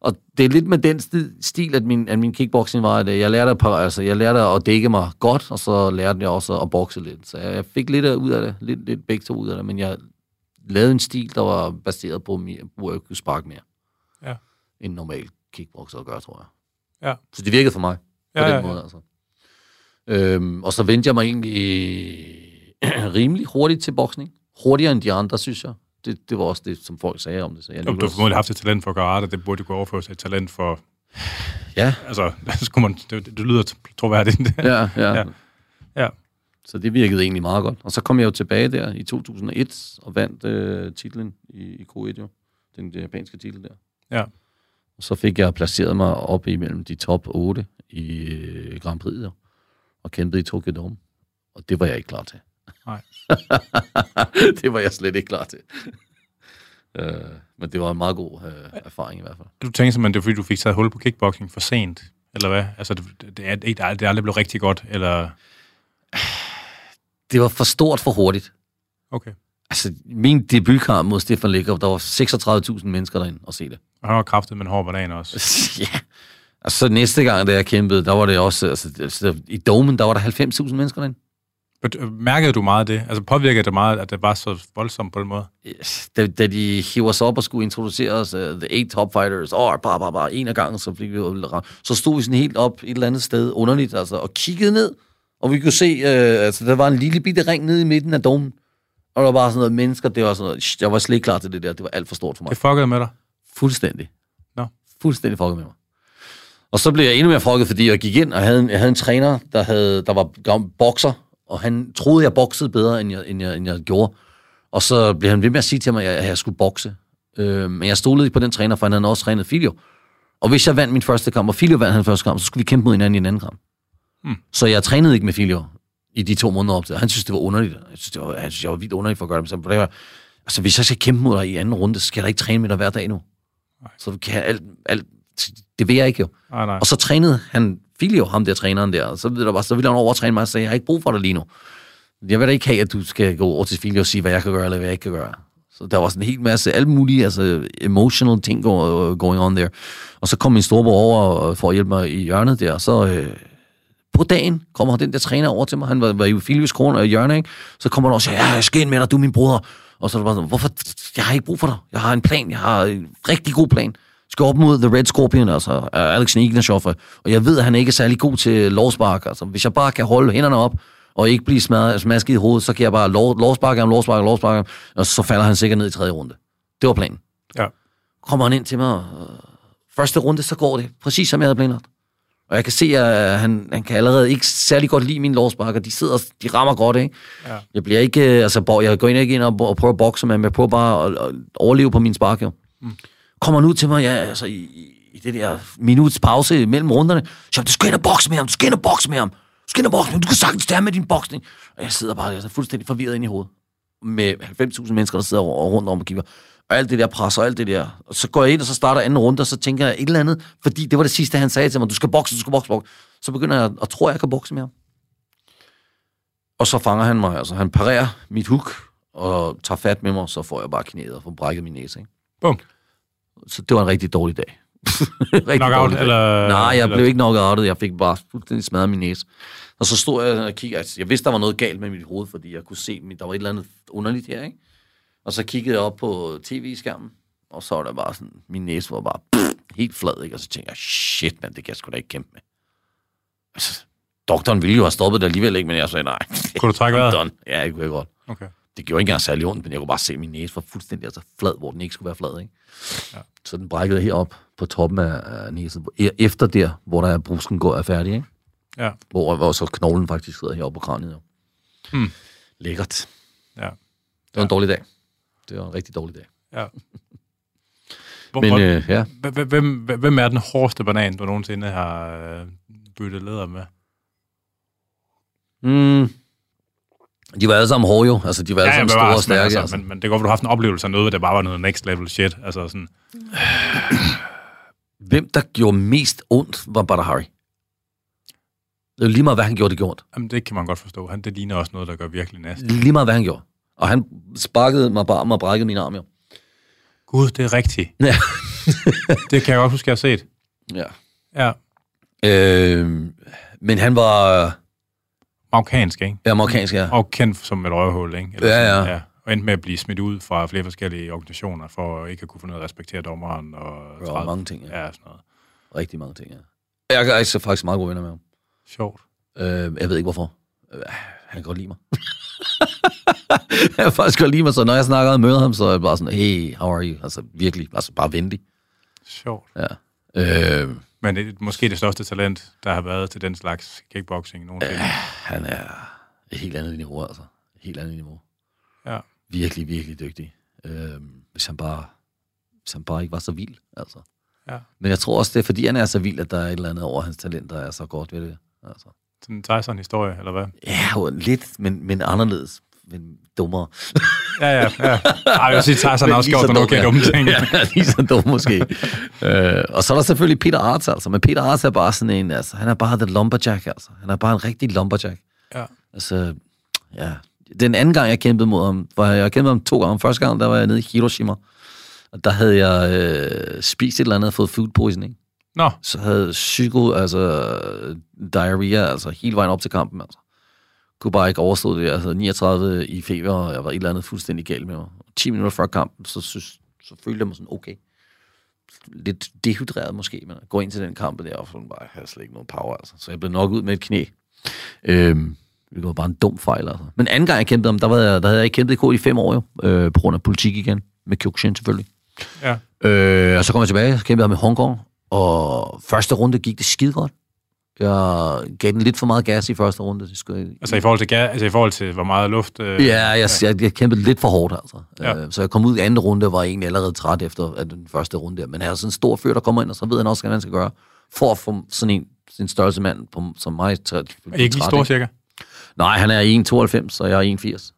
Og det er lidt med den sti- stil, at min, at min kickboxing var, at jeg lærte, at, altså, jeg lærte at dække mig godt, og så lærte jeg også at bokse lidt. Så jeg, jeg fik lidt ud af det, lidt, lidt begge to ud af det, men jeg lavede en stil, der var baseret på, mere, hvor jeg kunne sparke mere, Ja. end normal kickboxer gør, tror jeg. Ja. Så det virkede for mig, på Ja, den ja, ja. måde, altså. Øhm, og så vendte jeg mig egentlig <clears throat> rimelig hurtigt til boksning. Hurtigere end de andre, synes jeg. Det, det var også det, som folk sagde om det. Så jeg Du, du har formodentlig haft et talent for karate, det burde jo kunne overføres til et talent for... Ja, Altså, <laughs> skulle man, det, det lyder troværdigt. <laughs> ja, ja. Ja. ja. Så det virkede egentlig meget godt. Og så kom jeg jo tilbage der i 2001 og vandt øh, titlen i, i K1 jo. Den, den japanske titel der. Ja. Og så fik jeg placeret mig op imellem de top 8 i øh, Grand Prix der, og kæmpede i Tokyo Dome. Og det var jeg ikke klar til. Nej. <laughs> det var jeg slet ikke klar til. øh, men det var en meget god øh, erfaring i hvert fald. Du tænker simpelthen, det er fordi, du fik taget hul på kickboxing for sent, eller hvad? Altså, det, det, er, det, er, aldrig blevet rigtig godt, eller... <sighs> Det var for stort for hurtigt. Okay. Altså, min debutkamp mod Stefan Lækker, der var 36.000 mennesker derinde og se det. Og han var kraftet med en hård banan også. <laughs> ja. Og så næste gang, da jeg kæmpede, der var det også, altså, altså i domen, der var der 90.000 mennesker derinde. Mærkede du meget af det? Altså påvirkede det meget, at det var så voldsomt på den måde? Yes. Da, da de hiver os op og skulle introducere os, uh, the eight top fighters, oh, bare, bare, bare, en af gangen, så fik vi. Så stod vi sådan helt op et eller andet sted, underligt, altså, og kiggede ned, og vi kunne se, uh, altså, der var en lille bitte ring nede i midten af domen, og der var bare sådan noget mennesker, det var sådan noget, shh, jeg var slet ikke klar til det der, det var alt for stort for mig. Det fuckede med dig? Fuldstændig. Nå. Fuldstændig fucket med mig. Og så blev jeg endnu mere fucket, fordi jeg gik ind, og havde en, jeg havde en træner, der, havde, der var bokser, og han troede, jeg boksede bedre, end jeg, end, jeg, end jeg gjorde. Og så blev han ved med at sige til mig, at jeg, skulle bokse. Øh, men jeg stolede ikke på den træner, for han havde også trænet Filio. Og hvis jeg vandt min første kamp, og Filio vandt hans første kamp, så skulle vi kæmpe mod hinanden i en anden kamp. Hmm. Så jeg trænede ikke med Filio i de to måneder op til. Han synes, det var underligt. Jeg synes, det var, han synes, jeg var vildt underligt for at gøre det. Men så, altså, hvis jeg skal kæmpe mod dig i anden runde, så skal jeg da ikke træne med dig hver dag nu. Nej. Så kan jeg alt, alt, det vil jeg ikke jo. Nej, nej. Og så trænede han Filio, ham der træneren der, og så, du bare, så ville han overtræne mig og sagde, jeg har ikke brug for dig lige nu. Jeg vil da ikke have, at du skal gå over til Filio og sige, hvad jeg kan gøre, eller hvad jeg ikke kan gøre. Så der var sådan en hel masse, alle mulige altså, emotional ting go- going on der. Og så kom min storebror over øh, for at hjælpe mig i hjørnet der, og så øh, på dagen kommer den der træner over til mig, han var, var jo Filios kone og hjørne, ikke? Så kommer han og siger, ja, jeg skal ind med dig, du er min bror. Og så er det bare sådan, hvorfor? Jeg har ikke brug for dig. Jeg har en plan. Jeg har en rigtig god plan. Skal op mod The Red Scorpion, altså Alex Ignashov. Og jeg ved, at han ikke er særlig god til lovspark. Altså, hvis jeg bare kan holde hænderne op, og ikke blive smadret, smasket i hovedet, så kan jeg bare lov, lovsparke ham, lovsparke lovsparke ham, og så falder han sikkert ned i tredje runde. Det var planen. Ja. Kommer han ind til mig, og første runde, så går det præcis som jeg havde planlagt. Og jeg kan se, at han, han kan allerede ikke særlig godt lide mine lovsparker. De sidder, de rammer godt, ikke? Ja. Jeg bliver ikke, øh, altså, jeg går ind ikke ind og, og prøver at bokse, men jeg prøver bare at, at overleve på min spark, jo. Mm. Kommer han ud til mig, ja, altså, i, i det der minuts pause mellem runderne, så du skal ind og bokse med ham, du skal ind og bokse med ham, du skal ind og bokse med ham, du kan sagtens der med din boksning. Og jeg sidder bare, jeg er fuldstændig forvirret ind i hovedet. Med 90.000 mennesker, der sidder rundt om og kigger. Og alt det der pres og alt det der. Og så går jeg ind, og så starter anden runde, og så tænker jeg et eller andet, fordi det var det sidste, han sagde til mig, du skal bokse, du skal bokse, bokse. Så begynder jeg at tro, at jeg kan bokse med ham. Og så fanger han mig, altså han parerer mit hook, og tager fat med mig, så får jeg bare knæet og får brækket min næse, ikke? Bum. Så det var en rigtig dårlig dag. <laughs> rigtig Knockout, dårlig dag. eller- Nej, jeg eller- blev ikke knockoutet. Jeg fik bare fuldstændig smadret min næse. Og så stod jeg og kiggede. Altså, jeg vidste, der var noget galt med mit hoved, fordi jeg kunne se, at der var et eller andet underligt her, ikke? Og så kiggede jeg op på tv-skærmen, og så var der bare sådan, min næse var bare pff, <laughs> helt flad, ikke? Og så tænkte jeg, shit, mand, det kan jeg sgu da ikke kæmpe med. Altså, doktoren ville jo have stoppet det alligevel, ikke? Men jeg sagde, nej. Kunne du trække <laughs> vejret? Ja, det kunne jeg godt. Okay. Det gjorde ikke engang særlig ondt, men jeg kunne bare se, at min næse var fuldstændig altså flad, hvor den ikke skulle være flad, ikke? Ja. Så den brækkede herop på toppen af, af næsen. E- Efter der, hvor der er brusken går er færdig, ikke? Ja. Hvor, hvor så knoglen faktisk sidder heroppe på kraniet. Jo. Hmm. Lækkert. Ja. Det var en dårlig dag. Det var en rigtig dårlig dag. ja. <laughs> Hvor, Men øh, ja, hvem, hvem, hvem er den hårdeste banan, du nogensinde har øh, byttet leder med? mm, de var alle sammen hårde jo. Altså, de var alle sammen store og stærke. Altså, Altså, men, men det går, at du har haft en oplevelse af noget, der bare var noget next level shit. Altså sådan, <clears throat> Hvem, der gjorde mest ondt, var Badahari. Det er jo lige meget, hvad han gjorde, det gjort. jamen, det kan man godt forstå. Han, det ligner også noget, der gør virkelig næst. Lige meget, hvad han gjorde. Og han sparkede mig bare og brækkede min arm, jo. Gud, det er rigtigt. Ja. <laughs> Det kan jeg godt huske, jeg har set. ja. Ja. Øh, men han var Marokkansk, ikke? amerikansk, ja. Og kendt som et røvhul, ikke? Ja, ja. sådan, ja. Og endte med at blive smidt ud fra flere forskellige organisationer, for ikke at kunne få noget at respektere dommeren. Og var mange ting, ja. Ja, sådan noget. Rigtig mange ting, ja. Jeg er altså faktisk meget gode venner med ham. Sjovt. Øh, jeg ved ikke, hvorfor. Øh, han kan godt lide mig. <laughs> han kan faktisk godt lide mig, så når jeg snakker og møder ham, så er jeg bare sådan, hey, how are you? Altså virkelig, altså bare venlig. Sjovt. Ja. Øh, Men det er måske det største talent, der har været til den slags kickboxing nogensinde. han er et helt andet niveau, altså. Et helt andet niveau. Ja. Virkelig, virkelig dygtig. Øh, hvis han bare hvis han bare ikke var så vild, altså. Ja. Men jeg tror også, det er fordi, han er så vild, at der er et eller andet over hans talent, der er så godt ved det. Altså. Sådan en Tyson-historie, eller hvad? Ja, jo, lidt, men, men anderledes. Men dummere. Ja, ja, ja. Ej, jeg vil sige, har Men også gjort nogle okay dumme ting. ja, <laughs> lige så dum måske. øh, og så er der selvfølgelig Peter Arts, altså. Men Peter Arts er bare sådan en, altså. Han er bare the lumberjack, altså. Han er bare en rigtig lumberjack. Ja. Altså, ja. Den anden gang, jeg kæmpede mod ham, var jeg kæmpede ham to gange. Første gang, der var jeg nede i Hiroshima. Og der havde jeg øh, spist et eller andet og fået food poisoning. Nå, Så havde psyko, altså diarrhea, altså hele vejen op til kampen, altså. Kunne bare ikke overstå det. Altså 39 i feber, og jeg var et eller andet fuldstændig galt med mig. 10 minutter før kampen, så, synes, så følte jeg mig sådan, okay. Lidt dehydreret måske, men at gå ind til den kamp der, og sådan bare, jeg havde slet ikke noget power, altså. Så jeg blev nok ud med et knæ. Øhm, det var bare en dum fejl, altså. Men anden gang jeg kæmpede ham, der, var jeg, der havde jeg ikke kæmpet i i fem år jo, øh, på grund af politik igen, med Kyokushin selvfølgelig. ja. Øh, og så kom jeg tilbage, så kæmpede jeg med Hong Kong, og første runde gik det skide godt. Jeg gav den lidt for meget gas i første runde. Det skulle, Altså i forhold til, ga- altså i forhold til hvor meget luft... Øh, ja, jeg, jeg, jeg kæmpede lidt for hårdt, altså. Ja. Øh, så jeg kom ud i anden runde, og var egentlig allerede træt efter at den første runde der. Men han er sådan en stor fyr, der kommer ind, og så ved han også, hvad han skal gøre, for at få sådan en, en størrelse mand på, som mig. Blive Er ikke lige træt, stor cirka? Nej, han er 1,92, og jeg er 1,80.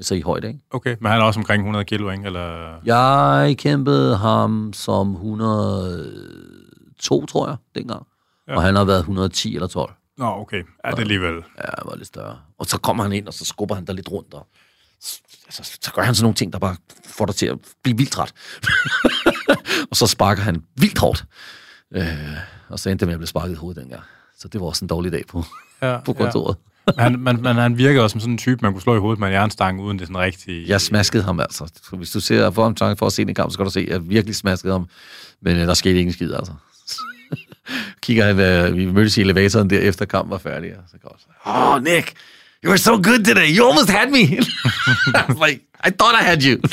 Så i højde, ikke? Okay, men han er også omkring 100 kilo, ikke? Eller... Jeg kæmpede ham som 102, tror jeg, dengang. Ja. Ja. Og han har været 110 eller 12. Nå, okay. Ja, det er alligevel... Ja, han var lidt større. Og så kommer han ind, og så skubber han der lidt rundt, og altså, så gør han sådan nogle ting, der bare får dig til at blive vildt træt. <laughs> og så sparker han vildt hårdt. Øh, og så endte det med at blive sparket i hovedet dengang. Så det var også en dårlig dag på, Ja, <laughs> på kontoret. han, man, man, han virker også som sådan en type, man kunne slå i hovedet med en jernstang, uden det er sådan rigtig... Jeg smaskede ham altså. Hvis du ser for ham for at se den kamp, så kan du se, at jeg virkelig smaskede ham. Men øh, der skete ingen skid, altså. Kigger han, vi mødtes i elevatoren der, efter kampen var færdig. Og så går så, oh, Nick, you were so good today. You almost had me. <laughs> Like, I thought I had you. <laughs>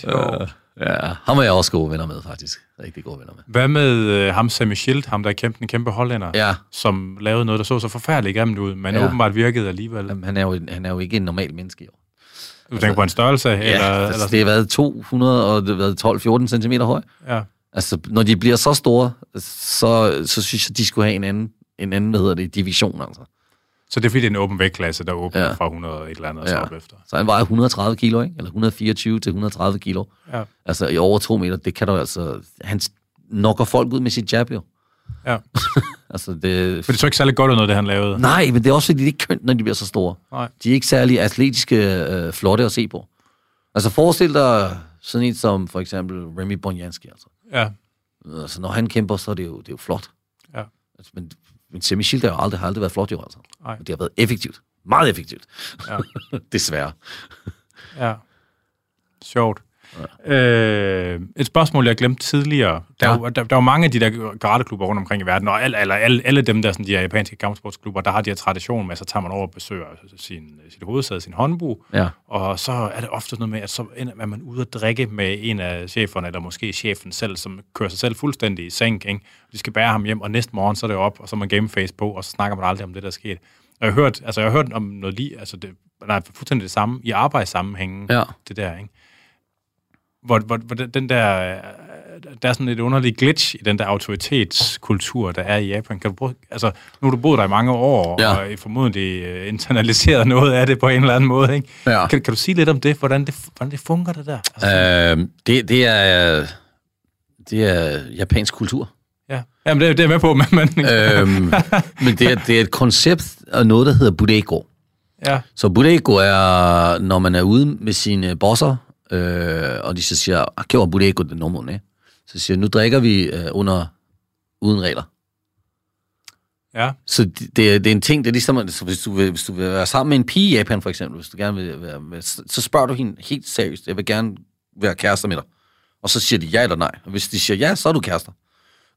Sjovt. ja, ham er jeg også gode venner med, faktisk. Rigtig gode venner med. Hvad med øh, ham Sammy Schild, ham der er kæmpe, en kæmpe hollænder, Ja, som lavede noget, der så så forfærdeligt grimt ud, men Ja. åbenbart virkede alligevel. jamen, han er jo, han er jo ikke en normal menneske, jo. Du tænker på en størrelse? Ja, eller, altså, eller det har været 200 og det har været 12-14 cm høj. ja. Altså, når de bliver så store, så, så synes jeg, de skulle have en anden, en anden hvad hedder det, division, altså. Så det er fordi, det er en åben vægtklasse, der åbner Ja. fra 100 og et eller andet og så Ja. op efter. Så han vejer 130 kilo, ikke? Eller 124 til 130 kilo. Ja. Altså, i over to meter, det kan du altså... Han nokker folk ud med sit jab, jo. ja. <laughs> Altså, det... For det så ikke særlig godt ud, noget, det han lavede. Nej, men det er også fordi, det er ikke kønt, når de bliver så store. Nej. De er ikke særlig atletiske, øh, flotte at se på. Altså, forestil dig sådan en som for eksempel Remy Bonjanski, altså. Ja. Altså, når han kæmper, så er det jo, det er jo flot. Ja. Altså, men, men Semi Shield har jo aldrig, har aldrig været flot, jo, altså. Men det har været effektivt. Meget effektivt. Ja. <laughs> Desværre. Ja. Sjovt. Ja. Øh, et spørgsmål, jeg glemte tidligere. Der, Ja. ja. der, der er jo mange af de der karateklubber rundt omkring i verden, og alle, alle, alle, alle dem der, sådan, de her japanske kampsportsklubber, der har de her tradition med, så tager man over og besøger sin, sit hovedsæde, sin håndbu, Ja. og så er det ofte noget med, at så er man ude at drikke med en af cheferne, eller måske chefen selv, som kører sig selv fuldstændig i sænk. Ikke? De skal bære ham hjem, og næste morgen så er det op, og så er man gameface på, og så snakker man aldrig om det, der er sket. Og jeg har hørt, altså jeg har hørt om noget lige, altså det, nej, fuldstændig det samme, i arbejdssammenhængen, Ja. det der, ikke? Hvor, hvor, hvor den- der, der er sådan et underligt glitch i den der autoritetskultur, der er i Japan. Kan du bruge, altså, nu har du boet der i mange år, Ja. og formodentlig øh, internaliseret noget af det på en eller anden måde, ikke? Ja. Kan, kan du sige lidt om det? Hvordan det, hvordan det fungerer, det der? Altså, Øh, det, det er... Det er japansk kultur. ja. Jamen, det, er- det er jeg med på, <laughs> men... men øhm, men det er, det er et koncept af noget, der hedder Budeko. ja, Så Budeko er, når man er ude med sine bosser, øh, og de så siger, akio Budeko det nummer, ne? Så siger nu drikker vi øh, under, uden regler. ja, Så det, det, er, det er en ting, det er ligesom, så hvis du, vil, hvis du vil være sammen med en pige i Japan for eksempel, hvis du gerne vil være med, så, så spørger du hende helt seriøst, jeg vil gerne være kærester med dig. Og så siger de ja eller nej. Og hvis de siger ja, så er du kærester.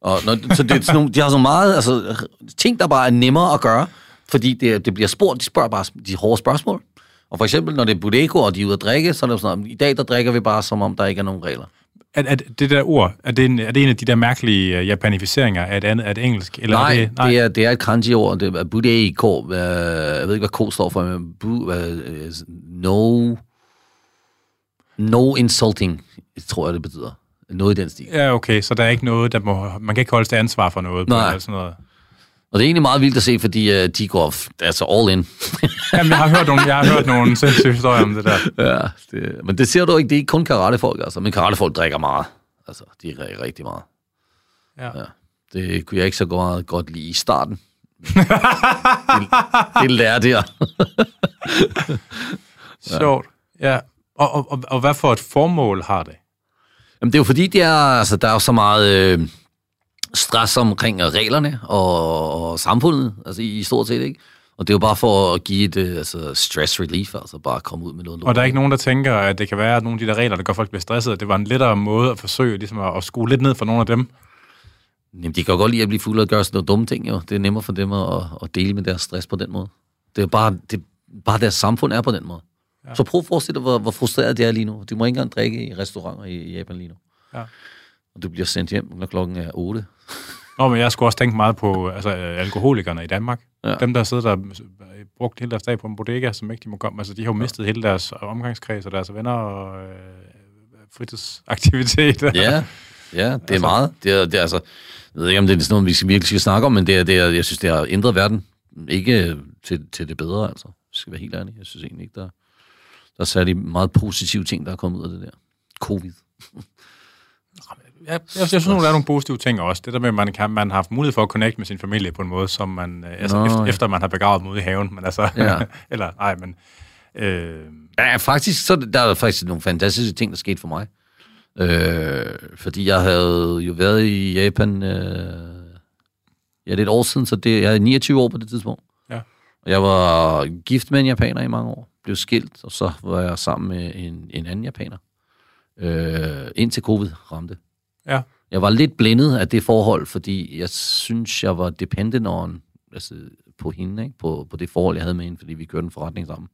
Og når, så det, er sådan nogle, de har så meget, altså ting, der bare er nemmere at gøre, fordi det, det bliver spurgt, de spørger bare de hårde spørgsmål. Og for eksempel, når det er bodego, og de er ude at drikke, så er det sådan, noget, i dag der drikker vi bare, som om der ikke er nogen regler. er, er, det der ord, er det, en, er det en af de der mærkelige øh, japanificeringer af et andet, af et engelsk? Eller nej, er det, nej. Det, er, det er et kanji-ord. Det er bodego. Øh, jeg ved ikke, hvad ko står for, men bu, øh, no, no insulting, tror jeg, det betyder. Noget i den stil. Ja, okay, så der er ikke noget, der må, man kan ikke holde til ansvar for noget. Nej. Eller sådan noget. Og det er egentlig meget vildt at se, fordi øh, de går altså all in. <laughs> Jamen, jeg har hørt nogle, jeg har hørt nogle sindssyge historier om det der. ja, det, men det ser du ikke. Det er ikke kun karatefolk, altså. Men karatefolk drikker meget. Altså, de drikker rigtig meget. Ja. Ja. Det kunne jeg ikke så godt, godt lide i starten. <laughs> det, det lærte jeg. <laughs> Sjovt. Ja. Og, og, og, og hvad for et formål har det? Jamen, det er jo fordi, det er, altså, der er jo så meget øh, stress omkring reglerne og, og samfundet, altså i, i stort set, ikke? Og det er jo bare for at give et øh, altså, stress relief, altså bare komme ud med noget lort. Og der er ikke nogen, der tænker, at det kan være, at nogle af de der regler, der gør folk bliver stresset, det var en lettere måde at forsøge ligesom at, at skrue lidt ned for nogle af dem. Jamen, de kan jo godt lide at blive fulde og gøre sådan nogle dumme ting, jo. Det er nemmere for dem at, at dele med deres stress på den måde. Det er bare, det, bare deres samfund er på den måde. Ja. Så prøv at forestille dig, hvor, hvor frustreret det er lige nu. Du må ikke engang drikke i restauranter i, i Japan lige nu. Ja. Og du bliver sendt hjem, når klokken er 8. <laughs> Nå, men jeg skulle også tænke meget på altså, øh, alkoholikerne i Danmark. Ja. Dem, der sidder der øh, brugt hele deres dag på en bodega, som ikke de må komme. Altså, de har jo mistet hele deres omgangskreds og deres venner og øh, fritidsaktiviteter. Ja, ja, det er altså, meget. Det er, det er altså, jeg ved ikke, om det er sådan noget, vi skal- virkelig skal snakke om, men det er, det er, jeg synes, det har ændret verden. Ikke til, til det bedre, altså. Jeg skal være helt ærlig. Jeg synes egentlig ikke, der, der er særlig meget positive ting, der er kommet ud af det der. Covid. <laughs> Ja, jeg, jeg synes, nu, der er nogle positive ting også. Det der med, at man, kan, man har haft mulighed for at connecte med sin familie på en måde, som man, øh, altså, Nå, efter, ja. efter man har begravet dem ude i haven. Men altså, Ja. <laughs> eller nej, men... Øh, Ja, faktisk, så der er faktisk nogle fantastiske ting, der skete for mig. Øh, fordi jeg havde jo været i Japan, øh, ja, det er et år siden, så det, jeg er 29 år på det tidspunkt. Ja. Og jeg var gift med en japaner i mange år. Blev skilt, og så var jeg sammen med en, en anden japaner. Øh, indtil covid ramte. Ja. Jeg var lidt blindet af det forhold, fordi jeg synes, jeg var dependent on, altså på hende, ikke? På, på det forhold, jeg havde med hende, fordi vi kørte en forretning sammen.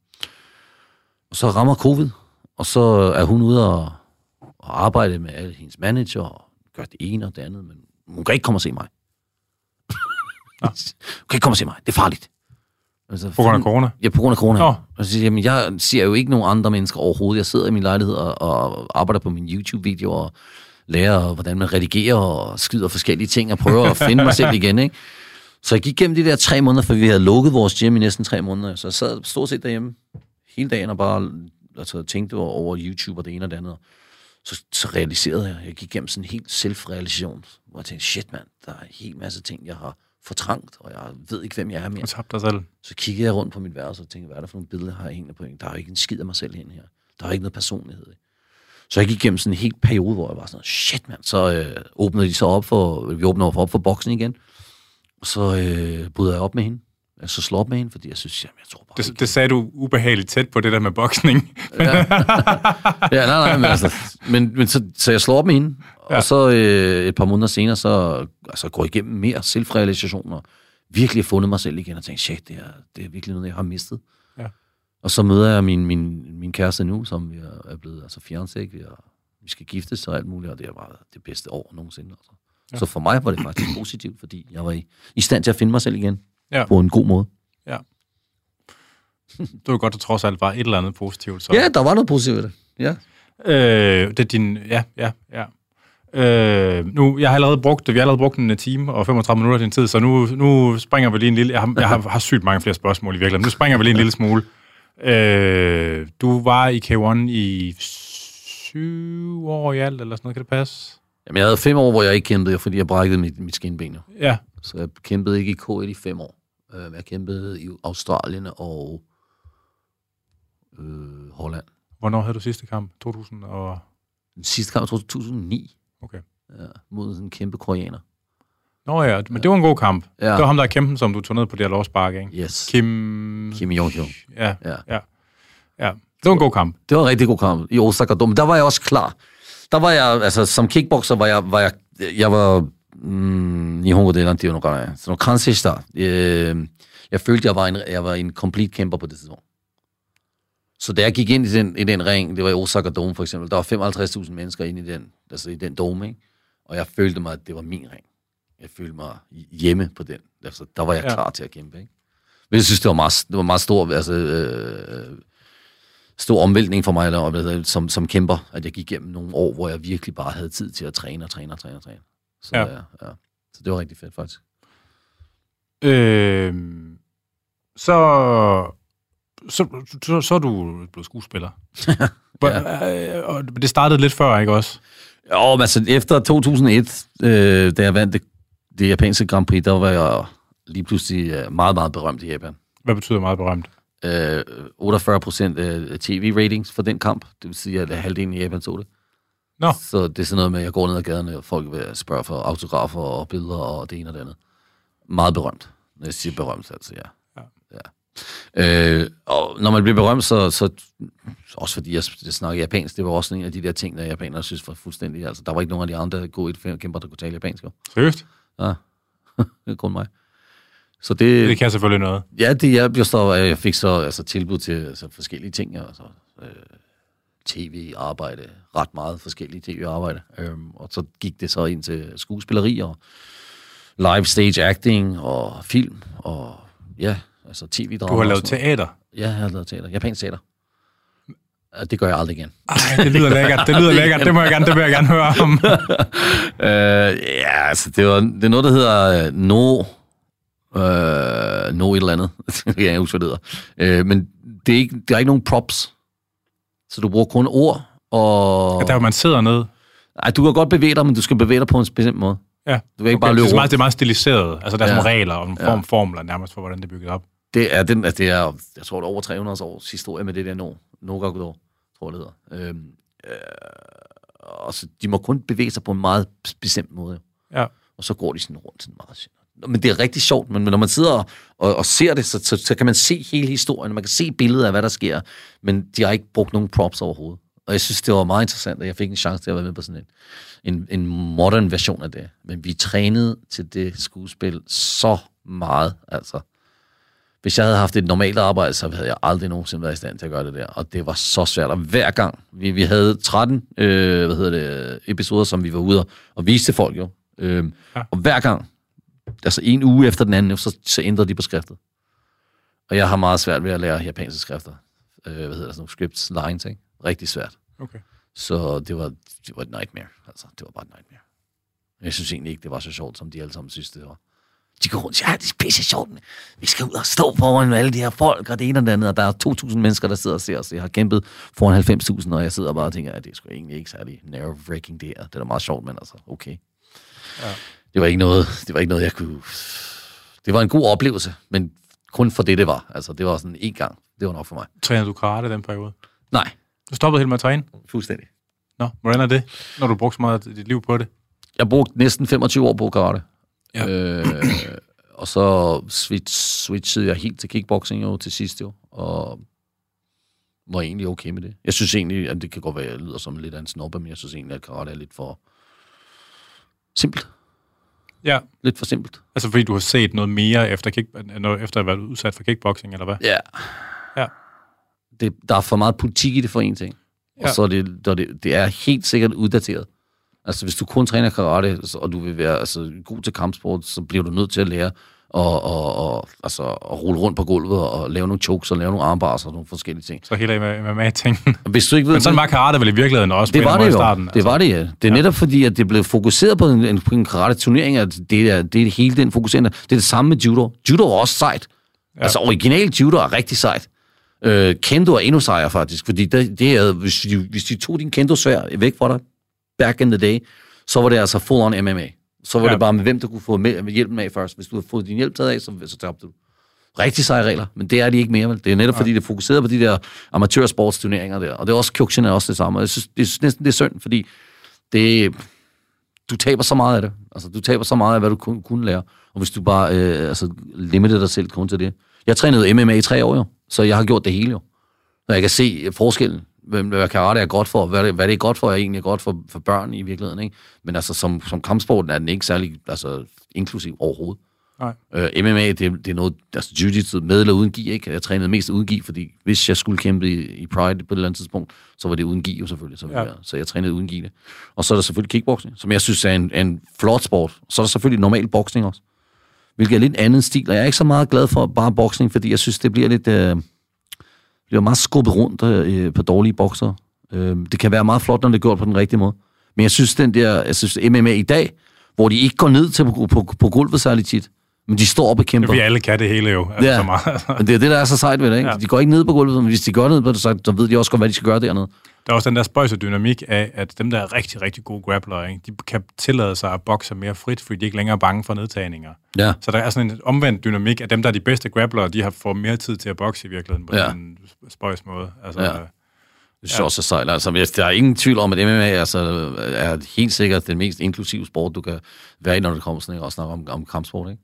Og så rammer covid, og så er hun ude og, og arbejde med alle hendes manager, og gør det ene og det andet, men hun kan ikke komme og se mig. hun kan ikke komme og se mig. Det er farligt. Altså, På grund af corona? Ja, på grund af corona. Nå. Og så siger jeg, jamen, jeg ser jo ikke nogen andre mennesker overhovedet. Jeg sidder i min lejlighed og, og arbejder på mine YouTube-videoer og lærer, hvordan man redigerer og skyder forskellige ting og prøver at finde mig selv igen. Ikke? Så jeg gik gennem de der tre måneder, for vi havde lukket vores gym i næsten tre måneder. Så jeg sad stort set derhjemme hele dagen og bare altså, tænkte over YouTube og det ene og det andet. Så, så realiserede jeg, jeg gik gennem sådan en helt selvrealisation, hvor jeg tænkte, shit mand, der er en hel masse ting, jeg har fortrængt, og jeg ved ikke, hvem jeg er mere. Du tabte dig selv. Så kiggede jeg rundt på mit værelse og tænkte, hvad er der for nogle billeder, har jeg hængende på? Der er jo ikke en skid af mig selv hen her. Der er ikke noget personlighed. i. Så jeg gik igennem sådan en helt periode, hvor jeg var sådan, shit mand, så øh, åbnede de så op for, vi åbnede op for boksen igen. Og så øh, bryder jeg op med hende. Jeg så slår op med hende, fordi jeg synes, jamen, jeg tror bare Det, det sagde du ubehageligt tæt på det der med boksning. <laughs> Ja, nej, nej, men, altså, men, men så, så jeg slår op med hende, ja. Ja. og så øh, et par måneder senere, så altså, går jeg igennem mere selvrealisation, og virkelig har fundet mig selv igen, og tænkt, shit, det er, det er virkelig noget, jeg har mistet. Og så møder jeg min, min, min kæreste nu, som vi er, blevet altså fiancé? Vi, er, vi skal giftes og alt muligt, og det har været det bedste år nogensinde. Altså. Ja. Så for mig var det faktisk <coughs> positivt, fordi jeg var i, i stand til at finde mig selv igen, Ja. på en god måde. ja. Det var godt, at trods alt var et eller andet positivt. Så. Ja, der var noget positivt i det. Ja. Øh, det er din... Ja, ja, ja. Øh, nu, jeg har allerede brugt, vi har allerede brugt en time og 35 minutter af din tid, så nu, nu springer vi lige en lille... Jeg har, jeg har, har sygt mange flere spørgsmål i virkeligheden. Nu springer vi lige en lille smule. Øh, du var i K1 i syv år i alt, eller sådan noget, kan det passe? Jamen, jeg havde fem år, hvor jeg ikke kæmpede, fordi jeg brækkede mit, mit skinben. Ja, Så jeg kæmpede ikke i K1 i fem år. Øh, Jeg kæmpede i Australien og øh, Holland. hvornår havde du sidste kamp? 2000 og... Den sidste kamp, jeg tror, 2009, Okay. ja, mod sådan en kæmpe koreaner. Nå ja, men det var en god kamp. Ja. Det var ham, der er kæmpen, som du tog ned på det her lovspark, ikke? Yes. Kim... Kim Jong-hyun. Ja, Ja. ja. Ja, det var en god kamp. Det var en rigtig god kamp i Osaka Dome. Der var jeg også klar. Der var jeg, altså som kickboxer var jeg, var jeg, jeg var, mm, 日本語でなんていうのかな、その完成した。Øh, jeg følte, jeg var, en, jeg var en complete kæmper på det tidspunkt. Så da jeg gik ind i den, i den ring, det var i Osaka Dome for eksempel, der var 55.000 mennesker inde i den, altså i den dome, ikke? og jeg følte mig, at det var min ring. Jeg følte mig hjemme på den. Altså, der var jeg Ja. ja. klar til at kæmpe. Ikke? Men jeg synes, det var meget, det var meget stor, altså, øh, stor omvæltning for mig der, som, som kæmper, at jeg gik igennem nogle år, hvor jeg virkelig bare havde tid til at træne og træne og træne og træne. Så, Ja. ja. Ja, ja. så det var rigtig fedt, faktisk. Øh, så, så, så, så er du blevet skuespiller. <laughs> ja. øh, og det startede lidt før, ikke også? Jo, men altså efter 2001, øh, da jeg vandt det, det japanske Grand Prix, der var jeg lige pludselig øh, meget, meget berømt i Japan. Hvad betyder meget berømt? Øh, 48 procent af tv-ratings for den kamp. Det vil sige, at halvdelen i Japan så det. Nå, Så det er sådan noget med, at jeg går ned ad gaderne, og folk vil spørge for autografer og billeder og det ene og det andet. Meget berømt. Når jeg siger berømt, altså ja. Ja. ja. Øh, og når man bliver berømt, så, så også fordi jeg, jeg snakker japansk, det var også en af de der ting, der japanere synes var fuldstændig, altså der var ikke nogen af de andre gode kæmper, der kunne tale japansk. seriøst? Ja, <laughs> det er kun mig. Så det, Det kan selvfølgelig noget. Ja, det jeg, jeg, så, jeg fik så altså, tilbud til altså, forskellige ting. Altså, øh, tv-arbejde, ret meget forskellige tv-arbejde. Øhm, og så gik det så ind til skuespilleri og live stage acting og film og ja, altså tv-drama. Du har lavet teater. Ja, jeg har lavet teater. Japansk teater. Ja, Det gør jeg aldrig igen. Ej, det lyder lækkert. Det lyder lækkert. Det må jeg gerne, det vil jeg gerne høre om. <laughs> Øh, ja, altså, det, var, det er noget, der hedder øh, No... Øh, no et eller andet. <laughs> jeg kan ikke huske, hvad det hedder. Øh, men det er, ikke, der er ikke nogen props. Så du bruger kun ord, og... Der, hvor man sidder ned. Ej, du kan godt bevæge dig, men du skal bevæge dig på en bestemt måde. Ja. Du kan ikke Okay, bare løbe det, er meget, det er meget stiliseret. Altså, der er Ja. sådan regler og en Ja. form, formler nærmest for, hvordan det er bygget op. Det er, den, altså, det er, jeg tror, det er over 300 års historie med det der no, Nogakudo, tror jeg, det hedder. Øhm, øh, og så, de må kun bevæge sig på en meget bestemt måde. Ja. Og så går de sådan rundt sådan meget men det er rigtig sjovt, men når man sidder og, og, og ser det, så, så, så kan man se hele historien, man kan se billedet af, hvad der sker, men de har ikke brugt nogen props overhovedet. Og jeg synes, det var meget interessant, at jeg fik en chance til at være med på sådan en, en, en modern version af det. Men vi trænede til det skuespil så meget, altså. Hvis jeg havde haft et normalt arbejde, så havde jeg aldrig nogensinde været i stand til at gøre det der. Og det var så svært. Og hver gang, vi, vi havde 13 øh, hvad hedder det, episoder, som vi var ude og viste til folk jo. Øh, ja. Og hver gang, altså en uge efter den anden, så, så ændrede de på skriftet. Og jeg har meget svært ved at lære japanske skrifter. Øh, hvad hedder det, sådan nogle scripts, lines, ikke? Rigtig svært. Okay. Så det var, det var et nightmare. Altså, det var bare et nightmare. Jeg synes egentlig ikke, det var så sjovt, som de alle sammen synes, det var. De går rundt og siger, ja, det er pisse sjovt. Vi skal ud og stå foran alle de her folk, og det ene og det andet, og der er 2.000 mennesker, der sidder og ser os. Jeg har kæmpet foran 90.000, og jeg sidder bare og tænker, at det er sgu egentlig ikke særlig nerve-wracking det her. Det er da meget sjovt, men altså, okay. Ja. Det var ikke noget, det var ikke noget, jeg kunne... Det var en god oplevelse, men kun for det, det var. Altså, det var sådan en gang. Det var nok for mig. Træner du karate den periode? Nej. Du stoppede helt med at træne? Fuldstændig. Nå, hvordan er det, når du brugte så meget af dit liv på det? Jeg brugte næsten 25 år på karate. Ja. Øh, og så switch, switchede jeg helt til kickboxing jo til sidst jo, og var egentlig okay med det. Jeg synes egentlig, at det kan godt være, at jeg lyder som lidt af en snobbe, men jeg synes egentlig, at karate er lidt for simpelt. Ja. Lidt for simpelt. Altså fordi du har set noget mere efter, kick, efter at have været udsat for kickboxing, eller hvad? Ja. Ja. Det, der er for meget politik i det for en ting. Og ja. så er det, det, det er helt sikkert uddateret. Altså, hvis du kun træner karate, og du vil være altså, god til kampsport, så bliver du nødt til at lære og, og, og, altså, at rulle rundt på gulvet og lave nogle chokes og lave nogle armbars og nogle forskellige ting. Så hele MMA-ting. Hvis du ikke ved, Men sådan var karate vel i virkeligheden også det var det jo. starten. Det altså. var det, ja. Det er ja. netop fordi, at det blev fokuseret på en, en, en karate-turnering, at det er, det er hele den fokuserende. Det er det samme med judo. Judo er også sejt. Ja. Altså original judo er rigtig sejt. Øh, kendo er endnu sejere faktisk, fordi det, det er, hvis, de, hvis de tog din kendo-svær væk fra dig, back in the day, så var det altså full on MMA. Så var ja. det bare med, hvem du kunne få med, med hjælpen af først. Hvis du havde fået din hjælp taget af, så, så tabte du. Rigtig seje regler, men det er de ikke mere. Vel? Det er netop ja. fordi, det er fokuseret på de der amatørsportsturneringer der. Og det er også Kyokushin er også det samme. jeg synes, det er næsten det er synd, fordi det, du taber så meget af det. Altså, du taber så meget af, hvad du kunne, kunne lære. Og hvis du bare øh, altså, limiter dig selv kun til det. Jeg trænede MMA i tre år jo, så jeg har gjort det hele jo. Og jeg kan se forskellen hvad karate er godt for, hvad det, hvad det er godt for, er egentlig godt for, for børn i virkeligheden, ikke? Men altså, som, som kampsport er den ikke særlig altså, inklusiv overhovedet. Nej. Øh, MMA, det, det er noget, altså jiu-jitsu med eller uden gi, ikke? Jeg trænede mest uden gi, fordi hvis jeg skulle kæmpe i, i Pride på et eller andet tidspunkt, så var det uden gi jo selvfølgelig. Så, ja. jeg, så jeg trænede uden gi det. Og så er der selvfølgelig kickboxing, som jeg synes er en, en flot sport. Så er der selvfølgelig normal boksning også, hvilket er lidt andet stil, og jeg er ikke så meget glad for bare boksning, fordi jeg synes, det bliver lidt... Øh, bliver meget skubbet rundt øh, på dårlige bokser. Øh, det kan være meget flot, når det er gjort på den rigtige måde. Men jeg synes, den der, jeg synes MMA i dag, hvor de ikke går ned til på, på, på gulvet særlig tit, men de står op og kæmper. Vi alle kan det hele jo. Altså ja, meget. men det er det, der er så sejt ved det. Ikke? Ja. De går ikke ned på gulvet, men hvis de går ned på det, så, så ved de også godt, hvad de skal gøre dernede. Der er også den der spøjse dynamik af, at dem, der er rigtig, rigtig gode grapplere, ikke, de kan tillade sig at bokse mere frit, fordi de ikke længere er bange for nedtagninger. Ja. Så der er sådan en omvendt dynamik, at dem, der er de bedste grapplere, de har fået mere tid til at bokse i virkeligheden på ja. en spøjs måde. Altså, ja. Det synes ja. også er sejt. Altså, der er ingen tvivl om, at MMA altså, er helt sikkert den mest inklusive sport, du kan være i, når det kommer sådan, ikke? og snakke om, om kampsport. Ikke?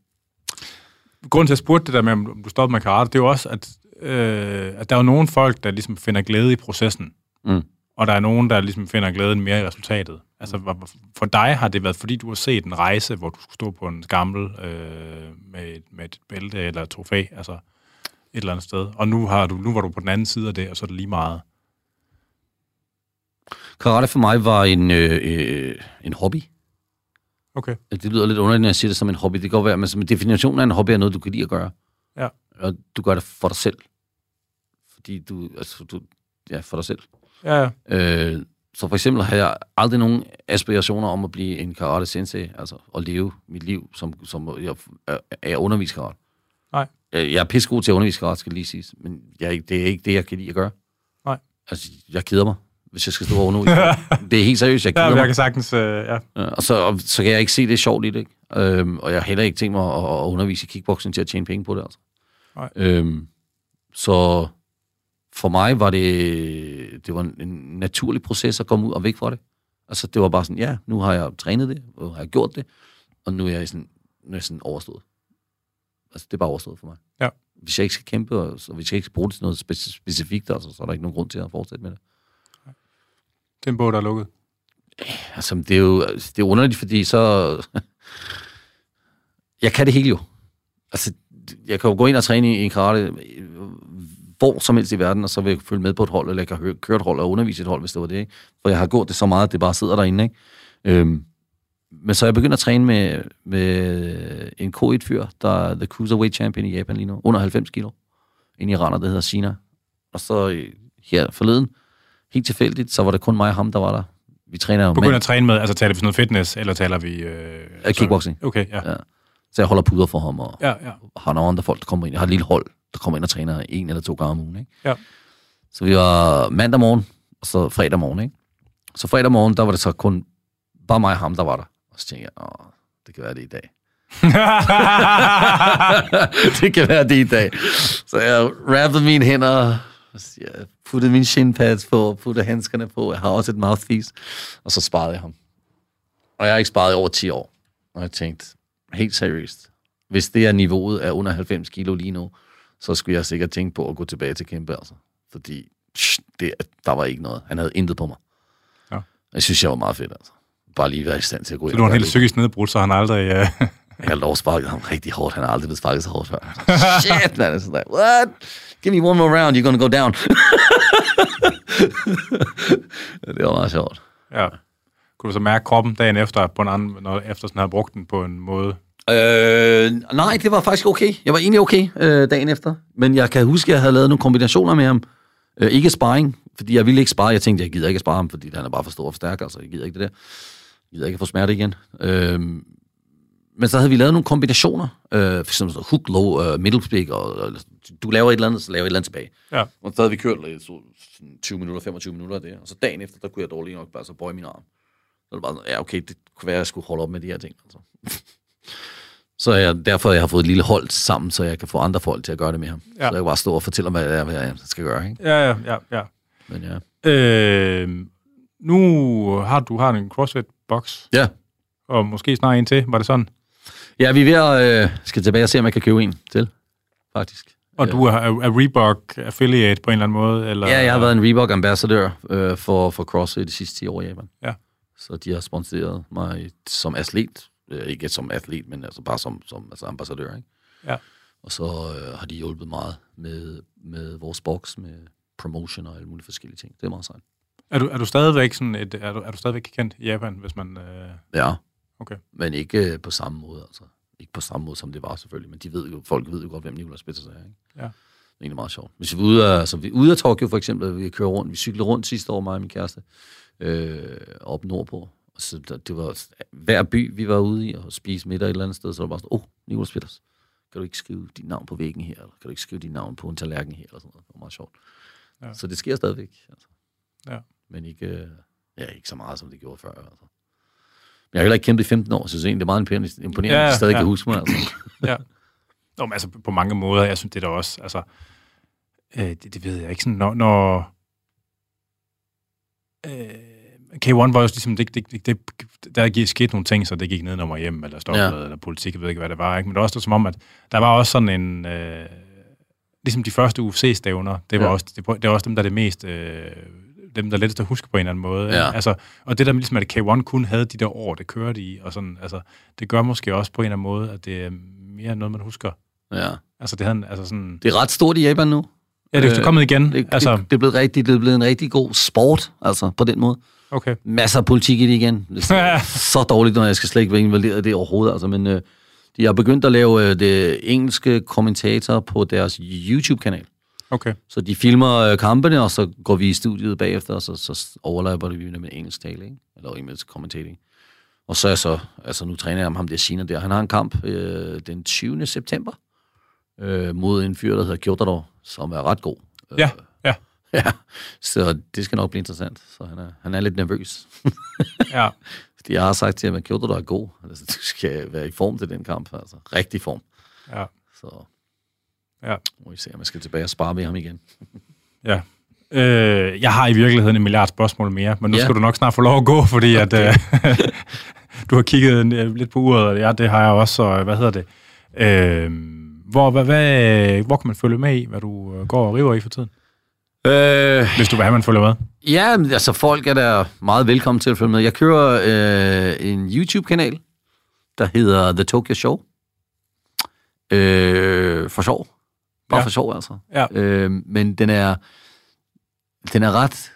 Grunden til at spurgte det der med, om du stoppede med karate, det er jo også, at, øh, at der er jo nogle folk, der ligesom finder glæde i processen. Mm. Og der er nogen, der ligesom finder glæden mere i resultatet. Altså, for dig har det været, fordi du har set en rejse, hvor du skulle stå på en skammel øh, med, et, med et bælte eller et trofæ, altså et eller andet sted. Og nu, har du, nu var du på den anden side af det, og så er det lige meget. Karate for mig var en, øh, øh, en hobby. Okay. Det lyder lidt underligt, når jeg siger det som en hobby. Det kan godt være, men definitionen af en hobby er noget, du kan lide at gøre. Ja. Og du gør det for dig selv. Fordi du, altså, du, ja, for dig selv. Ja. Øh, så for eksempel har jeg aldrig nogen aspirationer om at blive en karate sensei, altså at leve mit liv som, som jeg er, er undervist karate. Nej. Jeg er pissegod til at undervise karate, skal lige siges, men jeg, det er ikke det, jeg kan lide at gøre. Nej. Altså, jeg keder mig, hvis jeg skal stå og undervise. <laughs> det er helt seriøst, jeg keder ja, mig. jeg kan sagtens, øh, ja. Og så, og, så kan jeg ikke se det sjovt i det, ikke? Øhm, og jeg har heller ikke tænkt mig at, at undervise i kickboxing til at tjene penge på det, altså. Nej. Øhm, så for mig var det, det var en, naturlig proces at komme ud og væk fra det. Altså, det var bare sådan, ja, nu har jeg trænet det, og har jeg gjort det, og nu er jeg sådan, næsten overstået. Altså, det er bare overstået for mig. Ja. Hvis jeg ikke skal kæmpe, og så hvis jeg ikke skal bruge det til noget spe- specifikt, altså, så er der ikke nogen grund til at fortsætte med det. Er en bog, der er lukket. Altså, det er jo det er underligt, fordi så... <laughs> jeg kan det hele jo. Altså, jeg kan jo gå ind og træne i, i karate hvor som helst i verden, og så vil jeg følge med på et hold, eller jeg kan høre, køre et hold og undervise et hold, hvis det var det. Ikke? For jeg har gjort det så meget, at det bare sidder derinde. Ikke? Øhm, men så jeg begyndt at træne med, med en K1-fyr, der er the cruiserweight champion i Japan lige nu, under 90 kilo. En iraner, der hedder Sina. Og så øh, her forleden, helt tilfældigt, så var det kun mig og ham, der var der. Vi træner jo Begynder at træne med, altså taler vi sådan noget fitness, eller taler vi... Øh, kickboxing. Okay, ja. Ja. Så jeg holder puder for ham, og Ja, ja. har nogle andre folk, der kommer ind. Jeg har et lille hold, der kommer ind og træner en eller to gange om ugen. Ikke? Ja. Så vi var mandag morgen, og så fredag morgen. Ikke? Så fredag morgen, der var det så kun bare mig og ham, der var der. Og så tænkte jeg, Åh, det kan være det i dag. <laughs> det kan være det i dag. Så jeg rappede mine hænder, jeg puttede mine shin pads på, puttede handskerne på, jeg har også et mouthpiece, og så sparede jeg ham. Og jeg har ikke sparet i over 10 år. Og jeg tænkte, helt seriøst, hvis det er niveauet af under 90 kilo lige nu, så skulle jeg sikkert tænke på at gå tilbage til kæmpe, altså. Fordi psh, det, der var ikke noget. Han havde intet på mig. Ja. Jeg synes, jeg var meget fedt, altså. Bare lige være i stand til at gå ind. Så du gøre helt psykisk nedbrudt, så han aldrig... Øh... <laughs> Jeg har lov sparket ham rigtig hårdt. Han har aldrig blevet sparket så hårdt før. <laughs> Shit, man. Sådan der, what? Give me one more round, you're gonna go down. <laughs> det var meget sjovt. ja. Kunne du så mærke kroppen dagen efter, på en anden, når, efter sådan havde brugt den på en måde? Øh, nej, det var faktisk okay. Jeg var egentlig okay øh, dagen efter. Men jeg kan huske, at jeg havde lavet nogle kombinationer med ham. Øh, ikke sparring, fordi jeg ville ikke spare. Jeg tænkte, jeg gider ikke spare ham, fordi han er bare for stor og for stærk. Altså, jeg gider ikke det der. Jeg gider ikke få smerte igen. Øh, men så havde vi lavet nogle kombinationer. Øh, for eksempel så hook, low, øh, middle stick, og, og du laver et eller andet, så laver jeg et eller andet tilbage. Ja. Og så havde vi kørt lidt, så, sådan 20 minutter, 25 minutter af det. Og så dagen efter, der kunne jeg dårligt nok bare så bøje min arm. Så var det bare sådan, ja okay, det kunne være, at jeg skulle holde op med de her ting. Altså. <laughs> så jeg, derfor jeg har fået et lille hold sammen, så jeg kan få andre folk til at gøre det med ham. Ja. Så jeg kan bare stå og fortælle mig, hvad jeg skal gøre. Ikke? Ja, ja, ja. ja. Men ja. Øh, nu har du har en CrossFit-boks, Ja. og måske snart en til. Var det sådan? Ja, vi er ved at øh, skal tilbage og se, om jeg kan købe en til, faktisk. Og du er, er Reebok affiliate på en eller anden måde? Eller? Ja, jeg har været en Reebok ambassadør øh, for, for CrossFit de sidste 10 år i Japan. Ja. Så de har sponsoreret mig som atlet. Øh, ikke som atlet, men altså bare som, som altså ambassadør. Ikke? Ja. Og så øh, har de hjulpet meget med, med vores boks, med promotion og alle mulige forskellige ting. Det er meget sejt. Er du, er du stadigvæk sådan et, er du, er du stadigvæk kendt i Japan, hvis man... Øh... Ja. Okay. Men ikke øh, på samme måde, altså. Ikke på samme måde, som det var selvfølgelig, men de ved jo, folk ved jo godt, hvem Nicolas Peters er, ikke? Ja. Det er egentlig meget sjovt. Hvis vi er ude af, altså, vi er ude af Tokyo for eksempel, vi kører rundt, vi cyklede rundt sidste år, mig og min kæreste, øh, op nordpå. Så det var hver by, vi var ude i, og spise middag et eller andet sted, så var det bare sådan, åh, oh, Nicolas Peters, kan du ikke skrive dit navn på væggen her, eller kan du ikke skrive dit navn på en tallerken her, eller sådan noget. Det var meget sjovt. Ja. Så det sker stadigvæk. Altså. Ja. Men ikke, øh, ja, ikke så meget, som det gjorde før. Altså. Men jeg har heller ikke kæmpet i 15 år, så jeg synes egentlig, det er meget imponerende, imponerende Ja, at de stadig ja. kan huske mig. Altså. <clears throat> ja. Nå, men altså på mange måder, jeg synes det er da også, altså, øh, det, det ved jeg ikke, sådan, når, når øh, K1 var også ligesom, det, det, det, det, der gik sket nogle ting, så det gik ned og hjem, eller stoppet, ja. Eller politik, jeg ved ikke, hvad det var, ikke? men det var også som om, at der var også sådan en, øh, ligesom de første UFC-stævner, det var, ja. Også, det, det var også dem, der er det mest, øh, dem, der er lettest at huske på en eller anden måde. Ja. Altså, og det der med, ligesom, at K1 kun havde de der år, det kørte i, og sådan, altså, det gør måske også på en eller anden måde, at det er mere noget, man husker. Ja. Altså, det havde altså sådan... Det er ret stort i Japan nu. Ja, det er Øh, kommet igen. Det, altså, det, det, er blevet rigtig, det er blevet en rigtig god sport, altså på den måde. Okay. Masser af politik i det igen. <laughs> Det er så dårligt, når jeg skal slet ikke være involveret i det overhovedet. Altså, men øh, de har begyndt at lave øh, det engelske kommentator på deres YouTube-kanal. Okay. Så de filmer øh, kampene, og så går vi i studiet bagefter, og så, så overlapper vi med engelsk tale, ikke? eller engelsk commentating. Og så er jeg så, altså nu træner jeg med ham der Sina der. Han har en kamp øh, den 20. september øh, mod en fyr, der hedder Kjotador, som er ret god. Øh, Ja, ja, <laughs> ja. Så det skal nok blive interessant. Så han er, han er lidt nervøs. <laughs> ja. Fordi jeg har sagt til ham, at Kjotador er god. Altså, du skal være i form til den kamp. Altså, rigtig form. Ja, Så ja, må vi se, om jeg skal tilbage og spare med ham igen. <laughs> ja. Øh, jeg har i virkeligheden en milliard spørgsmål mere, men nu Ja. skal du nok snart få lov at gå, fordi at, øh, du har kigget øh, lidt på uret, og ja, det har jeg også, og hvad hedder det? Øh, hvor, hvad, hvad, hvor kan man følge med i, hvad du øh, går og river i for tiden? Øh, Hvis du vil have, man følger med. Ja, altså folk er der meget velkommen til at følge med. Jeg kører øh, en YouTube-kanal, der hedder The Tokyo Show. Øh, for sjov. Bare Ja. ja. for sjov, altså. Ja. Øh, men den er, den er ret...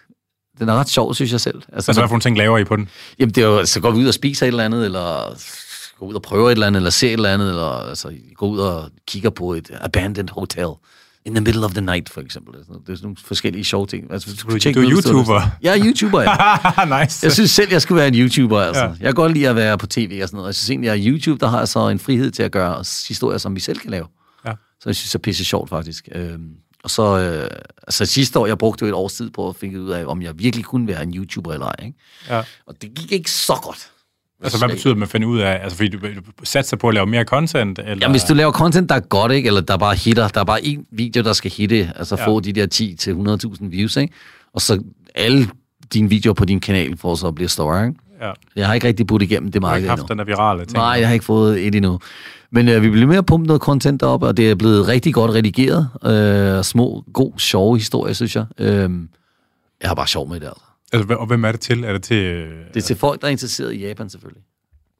Den er ret sjov, synes jeg selv. Altså, Altså, hvad for nogle ting laver I på den? Jamen, det er jo, så går vi ud og spiser et eller andet, eller går ud og prøver et eller andet, eller ser et eller andet, eller altså, går ud og kigger på et abandoned hotel in the middle of the night, for eksempel. Det er sådan nogle forskellige sjove ting. Altså, Du, du er YouTuber. Jeg er YouTuber, ja. <laughs> nice. Jeg synes selv, jeg skulle være en YouTuber, altså. Ja. Ja. Jeg kan godt lide at være på tv og sådan noget. Jeg synes egentlig, at YouTube, der har jeg så en frihed til at gøre historier, som vi selv kan lave. Ja. Så jeg synes, det er pisse sjovt, faktisk. Øhm, og så, øh, altså sidste år, jeg brugte jo et års tid på at finde ud af, om jeg virkelig kunne være en YouTuber eller ej. Ikke? Ja. Og det gik ikke så godt. Altså, hvad betyder det, at man finder ud af? Altså, fordi du, du satser på at lave mere content? Eller? Jamen, hvis du laver content, der er godt, ikke? eller der bare hitter, der er bare en video, der skal hitte, altså Ja. få de der 10-100.000 views, ikke? og så alle dine videoer på din kanal får så bliver større. Ikke? Ja. Jeg har ikke rigtig budt igennem det Du har marked ikke haft endnu. den der virale ting? Nej, jeg har ikke fået et endnu. Men øh, vi bliver mere pumpe noget content op, og det er blevet rigtig godt redigeret. Øh, små, god, sjove historier, synes jeg. Øh, jeg har bare sjov med det, altså. Altså, og hvem er det til? Er det til... øh, Det er til folk, der er interesseret i Japan, selvfølgelig.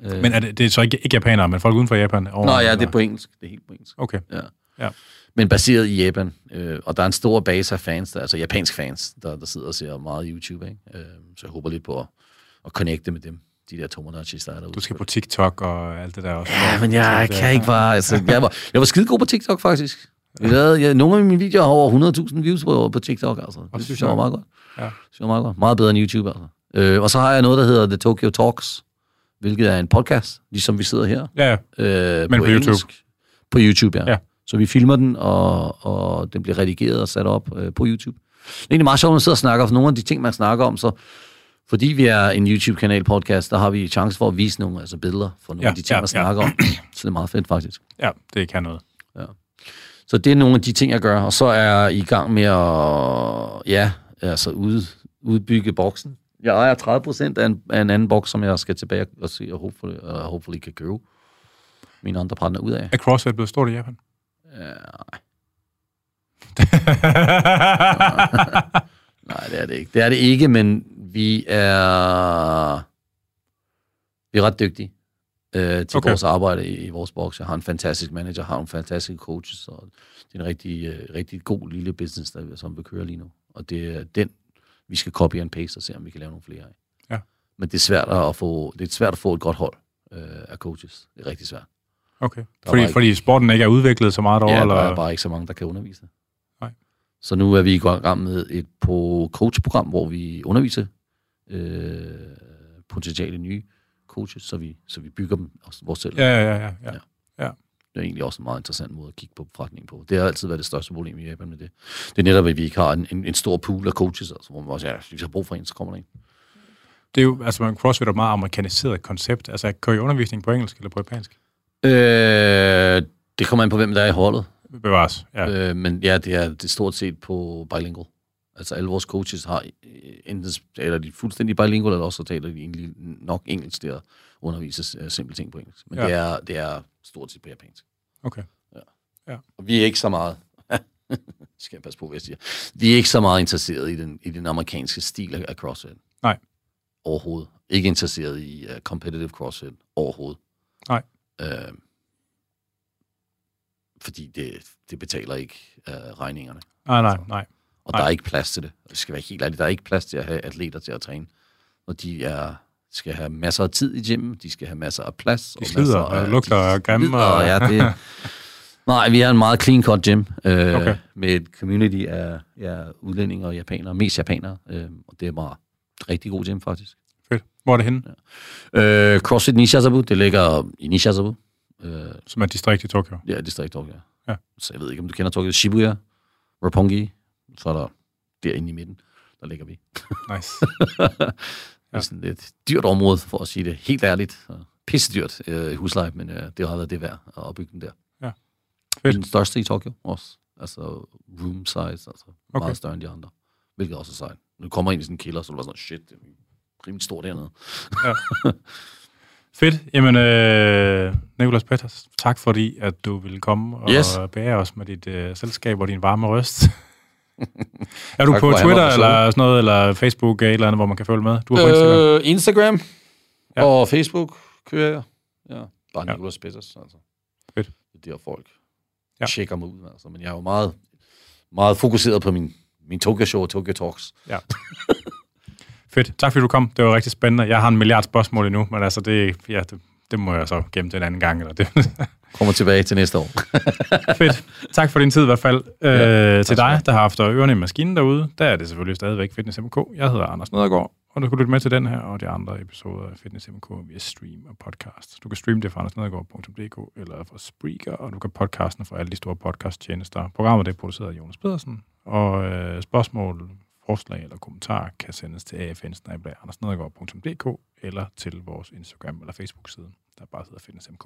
Øh, Men er det, det er så ikke, ikke japanere, men folk uden for Japan? Over, Nå ja, det eller? er på engelsk. Det er helt på engelsk. Okay. Ja. Ja. Men baseret i Japan. Øh, og der er en stor base af fans, der, altså japansk fans, der, der sidder og ser meget YouTube. Ikke? Øh, så jeg håber lidt på at, at connecte med dem. De der Tomonachis, der er derude. Du skal på TikTok og alt det der også. Ja, men jeg det- kan ikke bare... Altså, jeg, var, jeg var skide god på TikTok, faktisk. Jeg lavede, jeg, nogle af mine videoer har over 100.000 views på, på TikTok, altså. Det synes jeg var meget godt. Ja. Det synes jeg var meget godt. Meget bedre end YouTube, altså. Øh, og så har jeg noget, der hedder The Tokyo Talks, hvilket er en podcast, ligesom vi sidder her. Ja, Øh, Men på YouTube. På YouTube, ja. Ja. ja. Så vi filmer den, og, og den bliver redigeret og sat op øh, på YouTube. Det er egentlig meget sjovt, at man sidder og snakker, for nogle af de ting, man snakker om, så fordi vi er en YouTube-kanal podcast, der har vi chance for at vise nogle altså billeder for nogle Ja, af de ting, ja, man ja. snakker om. <clears throat> Så det er meget fedt, faktisk. ja, det kan noget. Så det er nogle af de ting, jeg gør. Og så er jeg i gang med at ja, altså ud, udbygge boksen. Jeg ejer 30 procent af, en, af en anden boks, som jeg skal tilbage og se, og hopefully, uh, hopefully kan købe mine andre partner ud af. Er CrossFit blevet stort i Japan? Ja, <laughs> nej, det er det ikke. Det er det ikke, men vi er, vi er ret dygtige øh, til Okay. vores arbejde i, i vores boks. Jeg har en fantastisk manager, har nogle fantastiske coaches, og det er en rigtig, øh, rigtig god lille business, der, som vi kører lige nu. Og det er den, vi skal copy and paste og se, om vi kan lave nogle flere af. Ja. Men det er svært at få, det er svært at få et godt hold øh, af coaches. Det er rigtig svært. Okay. var Fordi, ikke- fordi sporten ikke er udviklet så meget over? Ja, eller? der er bare ikke så mange, der kan undervise. Nej. Så nu er vi i gang med et på coachprogram, hvor vi underviser øh, potentielle nye coaches, så vi, så vi bygger dem også vores selv. Ja, ja, ja. ja. Ja. Det er egentlig også en meget interessant måde at kigge på forretningen på. Det har altid været det største problem i Japan med det. Det er netop, at vi ikke har en, en, en stor pool af coaches, altså, hvor man også, ja, hvis vi har brug for en, så kommer der en. Det er jo, altså, man- CrossFit er et meget amerikaniseret koncept. Altså, kører I undervisning på engelsk eller på japansk? Øh, det kommer an på, hvem der er i holdet. Bevares, ja. Ja. Øh, men ja, det er, det er stort set på bilingual. Altså alle vores coaches har øh, enten taler de fuldstændig bilingual, eller også så taler de egentlig nok engelsk der underviser uh, simple ting på engelsk. Men Ja. ja. det, er, det er stort set på japansk. Okay. Og vi er ikke så meget... <laughs> skal jeg passe på, hvad jeg siger. Vi er ikke så meget interesseret i den, i den amerikanske stil af, af CrossFit. Nej. Overhovedet. Ikke interesseret i uh, competitive CrossFit overhovedet. Nej. Uh, fordi det, det betaler ikke uh, regningerne. Nej, nej, nej. Og Nej. der er ikke plads til det. Jeg skal være helt ærlig, der er ikke plads til at have atleter til at træne. Og de er, skal have masser af tid i gymmen, de skal have masser af plads. De slider masser og lugter og slider, og- ja, det, Nej, vi er en meget clean cut gym, øh, Okay. med et community af ja, udlændinge og japanere, mest japanere, øh, og det er bare et rigtig god gym faktisk. Fedt. Hvor er det henne? Øh, CrossFit Nishizabu, det ligger i Nishizabu, øh, Som er et distrikt i Tokyo. ja, distrikt Tokyo. Ja. Så jeg ved ikke, om du kender Tokyo. Shibuya, Roppongi, så er der derinde i midten, der ligger vi. Nice. <laughs> Det er sådan et dyrt område, for at sige det helt ærligt. Og Pisse dyrt øh, husleje, men øh, det har været det værd at opbygge den der. Ja. Fedt. den største i Tokyo også. Altså room size, altså Okay. meget større end de andre. hvilket også er sejt. Nu kommer ind i sådan en kælder, så er det sådan, shit, det er rimelig stort dernede. Ja. <laughs> Fedt. Jamen, øh, Nicolas Peters, tak fordi, at du ville komme og Yes. bære os med dit øh, selskab og din varme røst. <laughs> er du Tak på Twitter eller sådan noget, eller Facebook eller et eller andet, hvor man kan følge med? Du er på Instagram. Øh, Instagram Ja. og Facebook kører jeg. Ja, bare Ja. Nicolas Peters, altså. Fedt. Det er der folk Ja. tjekker mig ud, altså. Men jeg er jo meget, meget fokuseret på min, min Tokyo Show og Tokyo Talks. Ja. Fedt. Tak fordi du kom. Det var rigtig spændende. Jeg har en milliard spørgsmål endnu, men altså det, ja, det, det må jeg så gemme til en anden gang. Eller det. <laughs> Kommer tilbage til næste år. <laughs> Fedt. Tak for din tid i hvert fald. Ja, øh, til dig, der har haft ørerne i maskinen derude, der er det selvfølgelig stadigvæk Fitness MK. Jeg hedder Anders Nedergaard, og du kan lytte med til den her og de andre episoder af Fitness MK via stream og podcast. Du kan streame det fra andersnedergaard.dk eller fra Spreaker, og du kan podcasten fra alle de store podcasttjenester. Programmet det er produceret af Jonas Pedersen, og øh, spørgsmål, forslag eller kommentarer kan sendes til afn eller til vores Instagram eller Facebook-side, der bare hedder Fitness MK.